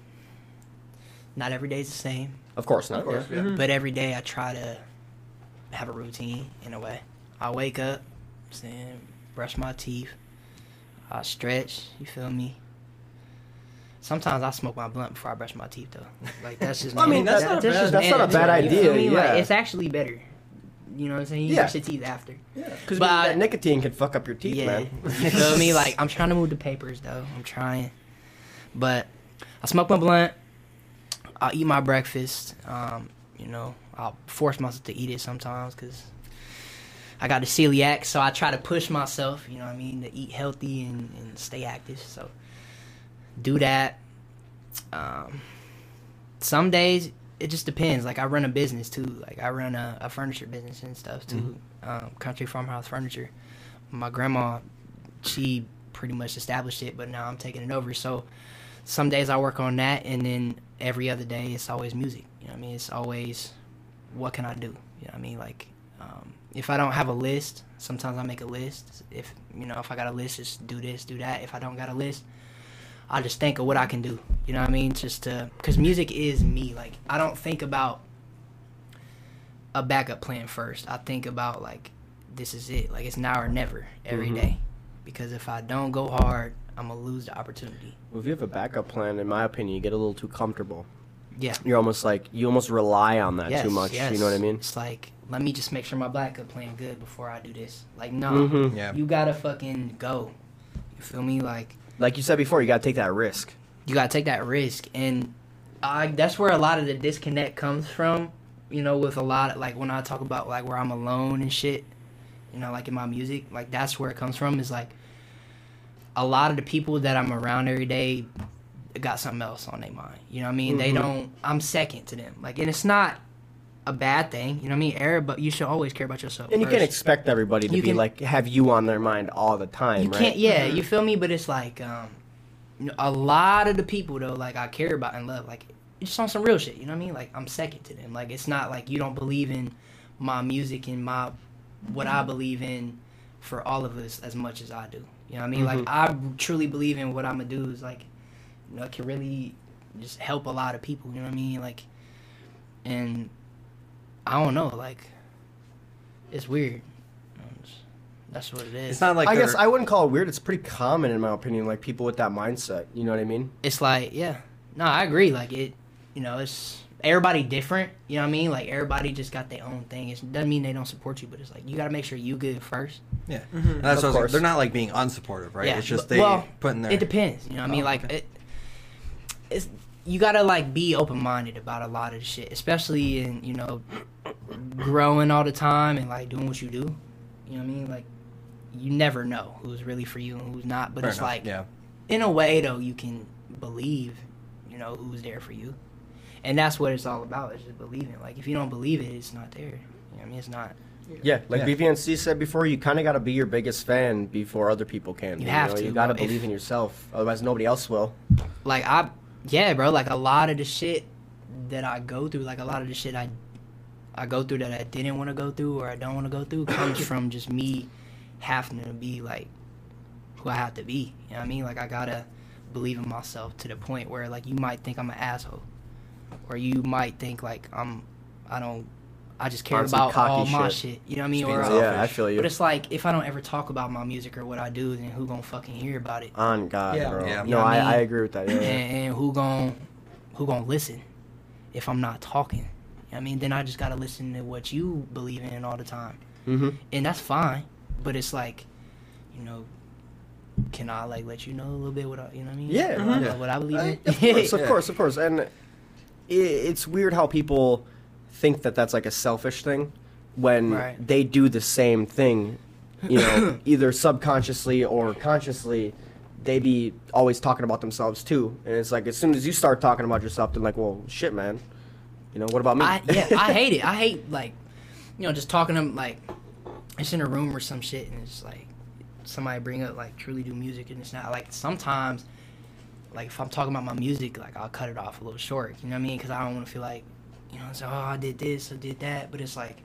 not every day's the same, Of course not. Of course, yeah. yeah. but every day I try to have a routine in a way. I wake up, then brush my teeth, I stretch. You feel me? Sometimes I smoke my blunt before I brush my teeth, though. Like that's just. I mean, that's That- not a that's bad- that's not a bad idea, me? Like, it's actually better. You know what I'm saying? You Yeah. brush your teeth after. Yeah. Because that nicotine can fuck up your teeth, yeah. man. you feel me? Like I'm trying to move the papers though. I'm trying. But I smoke my blunt. I'll eat my breakfast. Um, you know, I'll force myself to eat it sometimes because I got a celiac, so I try to push myself. You know what I mean to eat healthy and, and stay active. So do that. Um, some days it just depends. Like I run a business too. Like I run a, a furniture business and stuff too. Um, Country Farmhouse Furniture. My grandma, she pretty much established it, but now I'm taking it over. So some days I work on that, and then every other day it's always music. You know what I mean? It's always what can I do? You know what I mean? Like um, if I don't have a list, sometimes I make a list. If you know if I got a list, just do this, do that. If I don't got a list, I just think of what I can do. You know what I mean? Just to because music is me. Like I don't think about a backup plan first. I think about like this is it. Like it's now or never every day. Mhm. Because if I don't go hard, I'm gonna lose the opportunity. Well, if you have a backup plan, in my opinion, you get a little too comfortable. Yeah. You're almost like you almost rely on that Yes, too much. yes. You know what I mean? It's like let me just make sure my backup plan good before I do this. Like no, Mhm. Yeah. you gotta fucking go. You feel me? Like Like you said before, you got to take that risk. you gotta take that risk and I that's where a lot of the disconnect comes from you know with a lot of, like when i talk about like where i'm alone and shit you know like in my music like that's where it comes from is like a lot of the people that i'm around every day got something else on their mind you know what i mean they Mhm. don't i'm second to them like and it's not a bad thing you know what i mean Eric, but you should always care about yourself And you can't expect everybody to You be can- like have you on their mind all the time, You right? can't, yeah, Mhm. you feel me? But it's like, um, you know, a lot of the people though, like I care about and love, like it's on some real shit. You know what I mean? Like I'm second to them. Like it's not like you don't believe in my music and my what I believe in for all of us as much as I do. You know what I mean? Like I truly believe in what I'm gonna do is like, you know, it can really just help a lot of people. You know what I mean? Like, and I don't know, like it's weird. That's what it is. It's not like I guess they're- I wouldn't call it weird. It's pretty common in my opinion, like people with that mindset. You know what I mean? it's like yeah no i agree like it you know it's everybody different you know what i mean like everybody just got their own thing it doesn't mean they don't support you but it's like you got to make sure you good first Yeah. Mhm. That's Of what I was like, course. they're not like being unsupportive, right? Yeah, It's just they well, put in their. it depends you know what i mean Oh, like okay. it it's you gotta like be open-minded about a lot of shit especially in you know growing all the time and like doing what you do you know what i mean like you never know who's really for you and who's not but Fair it's enough, like yeah. in a way though you can believe you know who's there for you and that's what it's all about is just believing like if you don't believe it it's not there you know what i mean it's not Yeah, like Yeah. BVNC said before, you kind of got to be your biggest fan before other people can. You be, have know? to, You got to bro. If- believe in yourself, otherwise nobody else will. like i yeah bro like a lot of the shit that i go through like a lot of the shit i i go through that i didn't want to go through or i don't want to go through comes from just me having to be like who i have to be you know what i mean like i gotta believe in myself to the point where like you might think i'm an asshole or you might think like i'm i don't i just care On about cocky all my shit. shit you know what i mean Just or being yeah, uh, I feel you. but it's like if i don't ever talk about my music or what i do then who gonna fucking hear about it On God, Yeah. bro. Yeah. No, You know what I, I mean? I agree with that. Yeah, yeah. and, and who gon' who gon' listen if I'm not talking? I mean, then I just gotta listen to what you believe in all the time, Mm-hmm. and that's fine. But it's like, you know, can I like let you know a little bit what I, you know what I mean? Yeah. What I- Mhm. what I believe I- in. of course, of Yeah. course, of course. And i it's weird how people think that that's like a selfish thing when Right. they do the same thing, you know, either subconsciously or consciously. They be always talking about themselves too, and it's like as soon as you start talking about yourself, they're like, "Well, shit, man, you know, what about me?" I, yeah, I hate it. I hate like, you know, just talking to them like, it's in a room or some shit, and it's like somebody bring up like truly do music, and it's not like sometimes, like if I'm talking about my music, like I'll cut it off a little short. You know what I mean? Because I don't want to feel like, you know, so oh I did this, I did that, but it's like.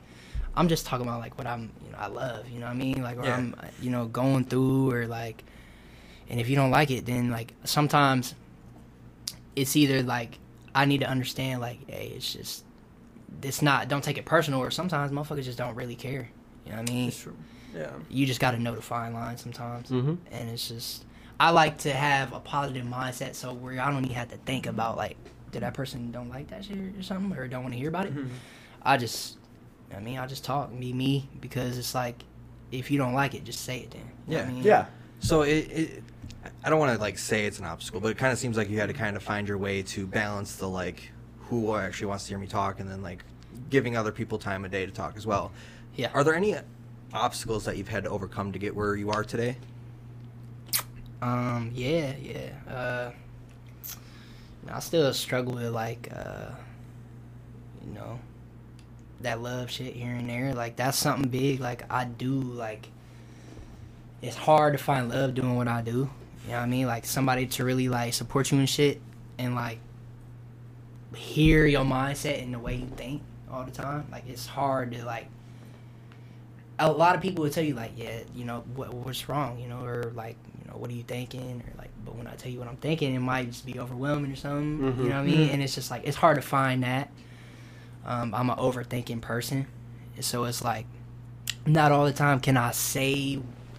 I'm just talking about like what I'm, you know, I love, you know what I mean? Like, or Yeah. I'm, you know, going through, or like, and if you don't like it, then like sometimes it's either like I need to understand like, hey, it's just it's not don't take it personal or sometimes motherfuckers just don't really care. You know what I mean? It's true. Yeah. You just gotta know the fine line sometimes. Mhm. And it's just I like to have a positive mindset so where I don't even have to think about like did that person don't like that shit or something or don't want to hear about it. Mhm. I just I mean I just talk, be me because it's like if you don't like it, just say it then. You know what I Yeah. mean? Yeah. So it, it I don't want to like say it's an obstacle, but it kind of seems like you had to kind of find your way to balance the like who actually wants to hear me talk, and then like giving other people time a day to talk as well. Yeah. Are there any obstacles that you've had to overcome to get where you are today? Um, yeah, yeah. Uh, you know, I still struggle with like, uh, you know, that love shit here and there. Like that's something big. Like I do like. It's hard to find love doing what I do. You know what I mean? Like somebody to really like support you and shit, and like hear your mindset and the way you think all the time. Like it's hard to like. A lot of people will tell you like, yeah, you know, what what's wrong, you know, or like, you know, what are you thinking, or like, but when I tell you what I'm thinking, it might just be overwhelming or something. Mhm. You know what I mean? And it's just like it's hard to find that. Um, I'm an overthinking person, so it's like not all the time can I say,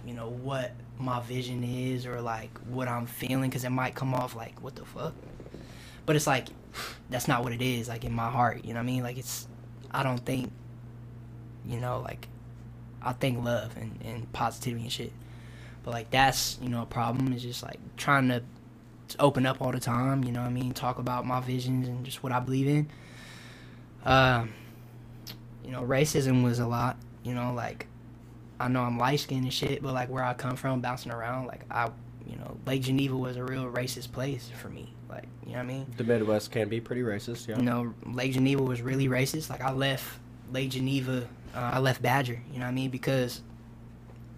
you know, what my vision is or like what I'm feeling because it might come off like what the fuck. But it's like that's not what it is. Like in my heart, you know what I mean? Like it's I don't think, you know, like I think love and, and positivity and shit. But like that's you know a problem is just like trying to open up all the time. You know what I mean? Talk about my visions and just what I believe in. Um, you know, racism was a lot. You know, like I know I'm light skinned and shit, but like where I come from, bouncing around, like I, you know, Lake Geneva was a real racist place for me. Like, you know what I mean? The Midwest can be pretty racist. Yeah. You know, Lake Geneva was really racist. Like I left Lake Geneva, uh, I left Badger. You know what I mean? Because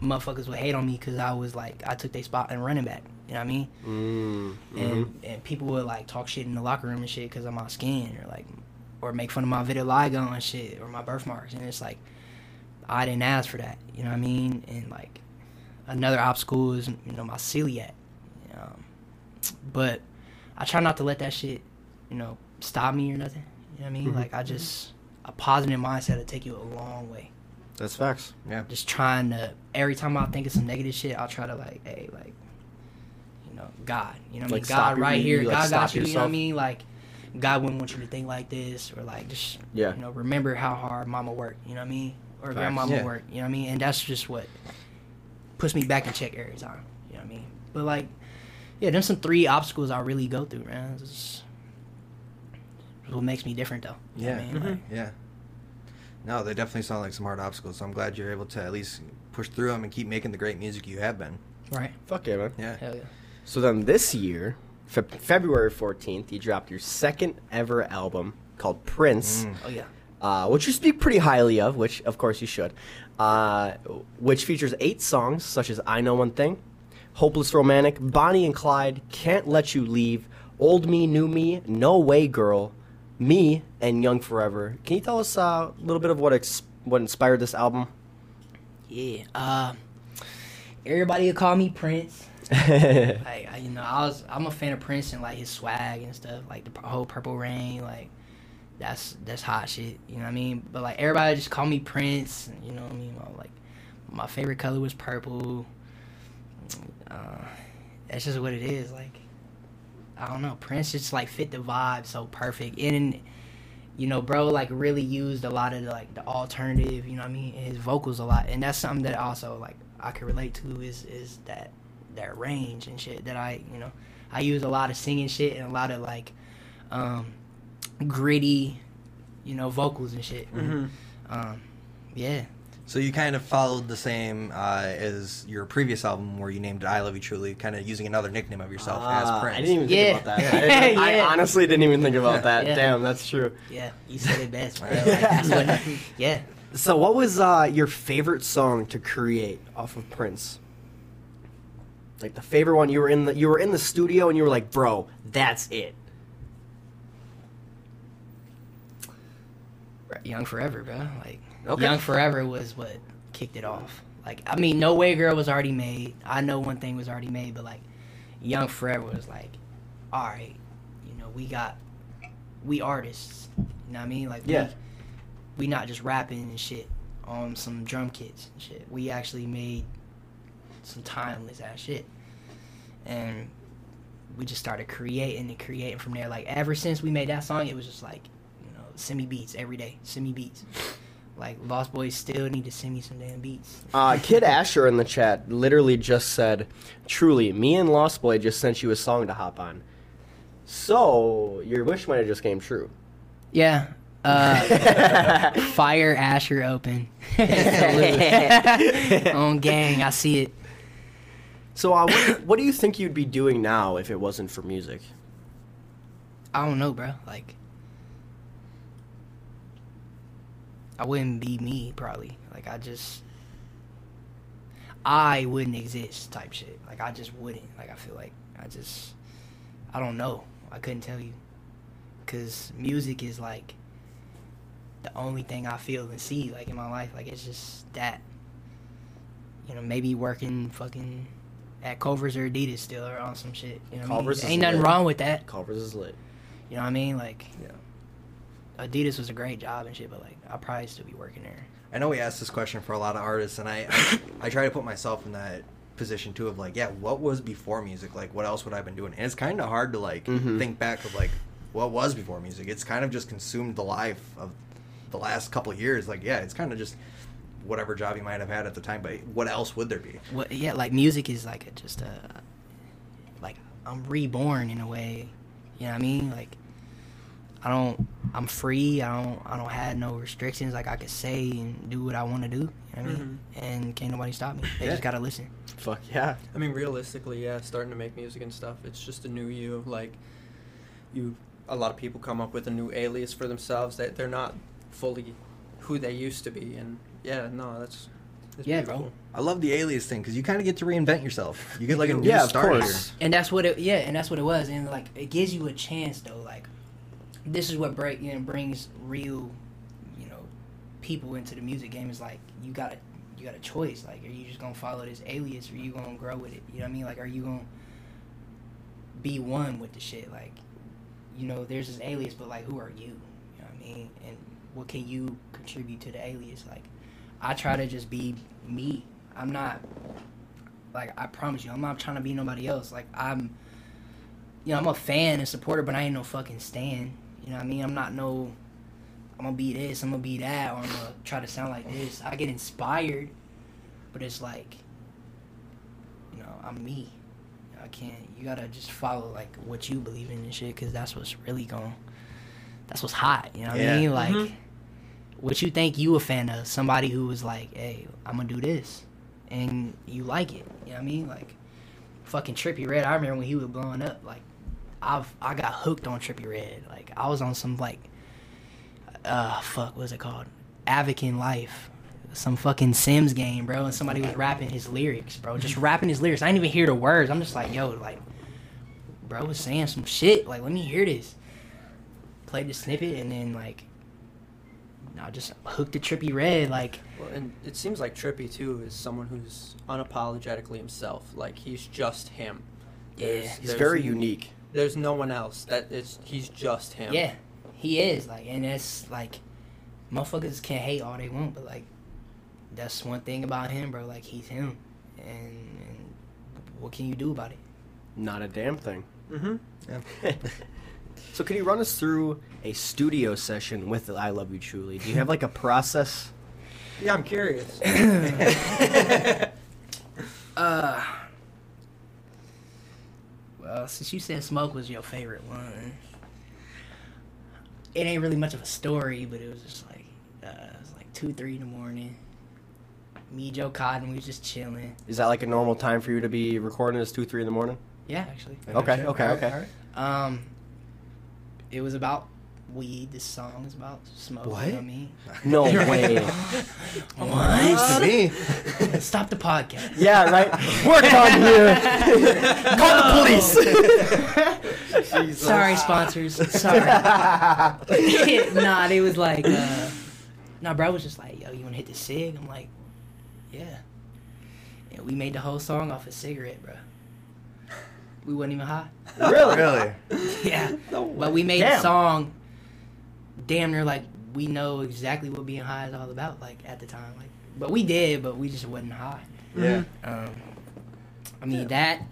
motherfuckers would hate on me because I was like I took their spot in running back. You know what I mean? Mm, and mhm. and people would like talk shit in the locker room and shit because of my skin or like or make fun of my vitiligo and shit or my birthmarks and it's like I didn't ask for that you know what I mean and like another obstacle is you know my celiac um, but I try not to let that shit you know stop me or nothing you know what I mean Mhm. like I just a positive mindset will take you a long way That's facts. Yeah. just trying to every time I think of some negative shit, I'll try to like, hey, like, you know, God, you know, what I mean, God right you, here, like, God got stop you, you know what I mean, like, God wouldn't want you to think like this, or like, just Yeah. you know, remember how hard Mama worked, you know what I mean, or Facts. Grandmama Yeah. worked, you know what I mean, and that's just what puts me back in check every time, you know what I mean. But like, yeah, them some three obstacles I really go through, man. This is what makes me different, though. You know what I Yeah. mean? Like, Yeah. No, they definitely sound like some hard obstacles. So I'm glad you're able to at least push through them and keep making the great music you have been. right? Fuck yeah, man. Yeah. Hell yeah. So then this year, Fe- February 14th, you dropped your second ever album called Prince, Mm. Oh yeah. Uh, which you speak pretty highly of, which of course you should, uh, which features eight songs such as I Know One Thing, Hopeless Romantic, Bonnie and Clyde, Can't Let You Leave, Old Me, New Me, No Way Girl, Me, and Young Forever. Can you tell us uh, a little bit of what, ex- what inspired this album? Yeah. Uh, everybody would call me Prince. Like I, you know, I was I'm a fan of Prince and like his swag and stuff, like the whole Purple Rain, like that's that's hot shit. You know what I mean? But like everybody just call me Prince. You know what I mean? Well, like my favorite color was purple. Uh, that's just what it is. Like I don't know, Prince just like fit the vibe so perfect. And you know, bro, like really used a lot of the, like the alternative. You know what I mean? His vocals a lot, and that's something that also like I can relate to is is that that range and shit that I you know I use a lot of singing shit and a lot of like um gritty you know vocals and shit. Mm-hmm. Um, yeah, So you kind of followed the same uh, as your previous album, where you named it "I Love You Truly," kind of using another nickname of yourself as Ah, Prince. I didn't even think Yeah. about that. I, didn't- I honestly didn't even think about that. Yeah. Damn, that's true. yeah, you said it best. Bro. Like, what, yeah. So, what was uh, your favorite song to create off of Prince? Like the favorite one you were in the you were in the studio and you were like, "Bro, that's it." Young Forever, bro. Like Okay. Young Forever was what kicked it off. Like I mean, No Way Girl was already made. I know one thing was already made, but like Young Forever was like, all right, you know, we got we artists. You know what I mean? Like Yeah. we, we not just rapping and shit on some drum kits and shit. We actually made some timeless ass shit. And we just started creating and creating from there. Like ever since we made that song, it was just like, send me beats every day. Send me beats. Like Lost Boys still need to send me some damn beats. Uh, Kid Asher in the chat literally just said, "Truly, me and Lost Boy just sent you a song to hop on." So your wish might have just came true. Yeah. Uh, fire Asher open. Salute. On gang, I see it. So uh, what, what do you think you'd be doing now if it wasn't for music? I don't know, bro. Like, I wouldn't be me, probably. Like, I just, I wouldn't exist, type shit. Like, I just wouldn't. Like, I feel like I just, I don't know. I couldn't tell you, cause music is like the only thing I feel and see, like in my life. Like, it's just that. You know, maybe working fucking at Culver's or Adidas still or on some shit. You know, what I mean? Ain't nothing lit. wrong with that. Culver's is lit. You know what I mean? Like, Yeah. Adidas was a great job and shit, but like, I'll probably still be working there. I know we asked this question for a lot of artists, and I, I I try to put myself in that position too of like, yeah, what was before music? Like, what else would I have been doing? And it's kind of hard to like Mhm. think back of like what was before music. It's kind of just consumed the life of the last couple of years. Like, yeah, it's kind of just whatever job you might have had at the time. But what else would there be? What? Yeah, like music is like a, just a, like I'm reborn in a way. You know what I mean? Like, I don't. I'm free. I don't. I don't have no restrictions. Like I could say and do what I want to do. You know what I mean? Mm-hmm. And can't nobody stop me. They Yeah. just gotta listen. Fuck yeah. I mean, realistically, yeah, starting to make music and stuff, it's just a new you. Like, you, a lot of people come up with a new alias for themselves that they're not fully who they used to be. And yeah, no, that's, that's Yeah, beautiful. bro. I love the alias thing because you kind of get to reinvent yourself. You get like a new Yeah, of start course. here. And that's what it. Yeah, and that's what it was. And like, it gives you a chance though. Like, this is what break you know brings real, you know, people into the music game. Is like you got you got a choice. Like, are you just gonna follow this alias, or you gonna grow with it? You know what I mean? Like, are you gonna be one with the shit? Like, you know, there's this alias, but like, who are you? You know what I mean? And what can you contribute to the alias? Like, I try to just be me. I'm not like I promise you, I'm not trying to be nobody else. Like I'm, you know, I'm a fan and supporter, but I ain't no fucking stan. You know what I mean? I'm not no. I'm gonna be this. I'm gonna be that, or I'm gonna try to sound like this. I get inspired, but it's like, you know, I'm me. I can't. You gotta just follow like what you believe in and shit, cause that's what's really going. That's what's hot. You know what Yeah. I mean? Like, Mhm. what you think you a fan of? Somebody who was like, "Hey, I'm gonna do this," and you like it. You know what I mean? Like, fucking Trippie Redd. I remember when he was blowing up. Like, I've I got hooked on Trippie Redd. Like, I was on some like, uh, fuck, what's it called? Avakin Life. Some fucking Sims game, bro, and somebody was rapping his lyrics, bro. Just rapping his lyrics. I didn't even hear the words. I'm just like, yo, like, bro was saying some shit. Like, let me hear this. Played the snippet and then like, I just hooked to Trippie Redd. Like, Well, and it seems like Trippie too is someone who's unapologetically himself. Like he's just him. yeah, There's- He's there's very unique. There's no one else. That it's he's just him. Yeah, he is like, and it's like, motherfuckers can hate all they want, but like, that's one thing about him, bro. Like he's him, and, and what can you do about it? Not a damn thing. Mm-hmm. Yeah. So can you run us through a studio session with I Love You Truly? Do you have like a process? Yeah, I'm curious. Uh, well, since you said smoke was your favorite one, it ain't really much of a story, but it was just like, uh, it was like two, three in the morning. Me, Joe Cotton, we was just chilling. Is that like a normal time for you to be recording? Is two, three in the morning? Yeah, actually. Okay, okay, Alright, okay. alright. Um, it was about weed. This song is about smoke. What? You know what I mean? No way. News to me. Stop the podcast. yeah, right. Work on here. Call the police. Sorry, sponsors. Sorry. nah, they was like, uh, nah, bro was just like, yo, you wanna hit the cig? I'm like, yeah. And we made the whole song off a cigarette, bro. We wasn't even high. really? Really? yeah. No But we made Damn. the song damn near like we know exactly what being high is all about, like at the time. Like but we did, but we just wasn't high. Yeah. Um I mean that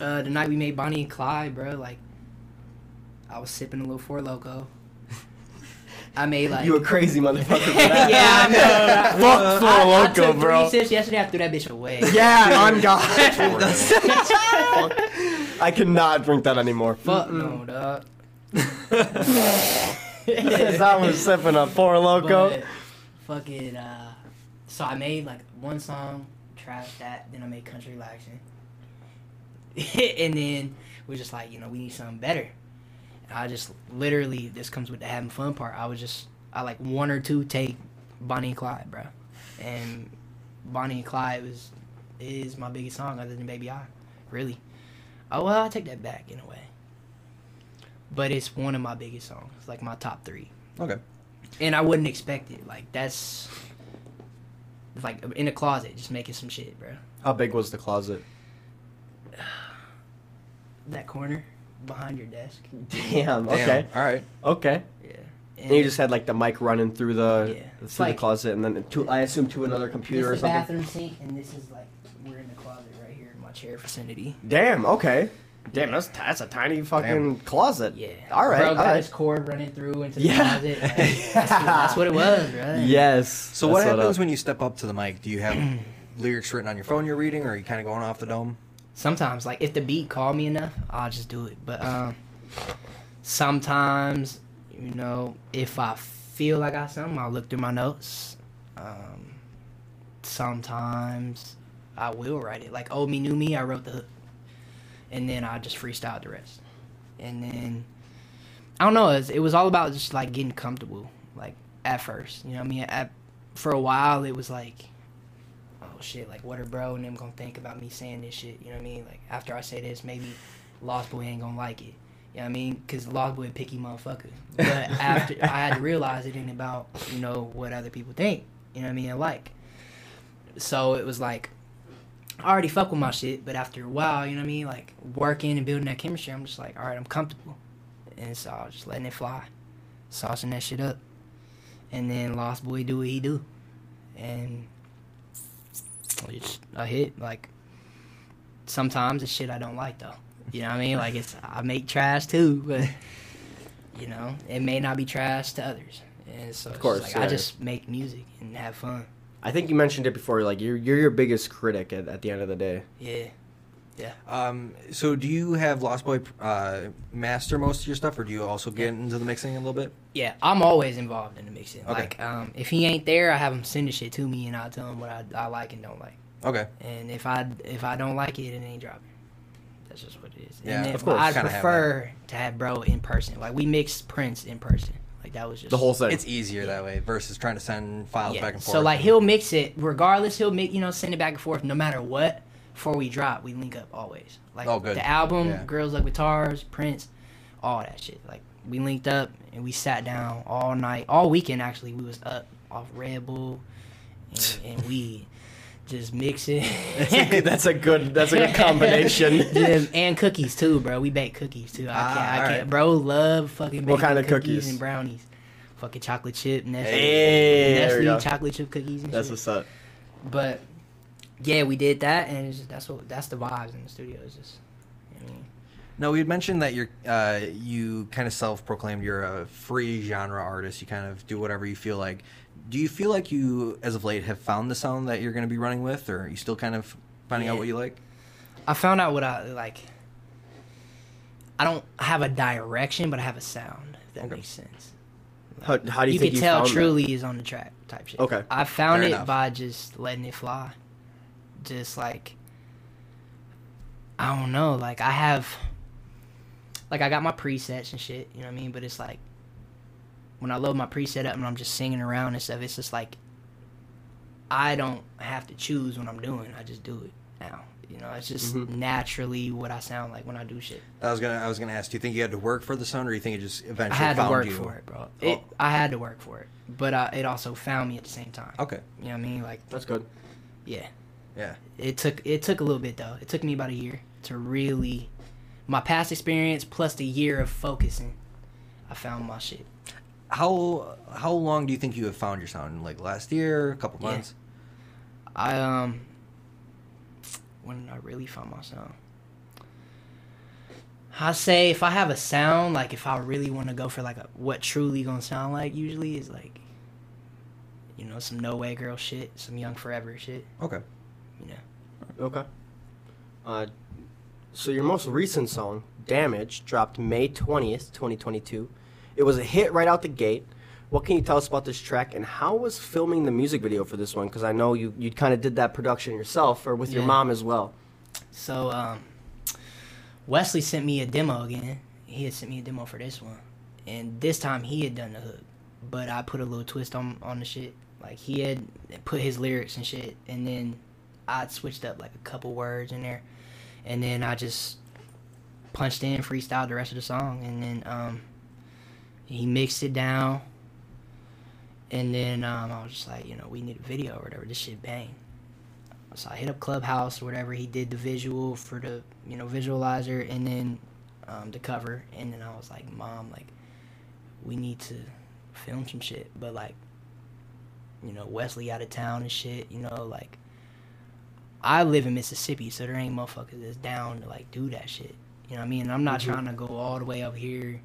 uh the night we made Bonnie and Clyde, bro, like I was sipping a little Four Loko. I made like You a crazy motherfucker for that. yeah, I know. Fuck Four I, I Loco, took bro. three sips yesterday. I threw that bitch away. Yeah, on God. I cannot drink that anymore. Fuck no, dog. Since I was sipping a Four Loko. But fucking, uh, so I made like one song, trashed that, then I made Country Relaxing. and then we're just like, you know, we need something better. And I just literally, this comes with the having fun part. I was just, I like one or two take Bonnie and Clyde, bro. And Bonnie and Clyde was, is my biggest song other than Baby I, really. Oh, well, I take that back in a way. But it's one of my biggest songs, like my top three Okay. and I wouldn't expect it. Like that's like in a closet, just making some shit, bro. How big was the closet? That corner behind your desk. Damn. Damn. Okay. All right. Okay. Yeah. And you just had like the mic running through the Yeah. through It's the closet, and then to I assume to another computer or this is the something. bathroom sink, and this is like we're in the closet right here in my chair vicinity. Damn. Okay. Damn, that's that's a tiny fucking closet. Yeah. All right. Bro all got right. his cord running through into the Yeah. closet. Like, that's, what, that's what it was, bro. Yes. So what That's happens up. when you step up to the mic? Do you have lyrics written on your phone you're reading, or are you kind of going off the dome? sometimes like if the beat called me enough i'll just do it but um sometimes you know if i feel like i got something i'll look through my notes um sometimes i will write it like old me new me i wrote the hook and then i just freestyle the rest and then i don't know it was, it was all about just like getting comfortable like at first you know what i mean at, for a while it was like oh shit, like what are bro and them gonna think about me saying this shit? You know what I mean? Like after I say this, maybe Lost Boy ain't gonna like it. You know what I mean? Cause Lost Boy a picky motherfucker. But after I had to realize it ain't about you know what other people think. You know what I mean? And like, so it was like I already fuck with my shit, but after a while, you know what I mean? Like working and building that chemistry, I'm just like, all right, I'm comfortable, and so I was just letting it fly, saucing that shit up, and then Lost Boy do what he do, and it's a hit. Like sometimes it's shit I don't like though. You know what I mean? Like it's I make trash too, but you know it may not be trash to others. And so Of course, like, yeah. I just make music and have fun. I think you mentioned it before. Like you're you're your biggest critic at, at the end of the day. Yeah. Yeah. Um, so do you have Lost Boy uh, master most of your stuff, or do you also get into the mixing a little bit? Yeah, I'm always involved in the mixing. Okay. Like, um, if he ain't there, I have him send the shit to me, and I'll tell him what I, I like and don't like. Okay. And if I if I don't like it, it ain't dropping. That's just what it is. Yeah, and then, of course, I'd kinda have prefer to have bro in person. Like we mix Prince in person. Like that was just The whole thing. It's easier that way versus trying to send files yeah. back and forth. So like he'll mix it regardless. He'll make you know send it back and forth no matter what. Before we drop, we link up always. Like Oh, good. the album, Yeah. Girls Like Guitars, Prince, all that shit. Like we linked up and we sat down all night, all weekend actually. We was up off Red Bull and, and weed, just mixing. That's a good. That's a good. That's a good combination. Yeah, and cookies too, bro. We bake cookies too. I Ah, can't. I can't. Bro, love fucking. What kind of cookies, cookies? and brownies? Fucking chocolate chip, Nestle, Hey, there Nestle chocolate chip cookies. And That's shit. what's up. But yeah, we did that, and just, that's what that's the vibes in the studio. It's just, I mean, No, we had mentioned that you're uh, you kind of self-proclaimed you're a free genre artist. You kind of do whatever you feel like. Do you feel like you, as of late, have found the sound that you're going to be running with, or are you still kind of finding out what you like? I found out what I like. I don't have a direction, but I have a sound. If that Okay. makes sense. How, how do you, you think can you tell found truly is on the track type shit. Okay. I found Fair it enough. by just letting it fly. Just like I don't know, like I have like I got my presets and shit, you know what I mean? But it's like when I load my preset up and I'm just singing around and stuff, it's just like I don't have to choose what I'm doing. I just do it now. You know, it's just Mhm. naturally what I sound like when I do shit. I was gonna I was gonna ask. Do you think you had to work for the sound, or do you think it just eventually? Found it? I eventually had to work you? for it, bro. It, I had to work for it, but uh, it also found me at the same time. Okay. You know what I mean? Like, That's good. yeah. Yeah. It took it took a little bit though. It took me about a year to really my past experience plus the year of focusing. I found my shit. How how long do you think you have found your sound? Like last year, a couple Yeah. months? I um when I really found my sound? I say if I have a sound, like if I really want to go for like a, what truly gonna sound like, usually is like, you know, some No Way Girl shit, some Young Forever shit. Okay. You know, Okay. Uh, so your most recent song, "Damage," dropped May twentieth, twenty twenty two. It was a hit right out the gate. What can you tell us about this track, and how was filming the music video for this one? Because I know you you kind of did that production yourself, or with your mom as well. so um, Wesley sent me a demo again. He had sent me a demo for this one, and this time he had done the hook, but I put a little twist on on the shit. Like he had put his lyrics and shit, and then I switched up like a couple words in there, and then I just punched in, freestyled the rest of the song, and then um, he mixed it down, and then um, I was just like, you know, we need a video or whatever. This shit bang. So I hit up Clubhouse or whatever. He did the visual for the you know visualizer, and then um, the cover, and then I was like, Mom, like, we need to film some shit, but like, you know, Wesley out of town and shit. You know, like, I live in Mississippi, so there ain't motherfuckers that's down to like do that shit. You know what I mean? And I'm not Mhm. trying to go all the way up here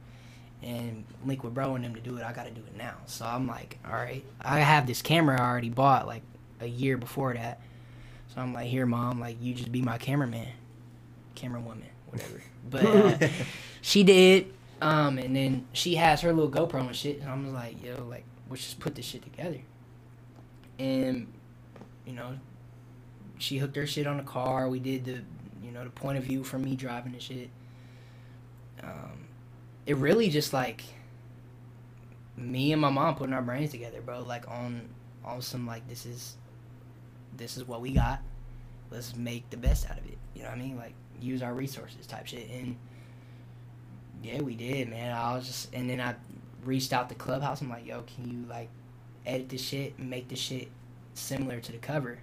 and link with bro and them to do it. I got to do it now. So I'm like, all right, I have this camera I already bought like a year before that. So I'm like, here, mom, like you just be my cameraman, camera woman, whatever. But uh, she did, um, and then she has her little GoPro and shit, and I'm like, yo, like let's just put this shit together. And you know, she hooked her shit on the car. We did the, you know, the point of view from me driving the shit. Um, it really just like me and my mom putting our brains together, bro. Like on on some like this is this is what we got. Let's make the best out of it. You know what I mean? Like use our resources type shit. And yeah, we did, man. I was just and then I reached out to Clubhouse. I'm like, yo, can you like edit this shit and make this shit similar to the cover?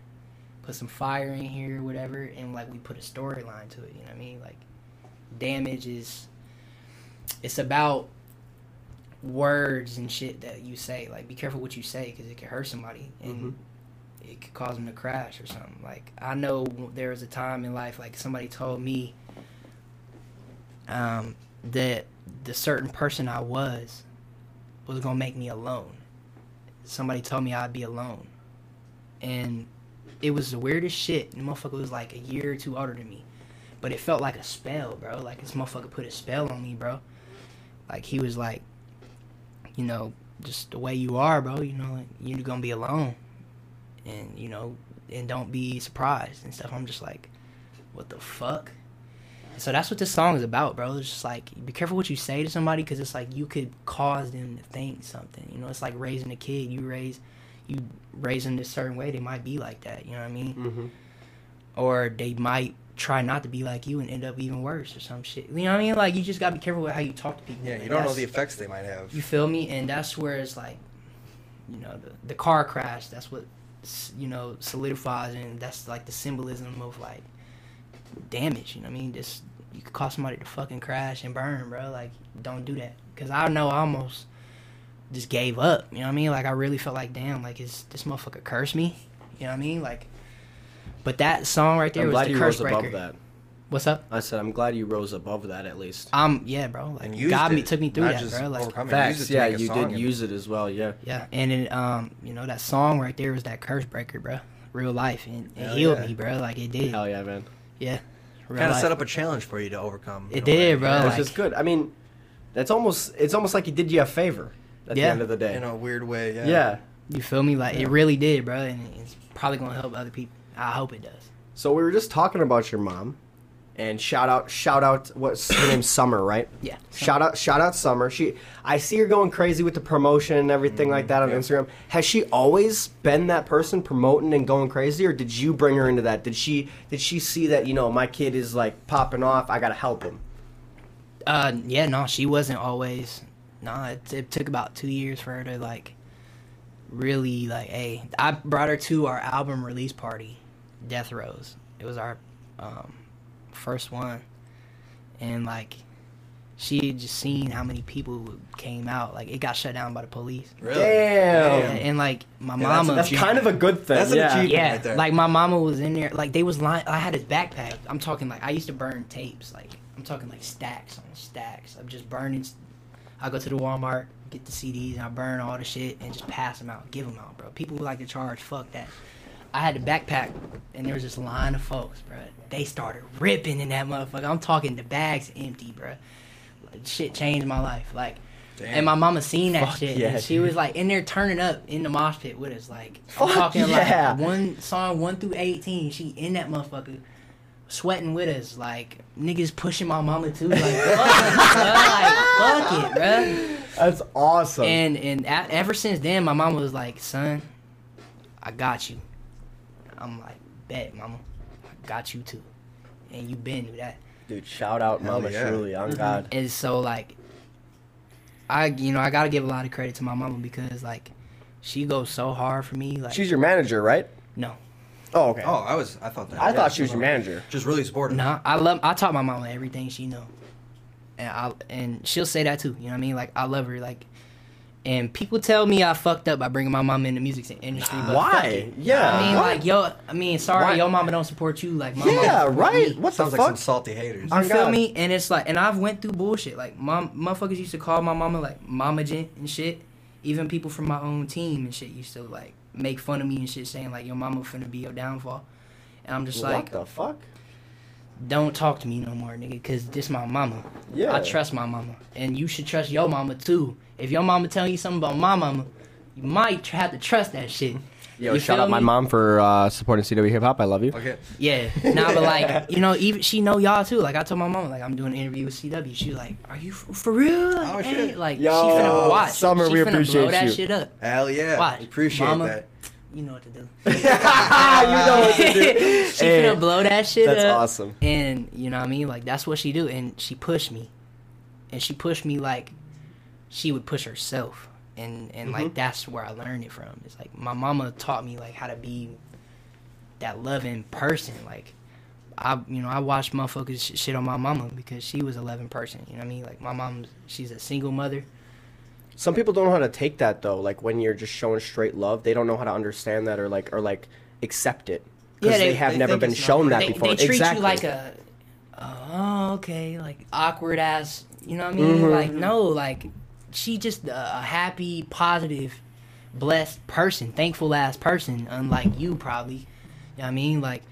Put some fire in here, whatever, and like we put a storyline to it. You know what I mean? Like damage is it's about words and shit that you say. Like, be careful what you say because it can hurt somebody and it could cause them to crash or something. Like, I know there was a time in life, like somebody told me um, that the certain person I was was gonna make me alone. Somebody told me I'd be alone, and it was the weirdest shit. The motherfucker was like a year or two older than me, but it felt like a spell, bro. Like this motherfucker put a spell on me, bro. Like he was like, you know, just the way you are, bro. You know, like, you're gonna be alone, and you know, and don't be surprised and stuff. I'm just like, what the fuck? So that's what this song is about, bro. It's just like be careful what you say to somebody because it's like you could cause them to think something. You know, it's like raising a kid. You raise, you raise them this certain way, they might be like that. You know what I mean? Mm-hmm. Or they might try not to be like you and end up even worse or some shit. You know what I mean? Like you just gotta be careful with how you talk to people. Yeah, Like, you don't know the effects they might have. you feel me? And that's where it's like, you know, the the car crash. That's what you know solidifies, and that's like the symbolism of like damage. You know what I mean? Just you could cause somebody to fucking crash and burn, bro. Like, don't do that. Cause I know I almost just gave up. You know what I mean? Like I really felt like, damn, like is this motherfucker curse me? You know what I mean? Like, but that song right there I'm was glad the you curse rose breaker. above that. What's up? I said I'm glad you rose above that at least. Um, yeah, bro. Like, And used God me took me through not that, just bro. Like, overcome it, Facts. use it to Yeah, make a you song did and- use it as well. Yeah. Yeah, and it, um, you know that song right there was that curse breaker, bro. Real life, and it Hell healed yeah. me, bro. Like it did. Hell yeah, man. Yeah, real Kind of life. set up a challenge for you to overcome. It in a way, did, bro. yeah. Which like- is good. I mean, that's almost it's almost like he did you a favor at Yeah. the end of the day. In a weird way, yeah. yeah. You feel me? Like Yeah. it really did, bro, and it's probably gonna help other people. I hope it does. So we were just talking about your mom, and shout out, shout out, what's her name? Summer, right? Yeah. Shout out, shout out, Summer. She, I see her going crazy with the promotion and everything like that on yeah. Instagram. Has she always been that person promoting and going crazy, or did you bring her into that? Did she, did she see that you know my kid is like popping off? I gotta help him. Uh, yeah, no, she wasn't always. No, it, it took about two years for her to like really like. Hey, I brought her to our album release party, Death Rows. It was our um, first one, and like she had just seen how many people came out. Like it got shut down by the police. Really? Damn. Yeah, and like my Yeah, that's- mama. That's kind of a good thing. That's an yeah. achievement. yeah, right there. like my mama was in there. Like they was lying. I had his backpack. I'm talking like I used to burn tapes. Like I'm talking like stacks on stacks. I'm just burning. I go to the Walmart, get the CDs, and I burn all the shit and just pass them out, give them out, bro. People who like to charge, fuck that. I had the backpack, and there was this line of folks, bro. They started ripping in that motherfucker. I'm talking the bags empty, bro. Shit changed my life, like. And my mama seen that Fuck shit, yeah, and she dude. was like in there turning up in the mosh pit with us. Like I'm Fuck talking yeah. like one song one through eighteen. She in that motherfucker, sweating with us. Like niggas pushing my mama too. Like fuck, it, like fuck it, bro. That's awesome. And and a- ever since then, my mama was like, "Son, I got you." I'm like, "Bet, mama, I got you too." And you been through that. Dude, shout out Hell Mama yeah. Truly on mm-hmm. God. And so like I you know, I gotta give a lot of credit to my mama because like she goes so hard for me. Like She's your manager, right? no. Oh, okay. Oh, I was. I thought that. I yeah, thought she was your manager. Just really supportive. Nah, I love I taught my mama everything she know. And I and she'll say that too, you know what I mean? Like I love her like and people tell me I fucked up by bringing my mama in the music industry. But Why? Yeah, I mean, what? like yo, I mean, sorry, Why? your mama don't support you. Like my Yeah, support right. me. What Sounds the like some salty haters. On You feel God. me? And it's like, and I've went through bullshit. Like, mom, motherfuckers used to call my mama like Mama Gent and shit. Even people from my own team and shit used to like make fun of me and shit, saying like your mama finna be your downfall. And I'm just what like, the fuck? don't talk to me no more, nigga, cause this my mama. Yeah. I trust my mama, and you should trust your mama too. If your mama telling you something about my mama, you might tr- have to trust that shit. Yo, You shout feel out my mom for uh, supporting CW Hip Hop. I love you. Okay. Yeah, nah, but like you know, even she know y'all too. Like I told my mama, like I'm doing an interview with CW. She was like, "Are you f- for real?" Like, Oh, hey, shit. Like Yo, she finna watch. Summer, she we finna appreciate blow that you. shit up. Hell yeah. Watch. Appreciate Mama. that. You know what to do. you know what to do. she Hey, finna blow that shit That's up. That's awesome. And you know what I mean? Like that's what she do. And she pushed me. And she pushed me like she would push herself. And and like Mhm. that's where I learned it from. It's like my mama taught me like how to be that loving person. Like I you know, I watched motherfuckers sh- shit on my mama because she was a loving person. You know what I mean? Like my mom she's a single mother. Some people don't know how to take that though. Like when you're just showing straight love, they don't know how to understand that or like or like accept it because Yeah, they, they- have they never been shown not- that they, before. they treat exactly. you like a oh okay like awkward ass you know what i mean Mhm. like no like she just a, happy positive blessed person thankful ass person unlike you probably you know what i mean like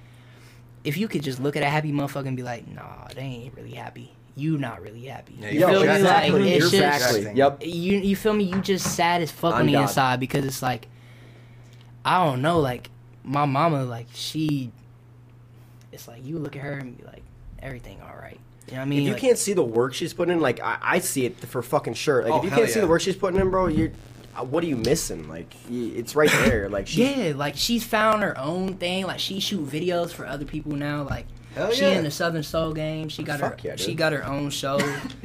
if you could just look at a happy motherfucker and be like nah they ain't really happy you not really happy Yeah, you you're feel me projecting. like You're it's just projecting. Yep. you you feel me? You just sad as fuck on the inside because it's like I don't know, like my mama, like she, it's like you look at her and be like everything all right. What I mean? If you Like, can't see the work she's putting in, like I, I see it for fucking sure. Like Oh, if you can't see the work she's putting in, bro, you're uh, what are you missing? Like it's right there. Like she, yeah, like she's found her own thing. Like she shoot videos for other people now. Like Hell she yeah. in the Southern Soul game. She got Fuck her yeah, she got her own show,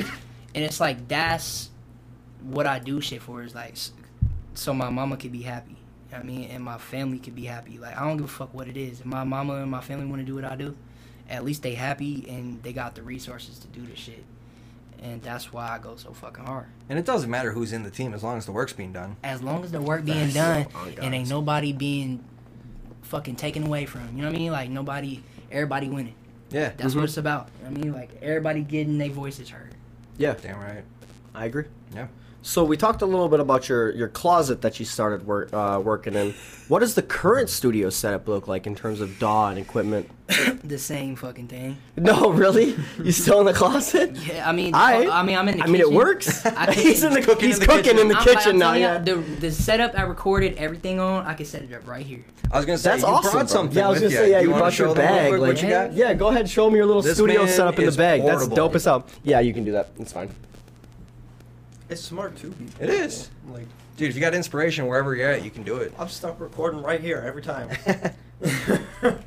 and it's like that's what I do shit for is like so my mama could be happy. You know what I mean, and my family could be happy. Like I don't give a fuck what it is. If my mama and my family want to do what I do, at least they happy and they got the resources to do the shit. And that's why I go so fucking hard. And it doesn't matter who's in the team as long as the work's being done. As long as the work being Facts. done Oh, and ain't nobody being fucking taken away from. You know what I mean? Like nobody, everybody winning. Yeah. That's Mhm. what it's about. You know what I mean? Like everybody getting their voices heard. yeah, Damn right. I agree. Yeah. So we talked a little bit about your your closet that you started work, uh, working in. What does the current studio setup look like in terms of DAW and equipment? the same fucking thing. No, really? You still in the closet? Yeah, I mean, I- I mean, I'm in the kitchen. I kitchen. mean, it works. I he's in the Cooking he's in the cooking kitchen. in the I'm kitchen I'm now. Yeah. the the setup I recorded everything on, I can set it up right here. I was gonna say That's you awesome. brought bro. something. Yeah, I was gonna say, yeah, Do you, wanna brought your show them real bag. Like, what you got? yeah, go ahead, show me your little This studio setup in the is bag. That's portable. dope as hell. Yeah, you can do that. It's fine. It's smart too. It is. Like Dude, if you got inspiration wherever you're at, you can do it. I'm stuck recording right here every time.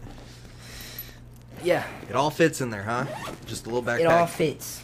Yeah, It all fits in there, huh? Just a little backpack. it all fits.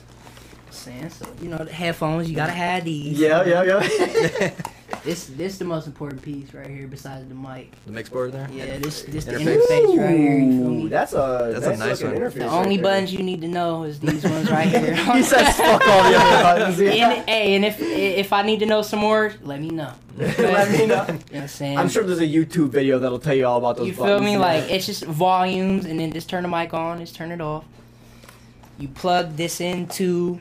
Saying so, you know, the headphones you gotta have these. Yeah, yeah, yeah. This this the most important piece right here besides the mic. the mix board there. Yeah, this this the Interface. interface right here. You feel me? that's a That's a nice one. interface The right only there. buttons you need to know is these ones right here. he says fuck all the other buttons. and, hey, and if if I need to know some more, let me know. Let me know. You know what I'm saying? I'm sure there's a YouTube video that'll tell you all about those buttons. You feel buttons. me? Like it's just volumes, and then just turn the mic on, just turn it off. you plug this into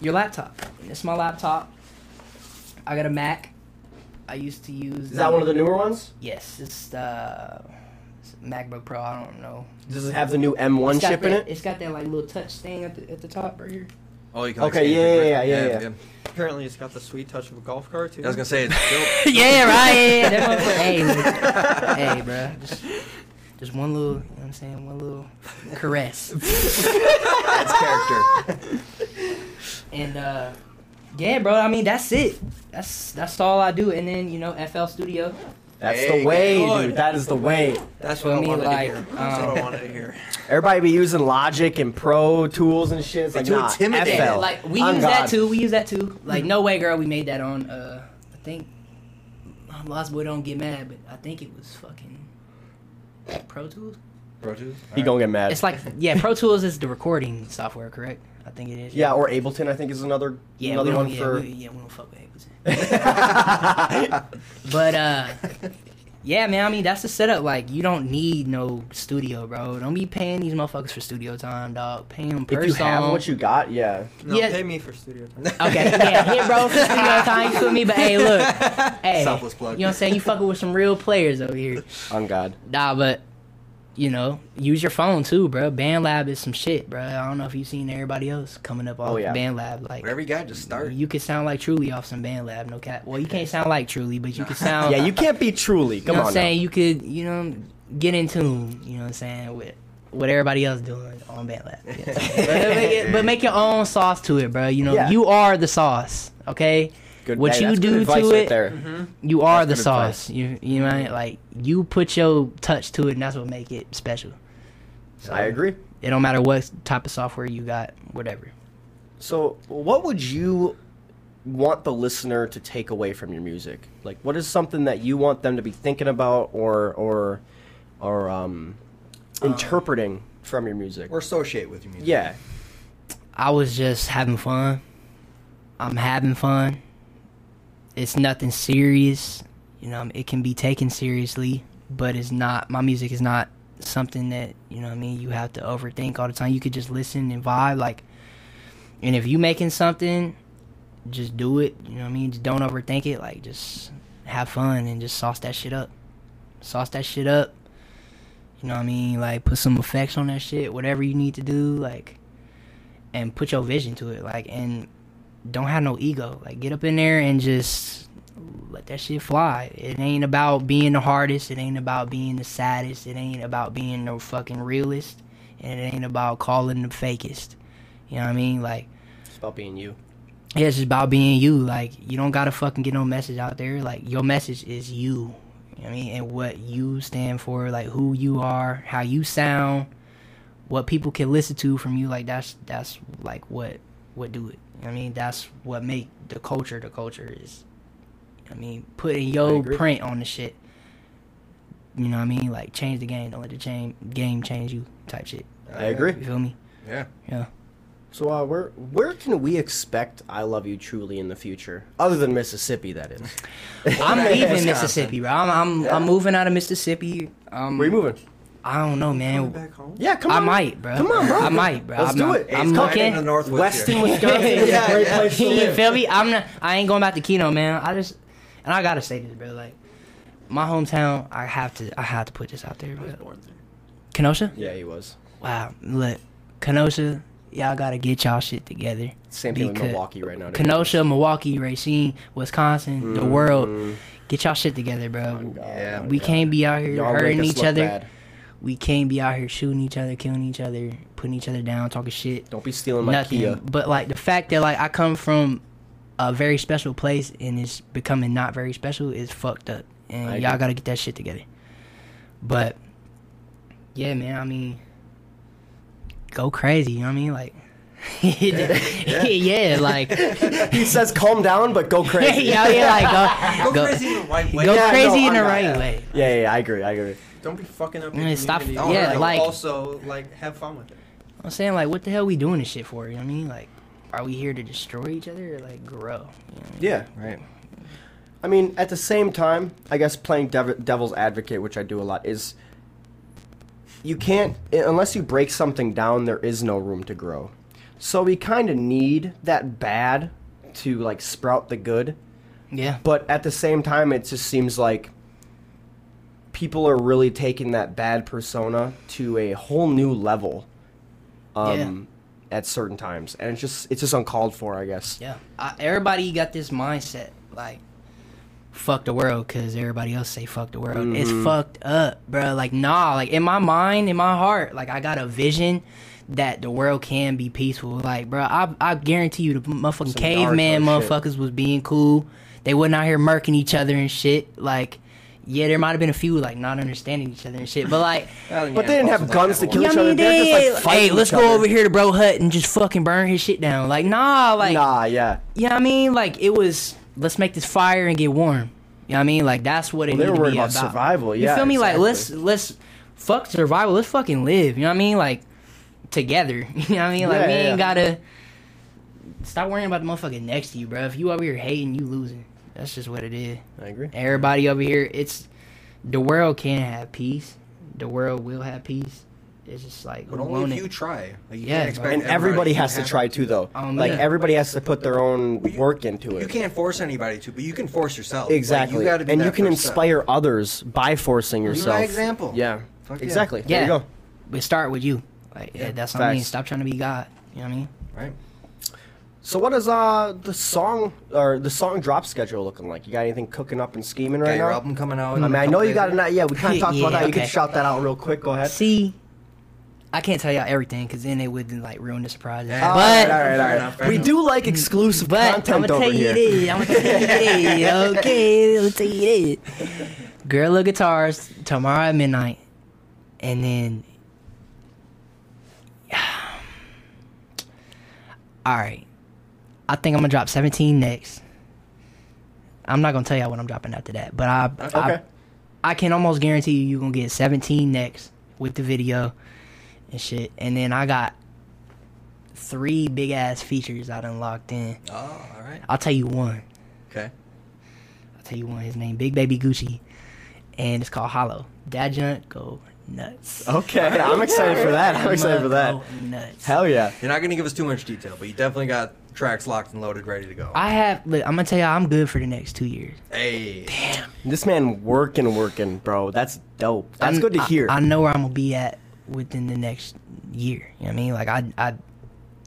your laptop. And It's my laptop. I got a Mac. I used to use. Is that one of the newer ones? Yes, it's uh, it's MacBook Pro. I don't know. Does it have the new M1 It's got chip in that- it? It's got that like little touch thing at the at the top right here. Oh, you can. Okay, yeah, yeah, yeah, yeah, yeah. Apparently, it's got the sweet touch of a golf cart too. I was gonna say it's built. yeah, right. Yeah, that motherfucker- hey, look. hey, bro. Just, just one little, you know what I'm saying? One little caress. That's character. And uh yeah, bro. I mean, that's it. That's that's all I do. And then you know, FL Studio. That's Hey, the way, good. dude. That is the way. That's what I me? wanted Like, to hear. That's what um, I wanted to hear. Everybody be using Logic and Pro tools and shit. It's like, too nah, intimidating. FL. Like we On use that too. We use that too. Like no way, girl. We made that on. uh I think. um, Lost boy don't get mad, but I think it was fucking Pro Tools. Pro Tools. He gonna get mad. It's like yeah, Pro Tools is the recording software, correct? I think it is. yeah, or Ableton, I think is another Yeah, another one yeah, for. we, yeah, we don't fuck with Ableton. But uh, yeah, man. I mean, that's the setup. Like, you don't need no studio, bro. Don't be paying these motherfuckers for studio time, dog. Pay them per if you song. have what you got, yeah. No, yeah. pay me for studio time. Okay, yeah, hit bro for studio time. You feel me? But hey, look, hey, Selfless plug. you know what I'm saying? You fucking with some real players over here. On God. Nah, but you know, use your phone too, bro. BandLab is some shit, bro. I don't know if you've seen everybody else coming up off Oh, yeah. BandLab. Like, Whatever you got, just start. you could sound like Truly off some BandLab, no cat. Well, you can't sound like Truly, but you can sound. Yeah, you can't be truly. You Come know on. I'm saying? You could, you know, get in tune. You know what I'm saying with what everybody else doing on BandLab. You know what I'm saying? but, make it, but make your own sauce to it, bro. You know, Yeah. you are the sauce. Okay. Good, what hey, you that's good do advice to right it, there. you are the That's good sauce. You you know like you put your touch to it, and that's what make it special. So, I agree. It don't matter what type of software you got, whatever. So, what would you want the listener to take away from your music? Like, what is something that you want them to be thinking about or or or um, interpreting from your music? Or associate with your music. yeah, I was just having fun. I'm having fun. It's nothing serious. You know, it can be taken seriously, but it's not. My music is not something that you know. what I mean, you have to overthink all the time. You could just listen and vibe. Like, and if you making something, just do it. You know what I mean? Just don't overthink it. Like, just have fun and just sauce that shit up. Sauce that shit up. You know what I mean? Like, put some effects on that shit. Whatever you need to do. Like and put your vision to it like and don't have no ego like get up in there and just let that shit fly it ain't about being the hardest it ain't about being the saddest it ain't about being the fucking realest and it ain't about calling the fakest you know what i mean like it's about being you. yeah, it's just about being you. Like you don't gotta fucking get no message out there. Like your message is you. You know what I mean? And what you stand for, like who you are, how you sound, what people can listen to from you, like that's that's like what what do it. You know what I mean? That's what make the culture the culture is I mean, putting your print on the shit. You know what I mean? Like change the game, don't let the chain, game change you type shit. I agree. You feel me? Yeah. Yeah. So, uh, where where can we expect "I Love You Truly" in the future, other than Mississippi? That is. I'm leaving Wisconsin. Mississippi, bro. I'm I'm, I'm moving out of Mississippi. Um, Where you moving? I don't know, man. back home. Yeah, come on. I might, bro. Come on, bro. I might, bro. Let's I'm, do I'm- it. I'm It's looking. in the Northwoods Weston, here. Wisconsin is Yeah, a great yeah. place to you feel me? I'm not. I ain't going back to Keno, man. I just and I gotta say this, bro. Like my hometown, I have to. I have to put this out there, I was bro. born there. Kenosha. Yeah, he was. Wow, look, Kenosha. Y'all gotta get y'all shit together. Same thing with Milwaukee right now. Kenosha, Milwaukee, Racine, Wisconsin, the world. Mhm. Get y'all shit together, bro. Yeah. We can't be out here Y'all hurting each other. bad. We can't be out here shooting each other, killing each other, putting each other down, talking shit. Don't be stealing my Nothing. Kia. But like the fact that like I come from a very special place and it's becoming not very special is fucked up. And I y'all gotta get that shit together. But yeah, man, I mean go crazy, you know what I mean? Like yeah. like he says, "Calm down, but go crazy." yeah, yeah, like go, Go, go, crazy in the right way. go Yeah, crazy no, in the right way. Yeah, yeah, yeah, I agree. I agree. Don't be fucking up your Yeah, stop- community. yeah, but like- also like have fun with it. I'm saying like, what the hell we doing this shit for? You know what I mean? Like, are we here to destroy each other or like grow? You know what I mean? Yeah. Right. I mean, at the same time, I guess playing dev- devil's advocate, which I do a lot, is you can't unless you break something down. There is no room to grow. So we kind of need that bad to like sprout the good. Yeah. But at the same time, it just seems like people are really taking that bad persona to a whole new level. Um, At certain times, and it's just it's just uncalled for, I guess. Yeah. I, everybody got this mindset like fuck the world because everybody else say fuck the world. It's fucked up, bro. Like nah, like in my mind, in my heart, like I got a vision that the world can be peaceful. Like, bro, I I guarantee you the motherfucking Some caveman Naruto shit. motherfuckers was being cool. They wasn't out here murking each other and shit. Like, yeah, there might have been a few like not understanding each other and shit, but like. But they didn't have guns to kill Yeah, each I other. mean, They're just like fighting hey, let's each go other. over here to bro hut and just fucking burn his shit down. Like, nah, like, Nah, yeah. you know what I mean? Like it was let's make this fire and get warm. You know what I mean? Like that's what it Well, they needed were to worried be about about. survival, You feel me? Like let's let's fuck survival. Let's fucking live. You know what I mean? Like together. You know what I mean? Like Yeah, we yeah, ain't yeah. gotta stop worrying about the motherfucker next to you, bro. If you over here hating, you losing. That's just what it is. I agree. Everybody over here, it's the world can't have peace. The world will have peace. It's just like But only want if it? you try. Like, you Yeah, can't expect And everybody has to try it. too, though. Um, like yeah. everybody has to put their own you- work into it. You can't force anybody to, but you can force yourself. Like, exactly, you be and you can first step. inspire others by forcing yourself. by yourself. example. Yeah, Fuck exactly. Yeah. There you go. But start with you. Like yeah, that's what I mean. Stop trying to be God. You know what I mean? Right. So what is uh the song or the song drop schedule looking like? You got anything cooking up and scheming Got right your now? album coming out. I mean, I know you got it. it. Yeah, we kind of talked about Yeah, that. You okay. can shout that out real quick. Go ahead. See, I can't tell y'all everything because then it would like ruin the surprise. Yeah. All But right, all right, all Fair enough, fair we enough. do like exclusive but I'm content gonna over tell you here. this. I'm gonna tell you this. Okay, I'm gonna tell you this. Gorilla Guitars tomorrow at midnight, and then. All right, I think I'm gonna drop 17 next. I'm not gonna tell y'all what I'm dropping after that, but I, I Okay. I can almost guarantee you you're gonna get 17 next with the video and shit. And then I got three big ass features I done locked in. Oh, all right. I'll tell you one. Okay. I'll tell you one. His name Big Baby Gucci, and it's called Hollow. That junk go nuts. Okay, I'm excited for that. I'm excited for that. Go nuts. Hell yeah. You're not gonna give us too much detail, but you definitely got tracks locked and loaded, ready to go. I have. Look, I'm gonna tell you, I'm good for the next two years. hey. Damn, this man working, working, bro. That's dope. That's I'm- good to I- hear. I, know where I'm gonna be at within the next year. You know what I mean? Like I, I,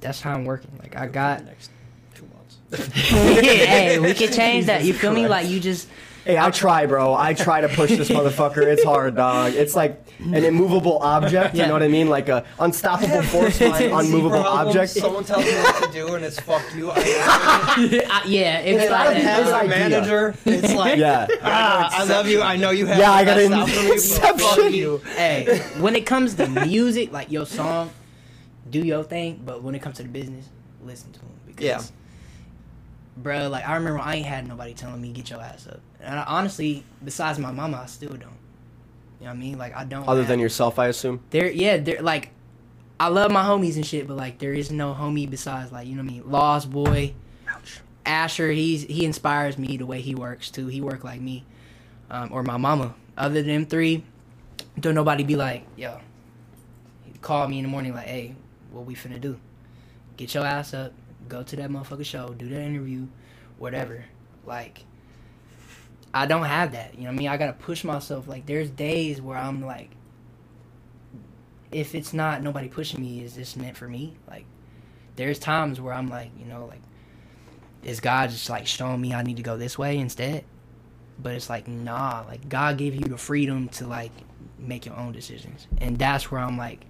that's how I'm working. Like I got. Next two months. hey, we can change that. You feel me? Like you just. Hey, I try, bro. I try to push this motherfucker. It's hard, dog. It's like an immovable object. You Yeah. know what I mean? Like a unstoppable force by an unmovable object. Someone tells me what to do, and it's fuck you. I, I, yeah, it's It's like gotta that. a manager, it's like, Yeah. ah, I love you. I know you have. Yeah, I got best an out for exception. You. hey, when it comes to music, like your song, do your thing. But when it comes to the business, listen to them because, Yeah. bro. Like I remember, I ain't had nobody telling me get your ass up. And I, honestly, besides my mama, I still don't. You know what I mean? Like I don't. Other have- than yourself, I assume. there, yeah, there. Like I love my homies and shit, but like there is no homie besides like you know what I mean. Lost Boy, Asher. He's he inspires me the way he works too. He work like me, um, or my mama. Other than them three, don't nobody be like, yo, call me in the morning like, hey, what we finna do? Get your ass up, go to that motherfucker show, do that interview, whatever. Like, I don't have that. You know I mean? I gotta push myself. Like, there's days where I'm like, if it's not nobody pushing me, is this meant for me? Like, there's times where I'm like, you know, like, is God just like showing me I need to go this way instead? But it's like, nah, like God gave you the freedom to like make your own decisions, and that's where I'm like,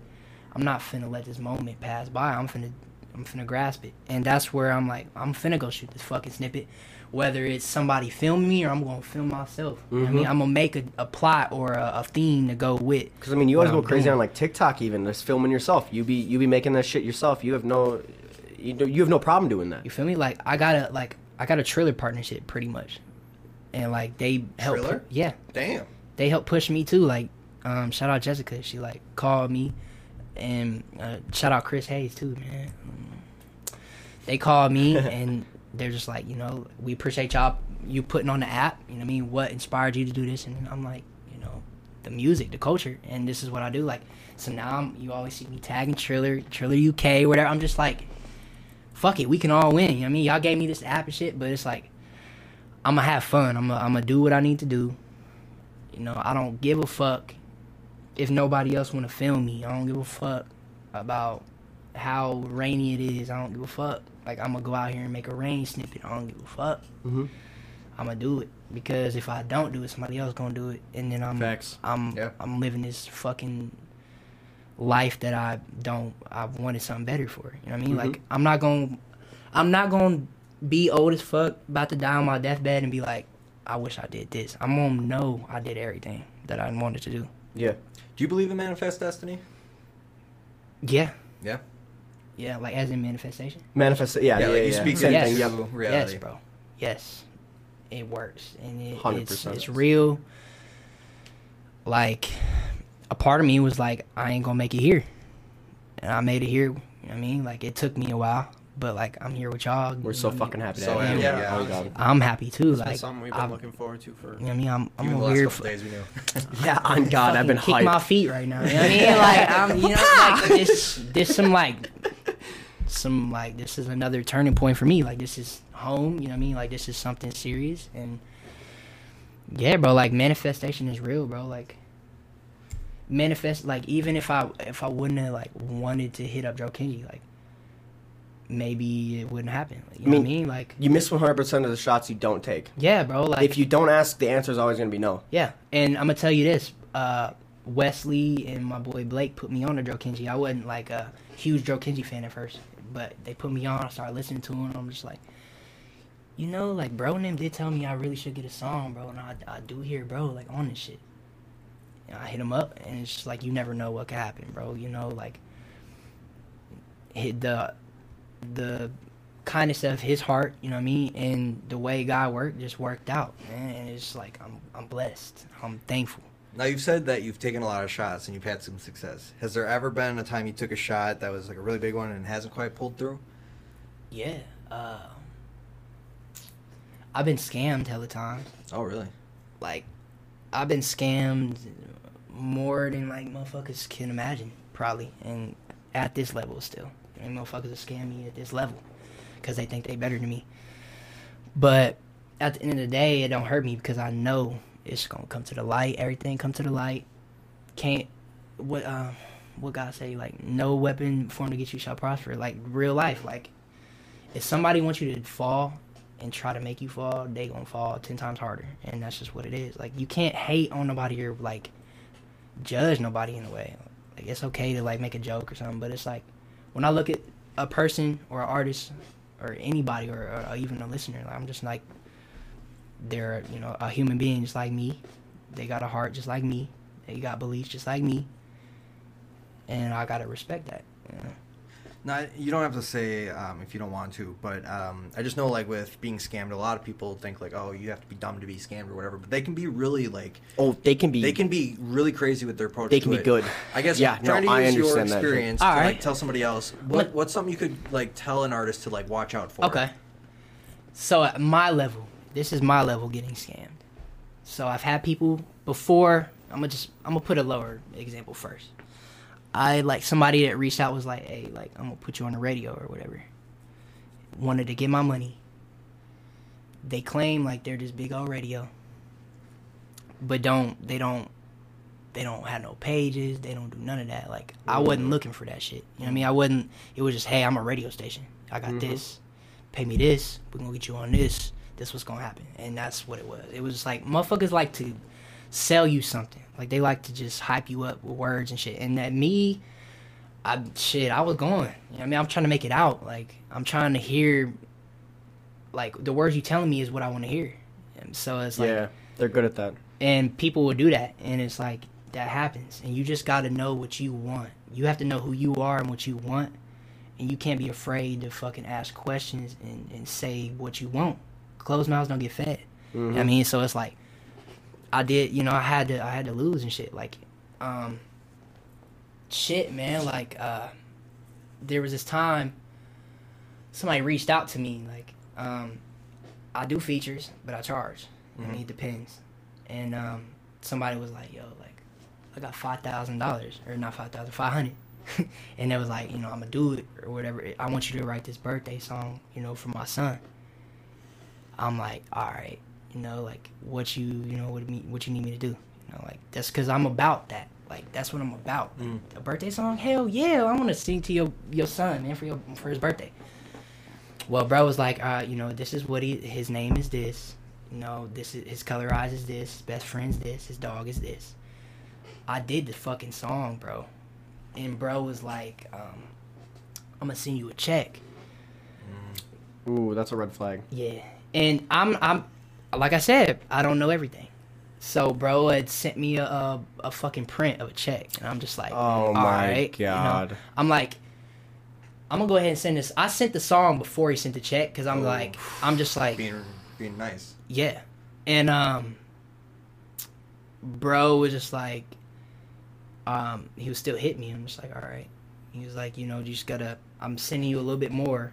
I'm not finna let this moment pass by. I'm finna, I'm finna grasp it, and that's where I'm like, I'm finna go shoot this fucking snippet, whether it's somebody filming me or I'm gonna film myself. You know what I mean, Mhm. I'm gonna make a, a plot or a, a theme to go with. Because I mean, you always go I'm crazy doing. on like TikTok, even just filming yourself. You be you be making that shit yourself. You have no, you do, you have no problem doing that. You feel me? Like I got a like I got a Triller partnership pretty much, and like they help. Triller? pu- yeah, Damn. they help push me too. Like, um, shout out Jessica. She like called me, and uh, shout out Chris Hayes too, man. They called me and they're just like, you know, we appreciate y'all you putting on the app. You know what I mean? What inspired you to do this? And I'm like, you know, the music, the culture, and this is what I do. Like, so now I'm, you always see me tagging Triller, Triller UK, whatever. I'm just like, fuck it, we can all win. You know what I mean? Y'all gave me this app and shit, but it's like, I'm gonna have fun. I'm gonna, I'm gonna do what I need to do. You know, I don't give a fuck if nobody else want to film me. I don't give a fuck about how rainy it is. I don't give a fuck. Like I'm gonna go out here and make a rain snippet. I don't give a fuck. Mhm. I'm gonna do it because if I don't do it, somebody else gonna do it, and then I'm Facts. I'm Yeah. I'm living this fucking life that I don't. I wanted something better for. You know what I mean? Like I'm not gonna I'm not gonna be old as fuck, about to die on my deathbed, and be like, I wish I did this. I'm gonna know I did everything that I wanted to do. Yeah. Do you believe in manifest destiny? Yeah. Yeah. Yeah, like as in manifestation. Manifest. Yeah. Yeah. like, yeah, you yeah. speak Same Yes. thing. into Yep. reality. Yes, bro. Yes, it works, and it, it's 100%. it's real. Like, a part of me was like, I ain't gonna make it here, and I made it here. You know what I mean, like it took me a while, but like I'm here with y'all. We're so know what fucking happy to So have you. happy, here. yeah. Oh, God. I'm happy too. It's like, something we've been I'm- looking forward to for. you know what I mean, I'm I'm Even the over here. couple For, days we knew. Yeah. On God, I've been fucking kick my feet right now. You know what I mean? Like I'm, you know, like this, this some like, some like this is another turning point for me. Like this is home. You know what I mean? Like this is something serious and yeah, bro. Like manifestation is real, bro. Like manifest. Like even if I if I wouldn't have like wanted to hit up Joe Kenji, like maybe it wouldn't happen. You I know what I mean, mean? Like You miss 100% of the shots you don't take. yeah, bro. Like if you don't ask, the answer is always going to be no. yeah, and I'm gonna tell you this: uh, Wesley and my boy Blake put me on to Joe Kenji. I wasn't like a huge Joe Kenji fan at first, but they put me on. I started listening to him. I'm just like, you know, like bro and them did tell me I really should get a song, bro, and I, I do hear bro like on this shit. And I hit him up, and it's just like you never know what could happen, bro. You know, like hit the the kindness of his heart, you know what I mean, and the way God worked just worked out, man. And it's like I'm I'm blessed. I'm thankful. Now you've said that you've taken a lot of shots and you've had some success. Has there ever been a time you took a shot that was like a really big one and hasn't quite pulled through? Yeah. Uh, I've been scammed hella times. Oh, really? Like, I've been scammed more than like motherfuckers can imagine, probably, and at this level still. I mean, motherfuckers will scam me at this level because they think they better than me. But at the end of the day, it don't hurt me because I know it's gonna come to the light. Everything come to the light. Can't what um what God say like no weapon formed to get you shall prosper. Like real life. Like if somebody wants you to fall and try to make you fall, they gonna fall ten times harder, and that's just what it is. Like you can't hate on nobody or like judge nobody in a way. Like it's okay to like make a joke or something, but it's like when I look at a person or an artist or anybody or, or even a listener, like, I'm just like they're you know a human being just like me. They got a heart just like me. They got beliefs just like me, and I gotta respect that. You know? No, you don't have to say um, if you don't want to, but um, I just know like with being scammed, a lot of people think like, oh, you have to be dumb to be scammed or whatever. But they can be really like, Oh, they can be. they can be really crazy with their approach. They to can be it. good. I guess Yeah, trying no, to I use your understand that. experience All to like tell somebody else what what's something you could like tell an artist to like watch out for. Okay. So at my level, this is my level getting scammed. So I've had people before. I'm gonna just I'm gonna put a lower example first. I like somebody that reached out was like, "Hey, like I'm gonna put you on the radio or whatever." Wanted to get my money. They claim like they're this big old radio, but don't they don't they don't have no pages. They don't do none of that. Like I wasn't looking for that shit. You know what I mean? I wasn't. It was just, hey, I'm a radio station. I got mm-hmm. this. Pay me this. We're gonna get you on this. This was gonna happen, and that's what it was. It was like motherfuckers like to sell you something. Like they like to just hype you up with words and shit. And that me, I shit, I was going. You know what I mean? I'm trying to make it out. Like I'm trying to hear. Like the words you telling me is what I want to hear. And so it's like yeah, they're good at that. and people will do that and it's like that happens and you just got to know what you want you have to know who you are and what you want and you can't be afraid to fucking ask questions and, and say what you want closed mouths don't get fed. What i mean? So it's like i did you know i had to i had to lose and shit. Like um shit man like uh there was this time somebody reached out to me like um i do features but i charge. I mean, it depends. And um, somebody was like, "Yo, like, I got five thousand dollars or not five thousand, five hundred. and it was like, you know, I'm gonna do it or whatever. I want you to write this birthday song, you know, for my son. I'm like, all right, you know, like what you, you know, what me, what you need me to do, you know, like that's because I'm about that. Like that's what I'm about. Mm. A birthday song? Hell yeah, I want to sing to your your son, man, for your for his birthday. Well, bro was like, uh, you know, this is what he, his name is this, you know, this is his color eyes is this, his best friend's this, his dog is this. I did the fucking song, bro, and bro was like, um, I'm gonna send you a check. Ooh, that's a red flag. Yeah, and I'm I'm like I said, I don't know everything. So bro had sent me a a, a fucking print of a check, and I'm just like, Oh all my right, you know? God. I'm like, I'm gonna go ahead and send this. I sent the song before he sent the check because I'm Oh. like, I'm just like, Being being nice. yeah, and um, bro was just like, um, he was still hitting me. I'm just like, all right. He was like, you know, you just gotta. I'm sending you a little bit more,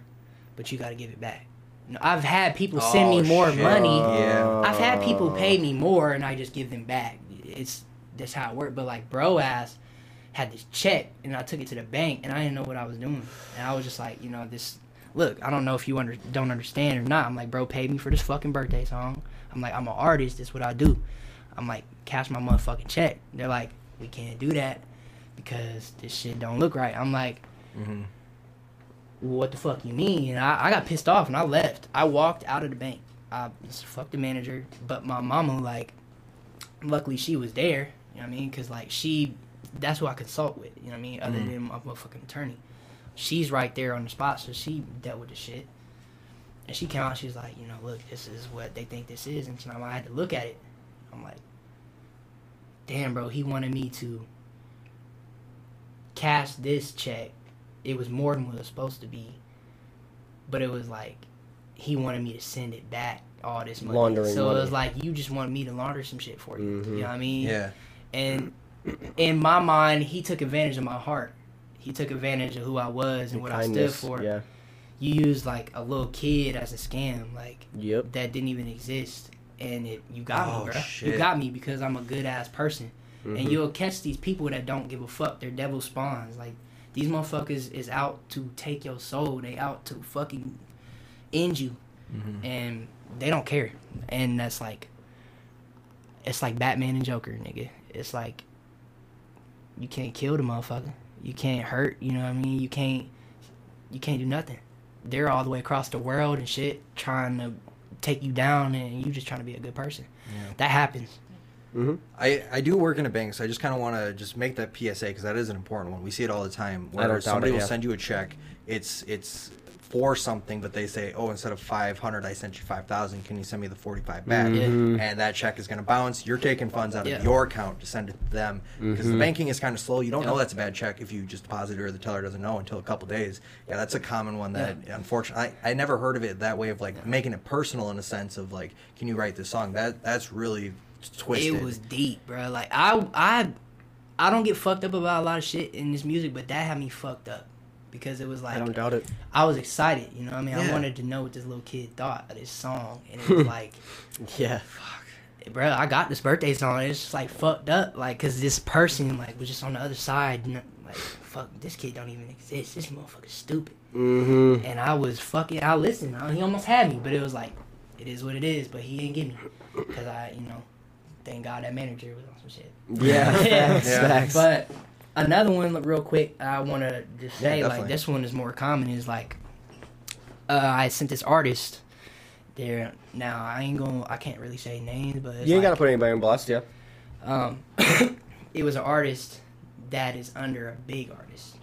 but you gotta give it back. I've had people send Oh, me more shit. money. Yeah. I've had people pay me more, and I just give them back. It's that's how it worked. But like, bro, ass had this check, and I took it to the bank, and I didn't know what I was doing, and I was just like, you know, this. Look, I don't know if you under, don't understand or not. I'm like, bro, pay me for this fucking birthday song. I'm like, I'm an artist. That's what I do. I'm like, cash my motherfucking check. They're like, we can't do that because this shit don't look right. I'm like, Mm-hmm. What the fuck you mean? And I, I got pissed off and I left. I walked out of the bank. I just fucked the manager. But my mama, like, luckily she was there. You know what I mean? Because, like, she, that's who I consult with. You know what I mean? Other Mhm. than my motherfucking attorney. She's right there on the spot, so she dealt with the shit. And she came out, she was like, you know, look, this is what they think this is. And so I had to look at it. I'm like, damn, bro, he wanted me to cash this check. It was more than what it was supposed to be. But it was like, he wanted me to send it back, all this money. Laundering so it was like, you just wanted me to launder some shit for you. Mhm. You know what I mean? Yeah. And in my mind, he took advantage of my heart. He took advantage of who I was and Your what kindness, I stood for. Yeah. You used like a little kid as a scam, like Yep. that didn't even exist, and it you got Oh, me, bro. shit. You got me because I'm a good ass person, and Mhm. you'll catch these people that don't give a fuck. They're devil spawns. Like these motherfuckers is out to take your soul. They out to fucking end you, Mm-hmm. and they don't care. And that's like, it's like Batman and Joker, nigga. It's like you can't kill the motherfucker. You can't hurt. You know what I mean? You can't. You can't do nothing. They're all the way across the world and shit, trying to take you down, and you just trying to be a good person. Yeah. That happens. Mm-hmm. I, I do work in a bank, so I just kind of want to just make that PSA because that is an important one. We see it all the time I where somebody it, will yeah. send you a check. It's it's for something, but they say, oh, instead of five hundred, I sent you five thousand. Can you send me the forty five back? Yeah. Mhm. And that check is going to bounce. You're taking funds out of Yeah. your account to send it to them because the Mhm. banking is kind of slow. You don't know that's a bad check if you just deposit it or the teller doesn't know until a couple days. Yeah, that's a common one that unfortunately I, I never heard of it that way of like making it personal in a sense of like, can you write this song? That that's really twisted. It was deep, bro. Like I, I, I don't get fucked up about a lot of shit in this music, but that had me fucked up because it was like I don't doubt it. I was excited. You know, what I mean, I wanted to know what this little kid thought of this song, and it was like, Yeah. Fuck, bro, I got this birthday song. It's just like fucked up, like, cause this person like was just on the other side, and, like, fuck, this kid don't even exist. This motherfucker's stupid. Mm-hmm. And I was fucking. I listened. I- He almost had me, but it was like, it is what it is. But he didn't get me, cause I, you know, thank God that manager was on some shit. Yeah. Facts. Yeah. Facts. But another one, real quick, I want to just Yeah, say, like, this one is more common. Is like, uh, I sent this artist there. Now I ain't gonna, I can't really say names, but it's you ain't like, gotta put anybody in blast, yeah. um, it was an artist that is under a big artist,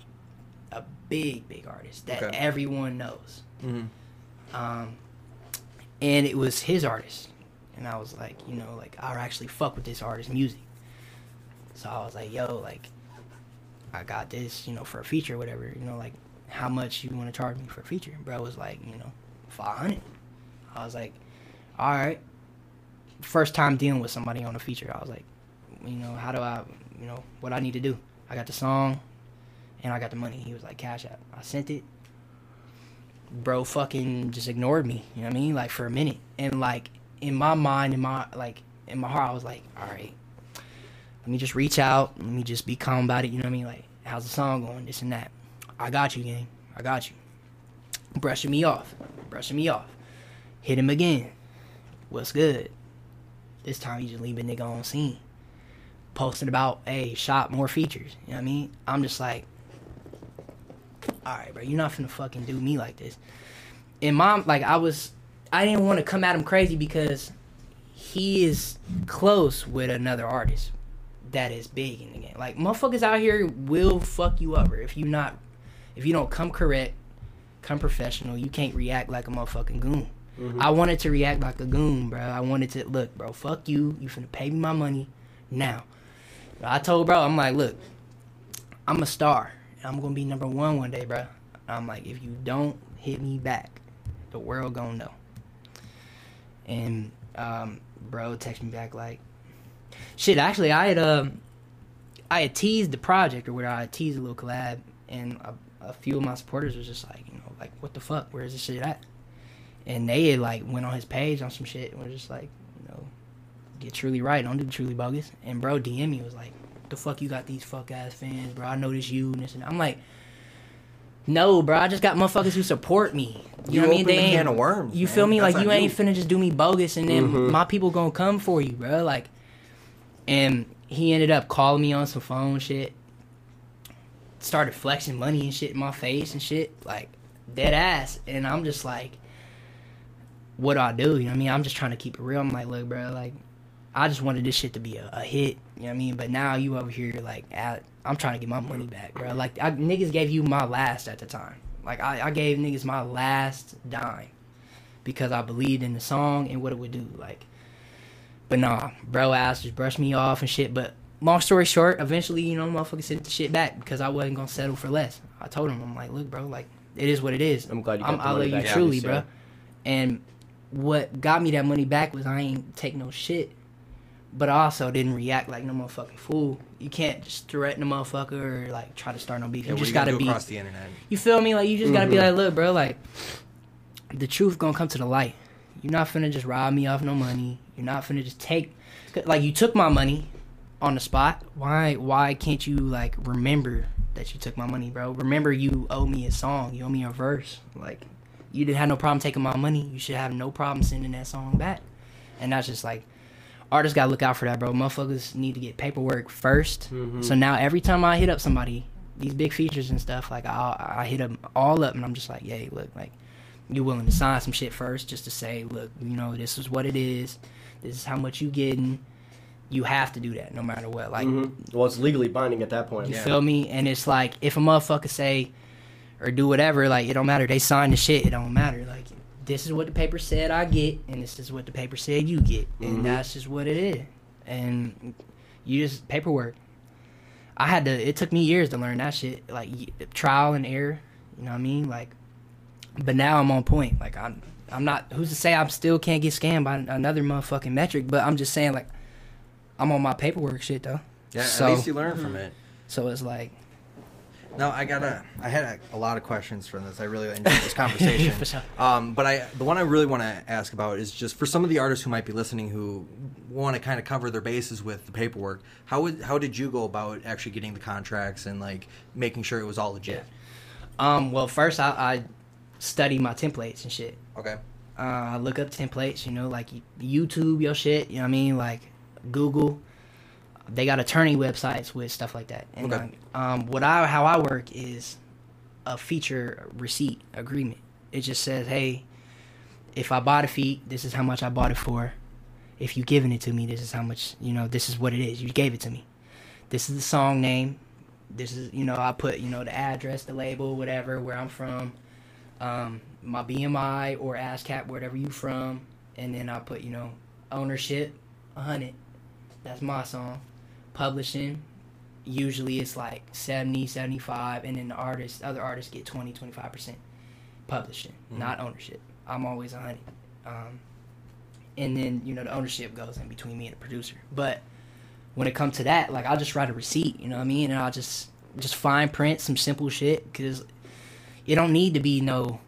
a big big artist that Okay. everyone knows. Mhm. Um, and it was his artist, and I was like, you know, like I actually fuck with this artist's music. So I was like, yo, like I got this, you know, for a feature, or whatever. You know, like how much you want to charge me for a feature? And bro was like, you know, five hundred. I was like, all right. First time dealing with somebody on a feature, I was like, you know, how do I, you know, what I need to do? I got the song, and I got the money. He was like, cash app. I sent it. Bro, fucking just ignored me. You know what I mean? Like for a minute, and like in my mind, in my like in my heart, I was like, all right, let me just reach out. Let me just be calm about it. You know what I mean? Like, how's the song going? This and that. I got you, gang. I got you. Brushing me off. Brushing me off. Hit him again. What's good? This time you just leave a nigga on seen. Posting about, hey, shot more features. You know what I mean? I'm just like, alright, bro, you're not finna fucking do me like this. And mom, like, I was, I didn't want to come at him crazy because he is close with another artist that is big in the game. Like, motherfuckers out here will fuck you over if you not, if you don't come correct, come professional. You can't react like a motherfucking goon. Mm-hmm. I wanted to react like a goon, bro. I wanted to look, bro. Fuck you. You finna pay me my money now. I told bro, I'm like, look, I'm a star. I'm gonna be number one one day, bro. I'm like, if you don't hit me back, the world gonna know. And um, bro, text me back like, shit. Actually, I had um, I had teased the project or where I teased a little collab, and a, a few of my supporters was just like, you know, like, what the fuck? Where's this shit at? And they had like went on his page on some shit and were just like, you know, get truly right, don't do truly bogus. And bro, DM me was like, the fuck you got these fuck ass fans, bro? I know this you and this and. I'm like, no, bro. I just got motherfuckers who support me. You, You know what I mean? They a ain't, can of worms, You man. feel me? That's like you ain't you. finna just do me bogus, and then mm-hmm. my people gonna come for you, bro. Like, and he ended up calling me on some phone shit. Started flexing money and shit in my face and shit, like dead ass. And I'm just like, what do I do? You know what I mean? I'm just trying to keep it real. I'm like, look, bro, like, I just wanted this shit to be a, a hit. You know what I mean? But now you over here, like, at, I'm trying to get my money back, bro. Like, I, niggas gave you my last at the time. Like, I, I gave niggas my last dime because I believed in the song and what it would do. Like, but nah, bro ass just brushed me off and shit. But long story short, eventually, you know, motherfucker sent the shit back because I wasn't gonna settle for less. I told him, I'm like, look, bro, like, it is what it is. I'm glad you got I'm, the I love you back, truly, obviously. bro. And what got me that money back was I ain't take no shit. But I also didn't react like no motherfucking fool. You can't just threaten a motherfucker or like try to start no beef. Yeah, you just you gonna gotta do be. across the internet. You feel me? Like you just gotta be Mhm. like, look, bro, like the truth gonna come to the light. You're not finna just rob me off no money. You're not finna just take like you took my money on the spot. Why? Why can't you like remember that you took my money, bro? Remember you owe me a song. You owe me a verse. Like you didn't have no problem taking my money. You should have no problem sending that song back. And that's just like artists gotta look out for that, bro. Motherfuckers need to get paperwork 1st Mhm. So now every time I hit up somebody, these big features and stuff, like I I hit them all up, and I'm just like, hey, look, like you willing to sign some shit first, just to say, look, you know, this is what it is. This is how much you getting. You have to do that no matter what. Like Mhm. Well, it's legally binding at that point. you feel me? And it's like if a motherfucker say or do whatever, like it don't matter. They sign the shit. It don't matter. Like this is what the paper said I get, and this is what the paper said you get, and Mhm. that's just what it is. And you just paperwork. I had to. It took me years to learn that shit. Like trial and error. You know what I mean? Like, but now I'm on point. Like I'm. I'm not. Who's to say I still can't get scammed by another motherfucking metric? But I'm just saying, like, I'm on my paperwork shit though. Yeah, So- at least you learn from it. So it's like. No, I gotta. I had a, a lot of questions from this. I really enjoyed this conversation. For sure. Um, but I, the one I really want to ask about is just for some of the artists who might be listening who want to kind of cover their bases with the paperwork. How would, how did you go about actually getting the contracts and like making sure it was all legit? Yeah. Um, well, first I, I study my templates and shit. Okay. Uh, I look up templates, you know, like YouTube, your shit. You know what I mean? Like Google. They got attorney websites with stuff like that. And Okay. um, what I how I work is a feature receipt agreement. It just says, hey, if I bought a feet, this is how much I bought it for. If you giving it to me, this is how much. You know, this is what it is. You gave it to me. This is the song name. This is you know I put you know the address, the label, whatever, where I'm from um, my BMI or ASCAP, wherever you from, and then I put you know ownership, a hundred. That's my song. Publishing, usually it's like 70, 75, and then the artist, other artists get 20, 25 percent. Publishing, not ownership. I'm always a hundred. Um, and then you know the ownership goes in between me and the producer. But when it comes to that, like I'll just write a receipt, you know what I mean, and I'll just just fine print some simple shit because it don't need to be no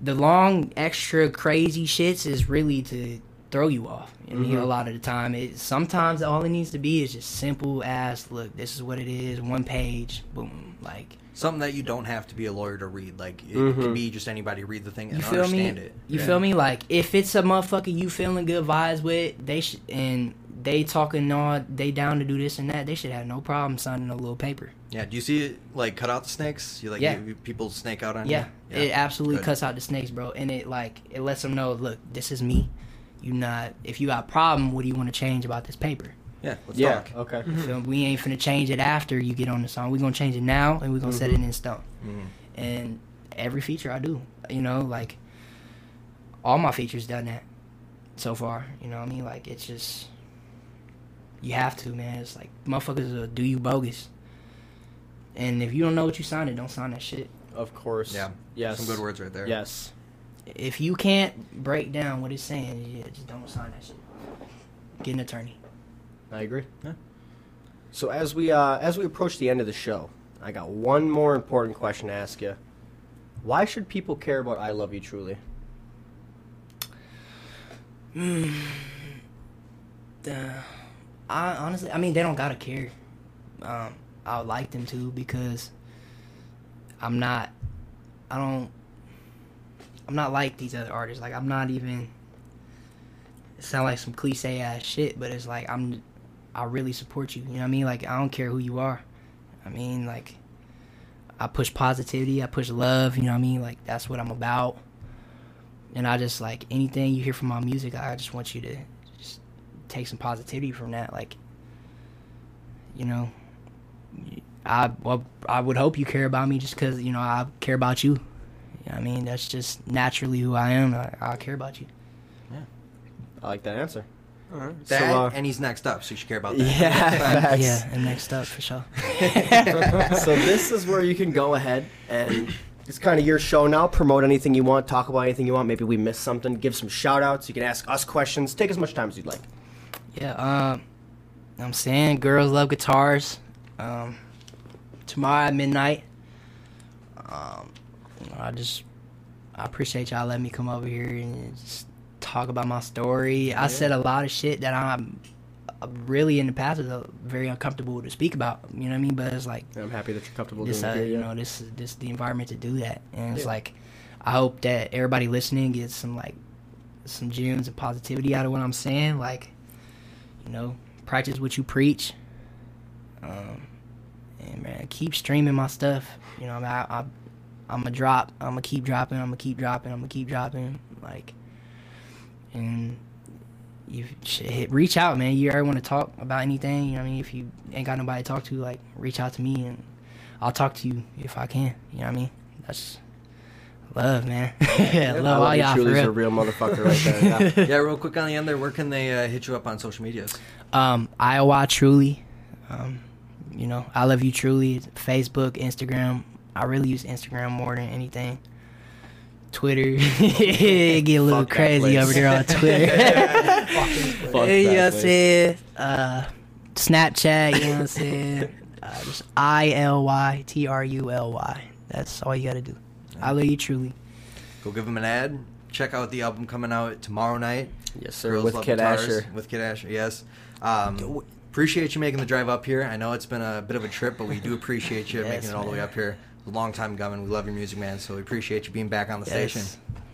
the long extra crazy shits is really to throw you off. I mean, Mhm. a lot of the time, it sometimes all it needs to be is just simple as, look, this is what it is, one page, boom, like. Something that you don't have to be a lawyer to read. Like it Mhm. could be just anybody read the thing and You feel me? understand it. You Yeah. feel me? Like if it's a motherfucker you feeling good vibes with, they should and they talking all they down to do this and that, they should have no problem signing a little paper. Yeah. Do you see it like cut out the snakes? You like Yeah. you, people snake out on Yeah, you? Yeah. It absolutely Good. cuts out the snakes, bro, and it like it lets them know, look, this is me. You not if you got a problem, what do you want to change about this paper? Yeah. Let's Yeah. talk. Okay. So we ain't finna change it after you get on the song. we gonna change it now and we gonna set it in stone. Mhm. And every feature I do, you know, like all my features done that so far. You know what I mean? Like it's just you have to, man. It's like motherfuckers will do you bogus. And if you don't know what you signed, it, don't sign that shit. Of course. Yeah. Yes. Some good words right there. Yes. If you can't break down what it's saying, yeah, just don't sign that shit. Get an attorney. I agree. Yeah. So as we uh, as we approach the end of the show, I got one more important question to ask you. Why should people care about "I Love You Truly"? Uh, I honestly, I mean, they don't gotta care. Um, I would like them to because I'm not. I don't. I'm not like these other artists. Like I'm not even. It sound like some cliche ass shit, but it's like I'm. I really support you. You know what I mean? Like I don't care who you are. I mean, like. I push positivity. I push love. You know what I mean? Like that's what I'm about. And I just like anything you hear from my music. I just want you to just take some positivity from that. Like, you know, I well, I would hope you care about me just because you know I care about you. You I mean, that's just naturally who I am. I, I care about you. Yeah, I like that answer. All right. That So, uh, and he's next up, so you should care about that. Yeah. facts. Yeah, and next up for sure. so this is where you can go ahead and it's kind of your show now. Promote anything you want, talk about anything you want. Maybe we missed something. Give some shout outs. You can ask us questions. Take as much time as you'd like. Yeah, um, I'm saying girls love guitars. Um, tomorrow at midnight. Um, you know, I just I appreciate y'all letting me come over here and just talk about my story. I said a lot of shit that I'm really in the past is very uncomfortable to speak about. You know what I mean? But it's like I'm happy that you're comfortable this, doing uh, it here. you know, this is this the environment to do that, and it's Yeah. like I hope that everybody listening gets some like some gems of positivity out of what I'm saying. Like, you know, practice what you preach. Um, and man, keep streaming my stuff. You know, I, mean, I, I I'm gonna drop. I'm gonna keep dropping. I'm gonna keep dropping. I'm gonna keep dropping. Like, and you should hit, reach out, man. You ever want to talk about anything? You know what I mean? If you ain't got nobody to talk to, like, reach out to me and I'll talk to you if I can. You know what I mean? That's love, man. yeah, I love all you y'all for truly's a real. real motherfucker right there. Yeah. Yeah, real quick on the end there, where can they uh, hit you up on social medias? Um, ILY Truly. Um, you know, I love you truly. Facebook, Instagram. I really use Instagram more than anything. Twitter, it get a little Fuck crazy over there on Twitter. Fuck you know what I'm saying? Uh, Snapchat, you know what I'm saying? Uh, just I L Y T R U L Y. That's all you gotta do. I love you truly. Go give them an ad. Check out the album coming out tomorrow night. Yes, sir. Girls with Love Kid Guitars, Asher. With Kid Asher, yes. Um, appreciate you making the drive up here. I know it's been a bit of a trip, but we do appreciate you Yes, making it all the way up here. It's a long time coming. We love your music, man. So we appreciate you being back on the station.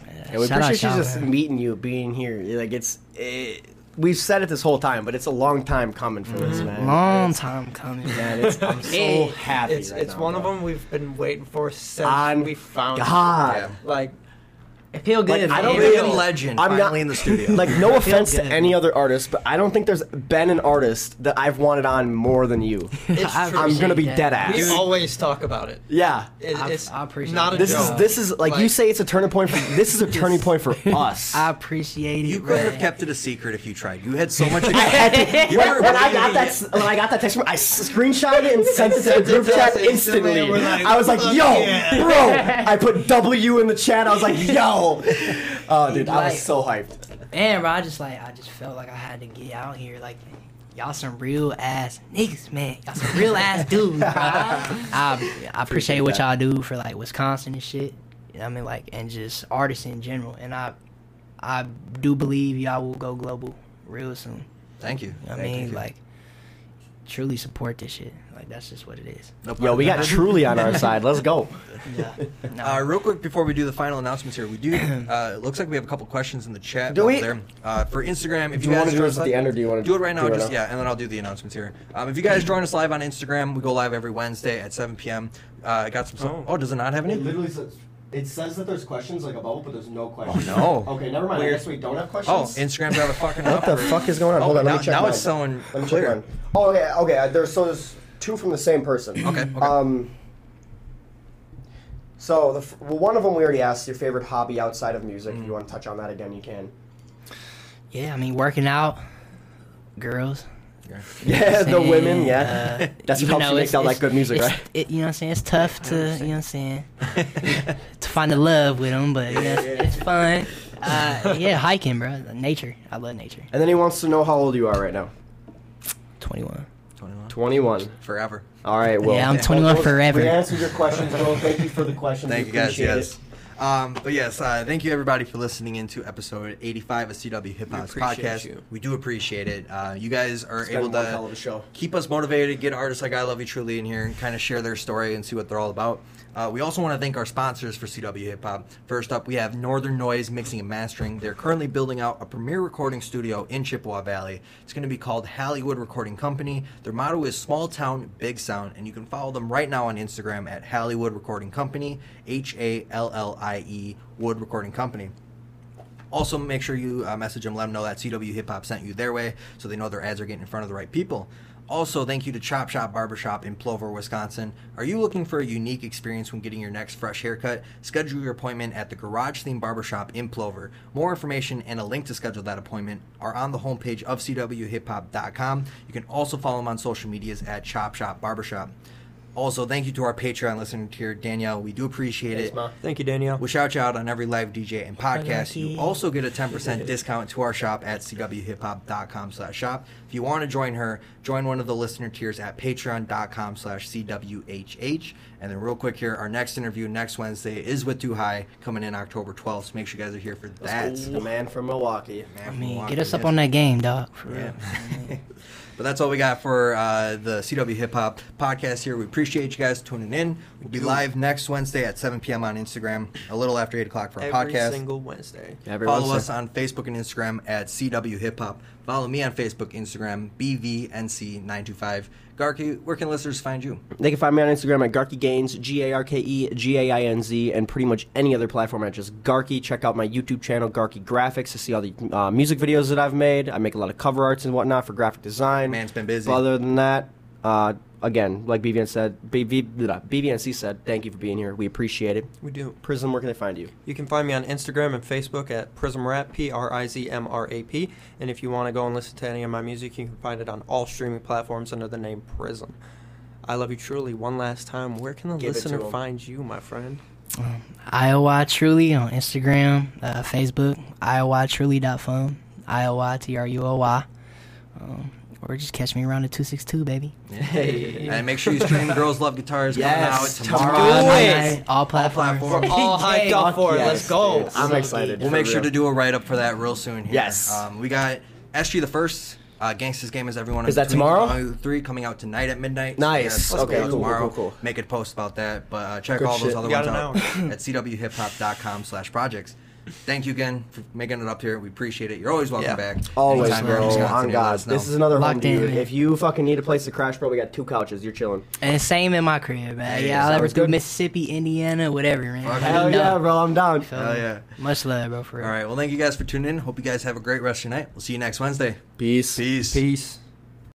Yeah, Yeah, we shout out appreciate y'all, just man. meeting you, being here. Like it's, it, we've said it this whole time, but it's a long time coming for this, man. Mm-hmm. Long It's- time coming. Man, it's, I'm so It- happy. It's right it's now, one of them we've been waiting for since On we found. it. God. Yeah. Like It feel Like. I don't It really- feel Living good. legend I'm not- finally in the studio. Like, no offense to any man. other artist, but I don't think there's been an artist that I've wanted on more than you. It's I true. I'm gonna be appreciate dead ass. we always talk about it. Yeah. It- I- it's I appreciate not a that. This is joke. this is like, you say it's a turning point for this is a turning point for us. I appreciate it. you could have kept it a secret if you tried. You had so much. I had to, when, when I got that when I got that text, from- I screenshotted it and sent it to the group chat instantly, instantly. and we're like, I was like, "Yo, bro!" I put W in the chat. I was like, "Yo, oh, dude, I was so hyped." Man, bro, I just like I just felt like I had to get out here. Like y'all some real ass niggas, man. Y'all some real ass dudes, bro. I, I appreciate what y'all do for like Wisconsin and shit. You know what I mean, like, and just artists in general. And I, I do believe y'all will go global real soon. Thank you. You know what I Thank mean, you. like, truly support this shit. Like that's just what it is. No Yo, we got problem. Truly on our side. Let's go. Yeah. No. Uh, real quick before we do the final announcements here, we do. Uh, it looks like we have a couple questions in the chat. Do we? There. Uh, for Instagram, if Do you, you guys wanna do this us at the end, or do you wanna do it right now? just yeah, and then I'll do the announcements here. Um, if you guys join us live on Instagram, we go live every Wednesday at 7 p.m. Uh, I got some. Oh. Oh. does it not have any? literally says it says that there's questions like above, but there's no questions. no. Okay, never mind. I Weird. guess we don't have questions. Oh, questions. Instagram's out of fucking. what the fuck is going on? Oh, Hold on, now, let me check now mine. it's showing Let me check clear. mine. Oh, okay, okay. uh, There's so there's two from the same person. Okay, okay. Um. So the f- well, one of them we already asked. Your favorite hobby outside of music. Mm. If you want to touch on that again, you can. yeah, I mean, working out, girls. Yeah, the women. Yeah, uh, that's what helps you make it's- that like good music, right? It, you know what I'm saying? It's tough to, you know what I'm saying, to find the love with them, but you know, it's fun. Uh, yeah, hiking, bro. Nature. I love nature. And then he wants to know how old you are right now. 21. 21. Twenty-one. Forever. All right. Well, Yeah, I'm 21 those- forever. We answered your questions, bro. Thank you for the questions. Thank We you guys. Yes. it. Um, but yes, uh, thank you everybody for listening into episode 85 of CW Hip Hop's podcast. you. We do appreciate it. Uh, you guys are It's able one hell of to keep us motivated, get artists like I Love You Truly in here, and kind of share their story and see what they're all about. Uh, we also want to thank our sponsors for CW Hip Hop. First up, we have Northern Noise Mixing and Mastering. They're currently building out a premier recording studio in Chippewa Valley. It's going to be called Halliewood Recording Company. Their motto is Small Town, Big Sound, and you can follow them right now on Instagram at Halliewood Recording Company, H A L L I E Wood Recording Company. Also, make sure you uh, message them, let them know that CW Hip Hop sent you their way so they know their ads are getting in front of the right people. Also, thank you to Chop Shop Barbershop in Plover, Wisconsin. Are you looking for a unique experience when getting your next fresh haircut? Schedule your appointment at the Garage Theme Barbershop in Plover. More information and a link to schedule that appointment are on the homepage of CWHipHop.com. You can also follow them on social medias at Chop Shop Barbershop. Also, thank you to our Patreon listener tier, Danielle. We do appreciate Thanks, it. Ma. Thank you, Danielle. We shout you out on every live DJ and podcast. You also get a 10% discount to our shop at cwhiphop.com slash shop. If you want to join her, join one of the listener tiers at patreon.com slash cwhh. And then real quick here, our next interview next Wednesday is with 2hi coming in October 12th. So make sure you guys are here for that. The man from Milwaukee. Man I mean, Milwaukee, get us up yes. on that game, dog. For Yeah. real. but that's all we got for uh, the CW Hip Hop podcast here. We appreciate you guys tuning in. We'll be live next Wednesday at 7 p.m. on Instagram, a little after 8 o'clock for our Every podcast. Every single Wednesday. Everyone Follow say- us on Facebook and Instagram at CW Hip Hop. Follow me on Facebook, Instagram, BVNC925. Garky, where can listeners find you? They can find me on Instagram at Garky Gainz, G A R K E G A I N Z, and pretty much any other platform at just Garky. Check out my YouTube channel, Garky Graphics, to see all the uh, music videos that I've made. I make a lot of cover arts and whatnot for graphic design. Man's been busy. But other than that, uh, again, like BVN said, BV, blah, BVNC said, thank you for being here. We appreciate it. We do. Prizm, where can they find you? You can find me on Instagram and Facebook at Prizm Rap, P R I Z M R A P. And if you want to go and listen to any of my music, you can find it on all streaming platforms under the name Prizm. I love you truly. One last time, where can the Give it to listener 'em. find you, my friend? Um, ILY Truly on Instagram, uh, Facebook, ILYTruly.fun, Iowa T R U O Y. Um, or just catch me around the 262, baby. Hey. And make sure you stream Girls Love Guitars Yes, coming out tomorrow. tomorrow. Tomorrow it. all platforms. platforms. We're all hyped up for it. Yes, Let's go. dude. I'm excited. We'll for make sure real. to do a write up for that real soon here. Yes. Um, we got SG the First. Uh, Gangsta's Game is everyone. Is that between. tomorrow? Uh, Three coming out tonight at midnight. Nice. yeah, Okay, coming out cool, cool, tomorrow. cool, cool. Make a post about that. But uh, check Good all those shit. other ones an out at cwhiphop.com slash projects. Thank you again for making it up here. We appreciate it. You're always welcome Yeah. back. Always, Anytime bro. Wisconsin, On you God. This is another home Locked to you. in. If you fucking need a place to crash, bro, we got two couches. You're chilling. And same in my crib, man. Hey, yeah, I'll ever sounds through good. Mississippi, Indiana, whatever, man. Fuck Let Hell know. yeah, bro. I'm down. Feel Hell me? yeah. Much love, bro, for real. All right. Well, thank you guys for tuning in. Hope you guys have a great rest of your night. We'll see you next Wednesday. Peace. Peace. Peace.